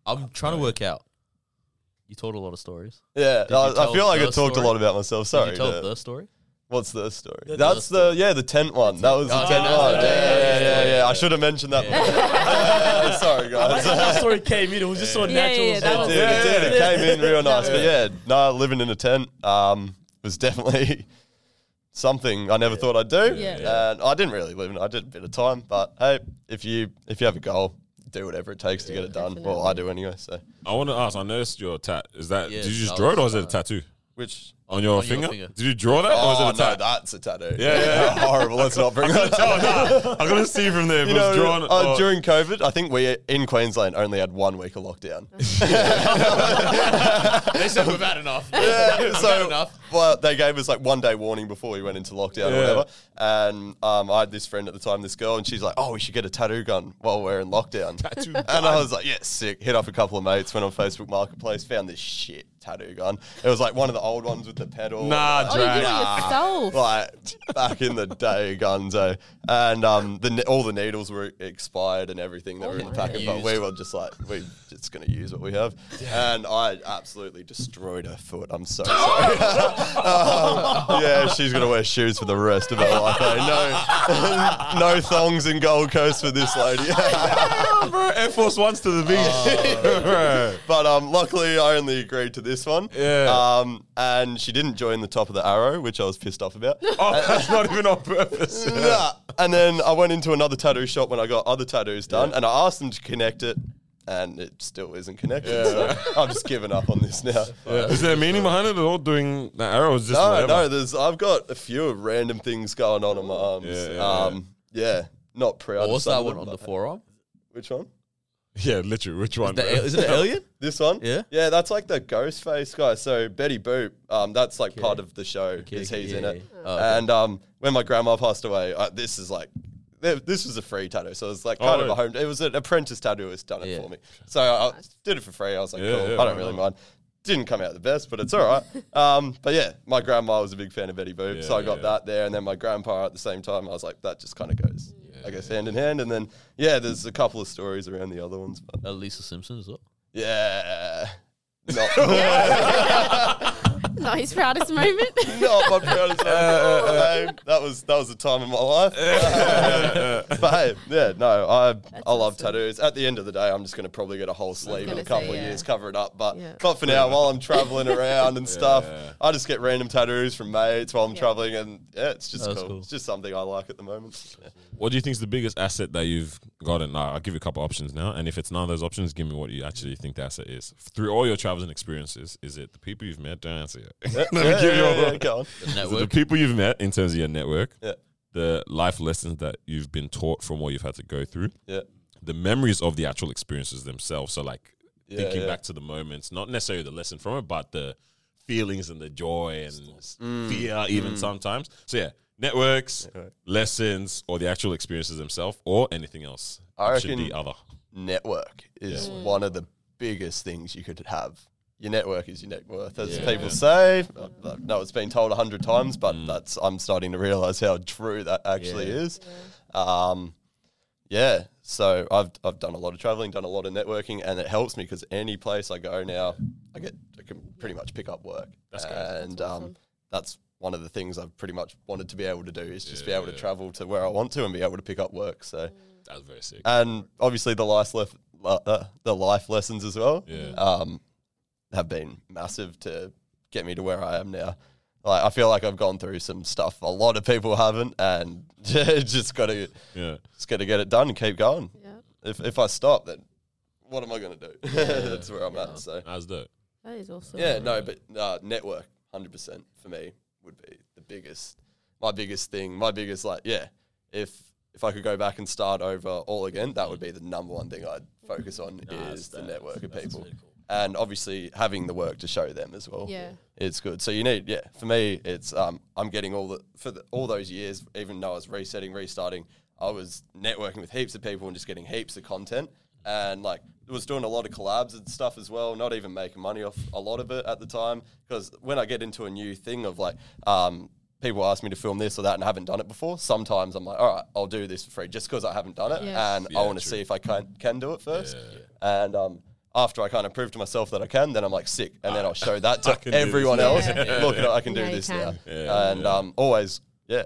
I'm trying to work out. You told a lot of stories. Yeah, you I, I tell feel like I the talked a story? lot about myself. Sorry. Did you tell no. the story? What's the story? The- That's the the yeah the tent one. That was the Oh, tent yeah, one. Yeah, yeah, yeah, yeah, yeah, yeah. I should have mentioned that. before. Sorry, guys. that story came in. It was just so Yeah, natural. yeah, as that well. was- Dude, it did. It came in real nice. But yeah, no, living in a tent um, was definitely something I never thought I'd do. Yeah. And I didn't really live in it. I did a bit of time. But hey, if you if you have a goal, do whatever it takes to get it done. Well, I do anyway. So I want to ask. I noticed your tat. Is that? Yeah, did you just draw it, or is it a tattoo which on your, on your finger? finger. Did you draw that, or Oh is it a no, tat? that's a tattoo. Yeah, yeah, yeah. horrible. Let's not bring that up. I'm gonna see from there. If You it was drawn. uh, oh, during COVID, I think we in Queensland only had one week of lockdown. They said we've had enough. Yeah, so enough. well, they gave us like one day warning before we went into lockdown Yeah. or whatever. And um, I had this friend at the time, this girl, and she's like, "Oh, we should get a tattoo gun while we're in lockdown." Tattoo and I was like, "Yeah, sick." Hit up a couple of mates, went on Facebook Marketplace, found this shit tattoo gun. It was like one of the old ones with the pedal. Nah, Oh, you did it drag. yourself. like back in the day, Gunzo, and um, the all the needles were expired and everything that were in the packet, but we were just like, we're just gonna use what we have, and I absolutely destroyed her foot. I'm so sorry. Um, yeah, she's gonna wear shoes for the rest of her life. eh? No, no thongs in Gold Coast for this lady. bro, Air Force Ones to the beach. Bro. But um, luckily, I only agreed to this one. Yeah. Um, and she didn't join the top of the arrow, which I was pissed off about. Oh, that's not even on purpose. Nah. And then I went into another tattoo shop when I got other tattoos done, and I asked them to connect it, and it still isn't connected. So I've just given up on this now. Yeah. Is there a meaning behind it at all? Doing the arrow is just No, whatever? no, there's I've got a few random things going on on my arms. Yeah, yeah, um, yeah. not proud. What of that one on the forearm? Which one? Yeah, literally. Which one? The, is it an alien? This one? Yeah? Yeah, that's like the ghost face guy. So Betty Boop, um, that's like part of the show okay, he's yeah, in it. yeah. Oh, okay. And um, when my grandma passed away, uh, this is like th- this was a free tattoo, so it was like kind Oh, of a yeah. home. It was an apprentice tattooist done it Yeah. for me, so I, I did it for free. I was like, Yeah, cool, yeah, I don't really mind. Didn't come out the best, but it's all right. um, but yeah, my grandma was a big fan of Betty Boop, so I got yeah. that there, and then my grandpa at the same time. I was like, that just kind of goes, I guess, hand in hand. And then yeah, there's a couple of stories around the other ones, but Uh, Lisa Simpson as well. yeah. Not, Not his proudest moment. not my proudest moment. that was that was the time of my life. but hey, yeah, no, I I love awesome. tattoos. At the end of the day, I'm just gonna probably get a whole sleeve in gonna a couple say, of yeah. years, cover it up. But Yeah. but for now, while I'm traveling around and stuff, Yeah. I just get random tattoos from mates while I'm Yeah. traveling, and yeah, it's just That's cool. cool. It's just something I like at the moment. Yeah. What do you think is the biggest asset that you've gotten? Nah, I'll give you a couple options now, and if it's none of those options, give me what you actually think the asset is. Through all your travels and experiences, is it the people you've met? Don't answer yet. Let me Yeah, give you yeah, all. yeah, go on. The Is it the people you've met in terms of your network, Yeah, the life lessons that you've been taught from what you've had to go through, yeah, the memories of the actual experiences themselves. So, like Yeah, thinking yeah. back to the moments, not necessarily the lesson from it, but the feelings and the joy and Mm. fear, even sometimes. So, yeah, networks, Network. lessons, or the actual experiences themselves, or anything else. I Option reckon- D, other. network is one of the biggest things you could have. Your network is your net worth, as people say. I I know it's been told a hundred times, but that's I'm starting to realize how true that actually Yeah. is. Um, yeah, so I've I've done a lot of traveling, done a lot of networking, and it helps me because any place I go now, I get I can pretty much pick up work, That's great. and That's um, that's one of the things I've pretty much wanted to be able to do is just be able to travel to where I want to and be able to pick up work. So That's very sick. and obviously the life lef- uh, the life lessons as well Yeah. um, have been massive to get me to where I am now. like I feel like I've gone through some stuff a lot of people haven't, and just got to Yeah. just got to get it done and keep going. Yeah. If if I stop, then what am I going to do? That's where I'm at. So That's dope. That is awesome. yeah, no, but uh, network, hundred percent for me would be the biggest, my biggest thing, my biggest like, yeah. If if I could go back and start over all again, that would be the number one thing I'd focus on is the network of people, and obviously having the work to show them as well. Yeah. it's good. So you need, yeah. For me, it's um, I'm getting all the for the, all those years, even though I was resetting, restarting, I was networking with heaps of people and just getting heaps of content, and like was doing a lot of collabs and stuff as well. Not even making money off a lot of it at the time, because when I get into a new thing of like, um, people ask me to film this or that and I haven't done it before. Sometimes I'm like, all right, I'll do this for free just because I haven't done it, Yeah. and Yeah, I want to see if I can can do it first. And um, after I kind of prove to myself that I can, then I'm like sick, and then I'll show that to can do this. everyone Yeah. else. Yeah. Look, I can do Yeah, this can. now, Yeah, and yeah. um, always, yeah,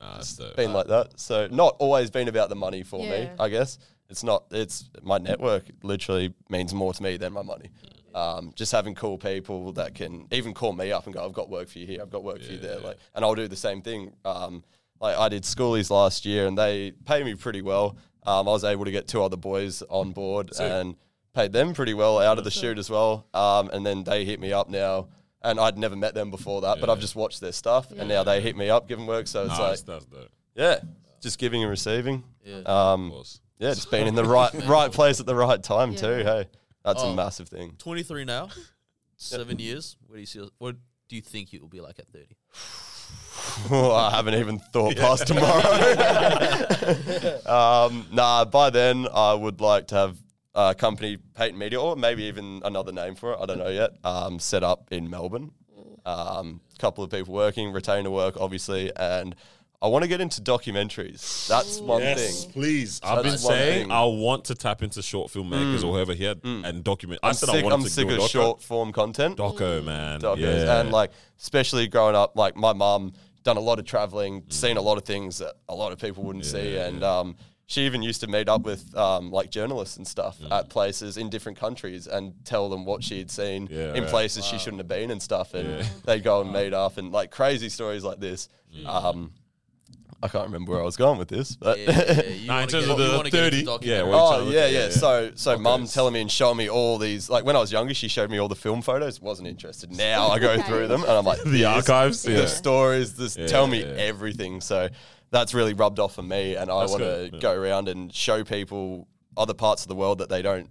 Nah, that's dope. been like that. So not always been about the money for me. I guess it's not. It's my network literally means more to me than my money. Um, just having cool people that can even call me up and go, "I've got work for you here. I've got work for you there." Like, and I'll do the same thing. Um, like I did schoolies last year, and they pay me pretty well. Um, I was able to get two other boys on board and paid them pretty well out of the shoot as well. Um, and then they hit me up now. And I'd never met them before that, but I've just watched their stuff, and now they hit me up, giving work. So it's Nah, like, that's, that's dope. yeah, just giving and receiving. Yeah. Of Um, course. Yeah, just being in the right right place at the right time Yeah. too. Hey, that's Oh. a massive thing. 23 now, seven years. What do you see? What do you think it will be like at 30? I haven't even thought past tomorrow. um, nah, by then I would like to have a company, Paton Media, or maybe even another name for it. I don't know yet. Um, set up in Melbourne. Um, couple of people working, retainer work, obviously, and I want to get into documentaries. That's one Yes, thing. please. I've been That's one saying thing. I want to tap into short filmmakers or whoever here and document. I I'm said I sick, wanted I'm to sick do a of doco. short form content. doco, man. docos. Yeah. And like, especially growing up, like my mum done a lot of traveling, seen a lot of things that a lot of people wouldn't see, and um, she even used to meet up with um, like journalists and stuff at places in different countries and tell them what she had seen Yeah, in right. places she shouldn't have been and stuff, and they'd go and meet up and like crazy stories like this. Um, I can't remember where I was going with this, but Yeah, yeah, yeah. You Nah, in terms of the wanna get into 30, yeah, documentaries. what- Oh yeah, yeah. at. So so mum telling me and showing me all these like when I was younger, she showed me all the film photos. Wasn't interested. Now I go through them and I'm like The archives? the Yeah. stories. This Yeah, tell me yeah. everything. So that's really rubbed off on me, and I want to yeah. go around and show people other parts of the world that they don't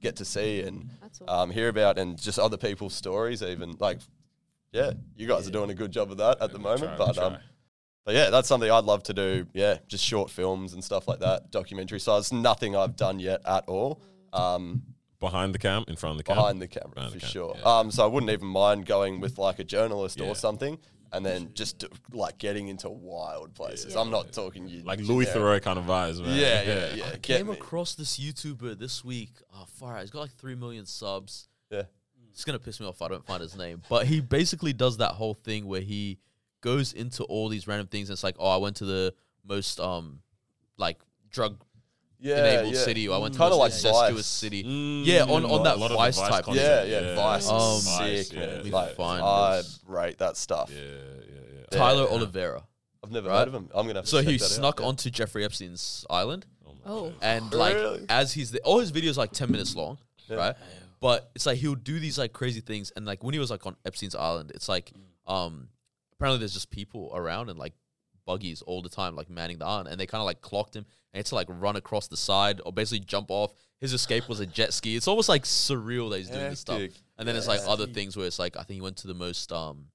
get to see and um, hear about, and just other people's stories. Even like, yeah, you guys are doing a good job of that at the moment. try, we but um, try. But yeah, that's something I'd love to do. Yeah, just short films and stuff like that, documentary. So it's nothing I've done yet at all. Um, behind the cam, in front of the cam. behind the camera Behind for the cam, sure. yeah. Um, so I wouldn't even mind going with like a journalist Yeah. or something, and then just do- like getting into wild places. I'm not talking you like Louis generic- Theroux kind of vibes, man. Yeah, yeah, yeah. I came me. across this YouTuber this week. Oh, far out. He's got like 3 million subs. Yeah. It's going to piss me off if I don't find his name. But he basically does that whole thing where he goes into all these random things. And it's like, oh, I went to the most, um, like, drug yeah, enabled yeah. city. Or I went to Kinda the like most incestuous Vice. city. Mm, yeah, on, on that a lot of the Vice Vice type. content. Yeah, Yeah, yeah, yeah. Vice Um, is Vice, sick, yeah, Like, Find I rate that stuff. Yeah, yeah, yeah. Tyler Yeah. Oliveira. I've never Right. heard of him. I'm gonna. Have to So check he that out. snuck Yeah. onto Jeffrey Epstein's island. Oh. and like Really? as he's there, all his videos like 10 minutes long right but it's like he'll do these like crazy things and like when he was like on epstein's island it's like um apparently there's just people around and like buggies all the time like manning the island and they kind of like clocked him and he had to like run across the side or basically jump off. His escape was a jet ski. It's almost like surreal that he's doing this stuff. And then it's like other things where it's like i think he went to the most um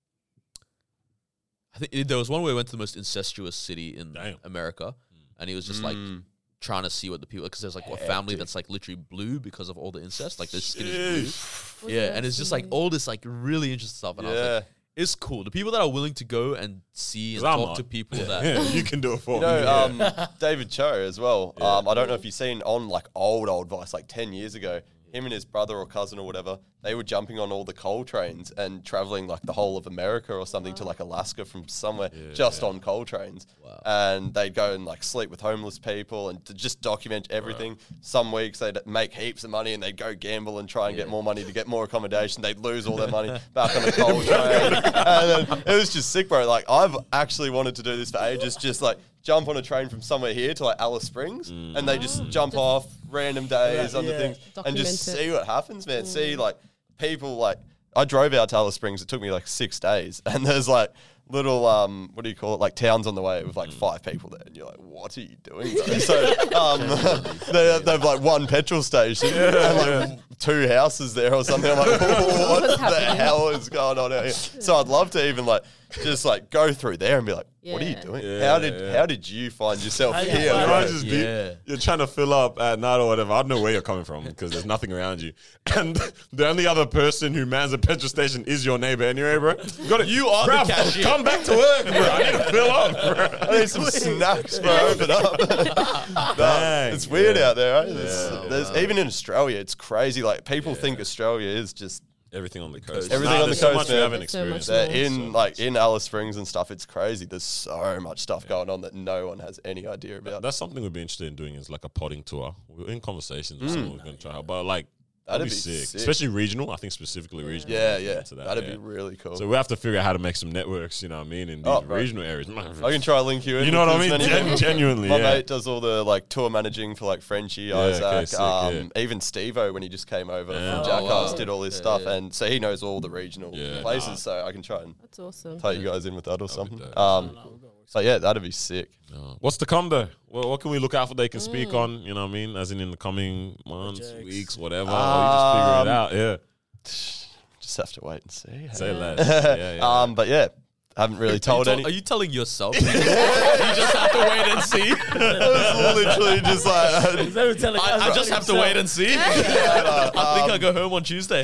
I think there was one where he went to the most incestuous city in Damn. America, and he was just like Mm. trying to see what the people because there's like a family that's like literally blue because of all the incest, like their skin is blue. Yeah, and it's just like all this like really interesting stuff, and I was like, it's cool. The people that are willing to go and see and 'Cause I'm talk not. to people that Yeah, you can do it for You me. know, yeah. um, David Choe as well. Um, I don't know if you've seen on like old old Vice, like ten years ago. Him and his brother or cousin or whatever, they were jumping on all the coal trains and traveling like the whole of America or something to like Alaska from somewhere just on coal trains. And they'd go and like sleep with homeless people and to just document everything. Some weeks they'd make heaps of money and they'd go gamble and try and get more money to get more accommodation. They'd lose all their money back on the coal train. and then it was just sick, bro. Like I've actually wanted to do this for ages, just like jump on a train from somewhere here to like Alice Springs and they just jump off random days Yeah, under yeah. things and just it. see what happens, man. See like people like I drove out to Alice Springs. It took me like six days, and there's like little um what do you call it like towns on the way with like five people there and you're like what are you doing so um they, they've like one petrol station and like two houses there or something. I'm like what What's the hell is going on out here? So i'd love to even like just like go through there and be like what are you Yeah. doing Yeah, how did yeah. how did you find yourself How here find- bro? Imagine just be- Yeah. you're trying to fill up at night or whatever. I don't know where you're coming from because there's nothing around you. And the only other person who mans a petrol station is your neighbor anyway, bro. Got it. You are the cashier. Come back to work, bro. I need to fill up, bro. I need some snacks, bro. Open up. No, Dang. it's weird Yeah. out there. Right? There's, Yeah. there's even in Australia, it's crazy. Like people think Australia is just Everything on the coast. Everything Nah, on the there's so coast, much we man. haven't There's so much experienced. they're more. in like in Alice Springs and stuff. It's crazy. There's so much stuff going on that no one has any idea about. That's something we'd be interested in doing is like a potting tour. We're in conversations with hmm. someone we're going to try out, but like that'd, That'd be, be sick. sick. especially regional. I think specifically regional. yeah, yeah, that, that'd yeah. be really cool. So we have to figure out how to make some networks. You know what I mean? In these Oh, bro. regional areas. I can try to link you in. You know what I mean? Gen- genuinely, My yeah. mate does all the like tour managing for like Frenchie, okay, Isaac, sick, um, even Steve-O when he just came over Yeah. from Oh, Jackass wow. did all his Yeah, stuff, yeah. and so he knows all the regional Yeah, places. nah. So I can try and That's awesome. tie you guys in with that or That'd something. be dope. Um, but yeah, that'd be sick. No. What's to come though? Well, what can we look out for? They can Mm. speak on. You know what I mean? As in in the coming months, Projects. weeks, whatever. or you just figure Um, it out. Yeah. Just have to wait and see. Say less. Yeah, yeah. Um, but yeah, I haven't really told are, you any. are you telling yourself? you just have to wait and see. It's literally just like Is that what telling us? I, I just have to wait and see. I think I go home on Tuesday.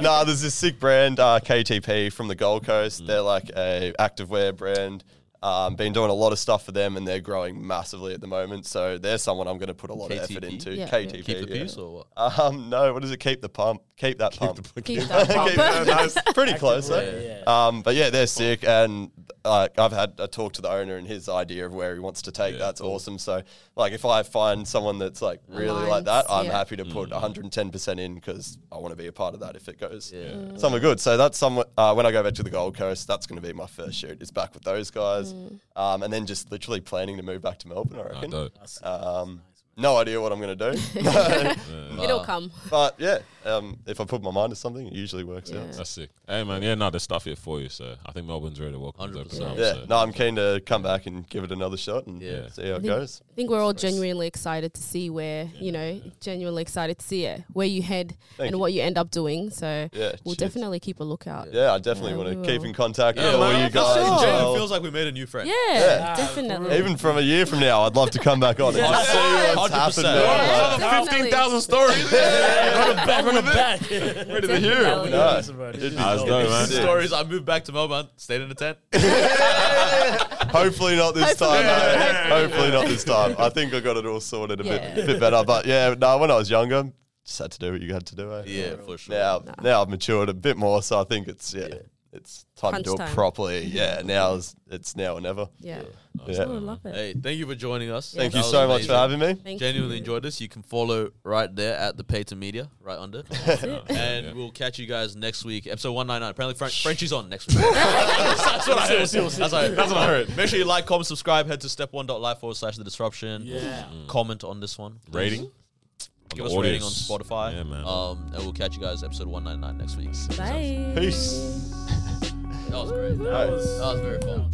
nah, there's this sick brand, uh, KTP from the Gold Coast. They're like a activewear brand. Um, been doing a lot of stuff for them, and they're growing massively at the moment. So they're someone I'm going to put a lot of effort into. Yeah. KTP. Keep the yeah. peace or what? Um, no, what does it? Keep the pump. Keep that pump. Keep that Keep up. that- Pretty close, Yeah, yeah. Um, but yeah, they're sick, and uh, I've had a talk to the owner and his idea of where he wants to take. Yeah, that's cool. awesome. So, like, if I find someone that's like really like that, I'm yeah. happy to put 110 percent in because I want to be a part of that if it goes Yeah. somewhere good. So that's somewhat uh, when I go back to the Gold Coast, that's going to be my first shoot. Is back with those guys, um, and then just literally planning to move back to Melbourne. I Ah, reckon. dope. Um, no idea what I'm going to do, It'll come. but yeah, um, if I put my mind to something, it usually works Yeah. out. That's sick. Hey man, yeah, no, there's stuff here for you. So I think Melbourne's ready to welcome you. 100%. Now, Yeah, so. no, I'm keen to come back and give it another shot and Yeah. see how it think- goes. I think we're all genuinely excited to see where, you know, genuinely excited to see it, where you head Thank and you. what you end up doing. So Yeah, we'll cheers. definitely keep a lookout. Yeah, I definitely Yeah, want we to keep will. in contact Yeah, with all you guys. sure. as Genuinely well. feels like we made a new friend. Yeah, Yeah. definitely. Even from a year from now, I'd love to come back on and just see what's 100%. happened. Yeah. man. Like, Yeah. Definitely. Fifteen thousand stories. Run it back, run it back. Ready to hear it. Definitely. No, Listen, bro, it'd be dope. dope, man. Stories. I moved back to Melbourne, stayed in a tent. Hopefully not this Hopefully time. not. mate. Hopefully not this time. I think I got it all sorted a Yeah. bit, bit better. But yeah, no, when I was younger, just had to do what you had to do. Eh? Yeah, for sure. Now, now I've matured a bit more, so I think it's yeah, it's time Crunch to do time. it properly. Yeah, now is it's now or never. Yeah. Yeah. Oh, I love it. Hey, thank you for joining us. Thank That you was so much for having me. Thank Genuinely you. enjoyed this. You can follow right there at the Paton Media, right under. it. and we'll catch you guys next week. Episode 199. Apparently, Fren- Frenchie's on next week. That's what I heard. That's what I that's what I heard. Make sure you like, comment, subscribe. Head to step1.life forward slash the disruption. Yeah. Comment on this one. Rating. Give us the a rating on. Spotify. Yeah, man. Um, and we'll catch you guys episode 199 next week. Bye. Peace. That was great. That was- That was very fun.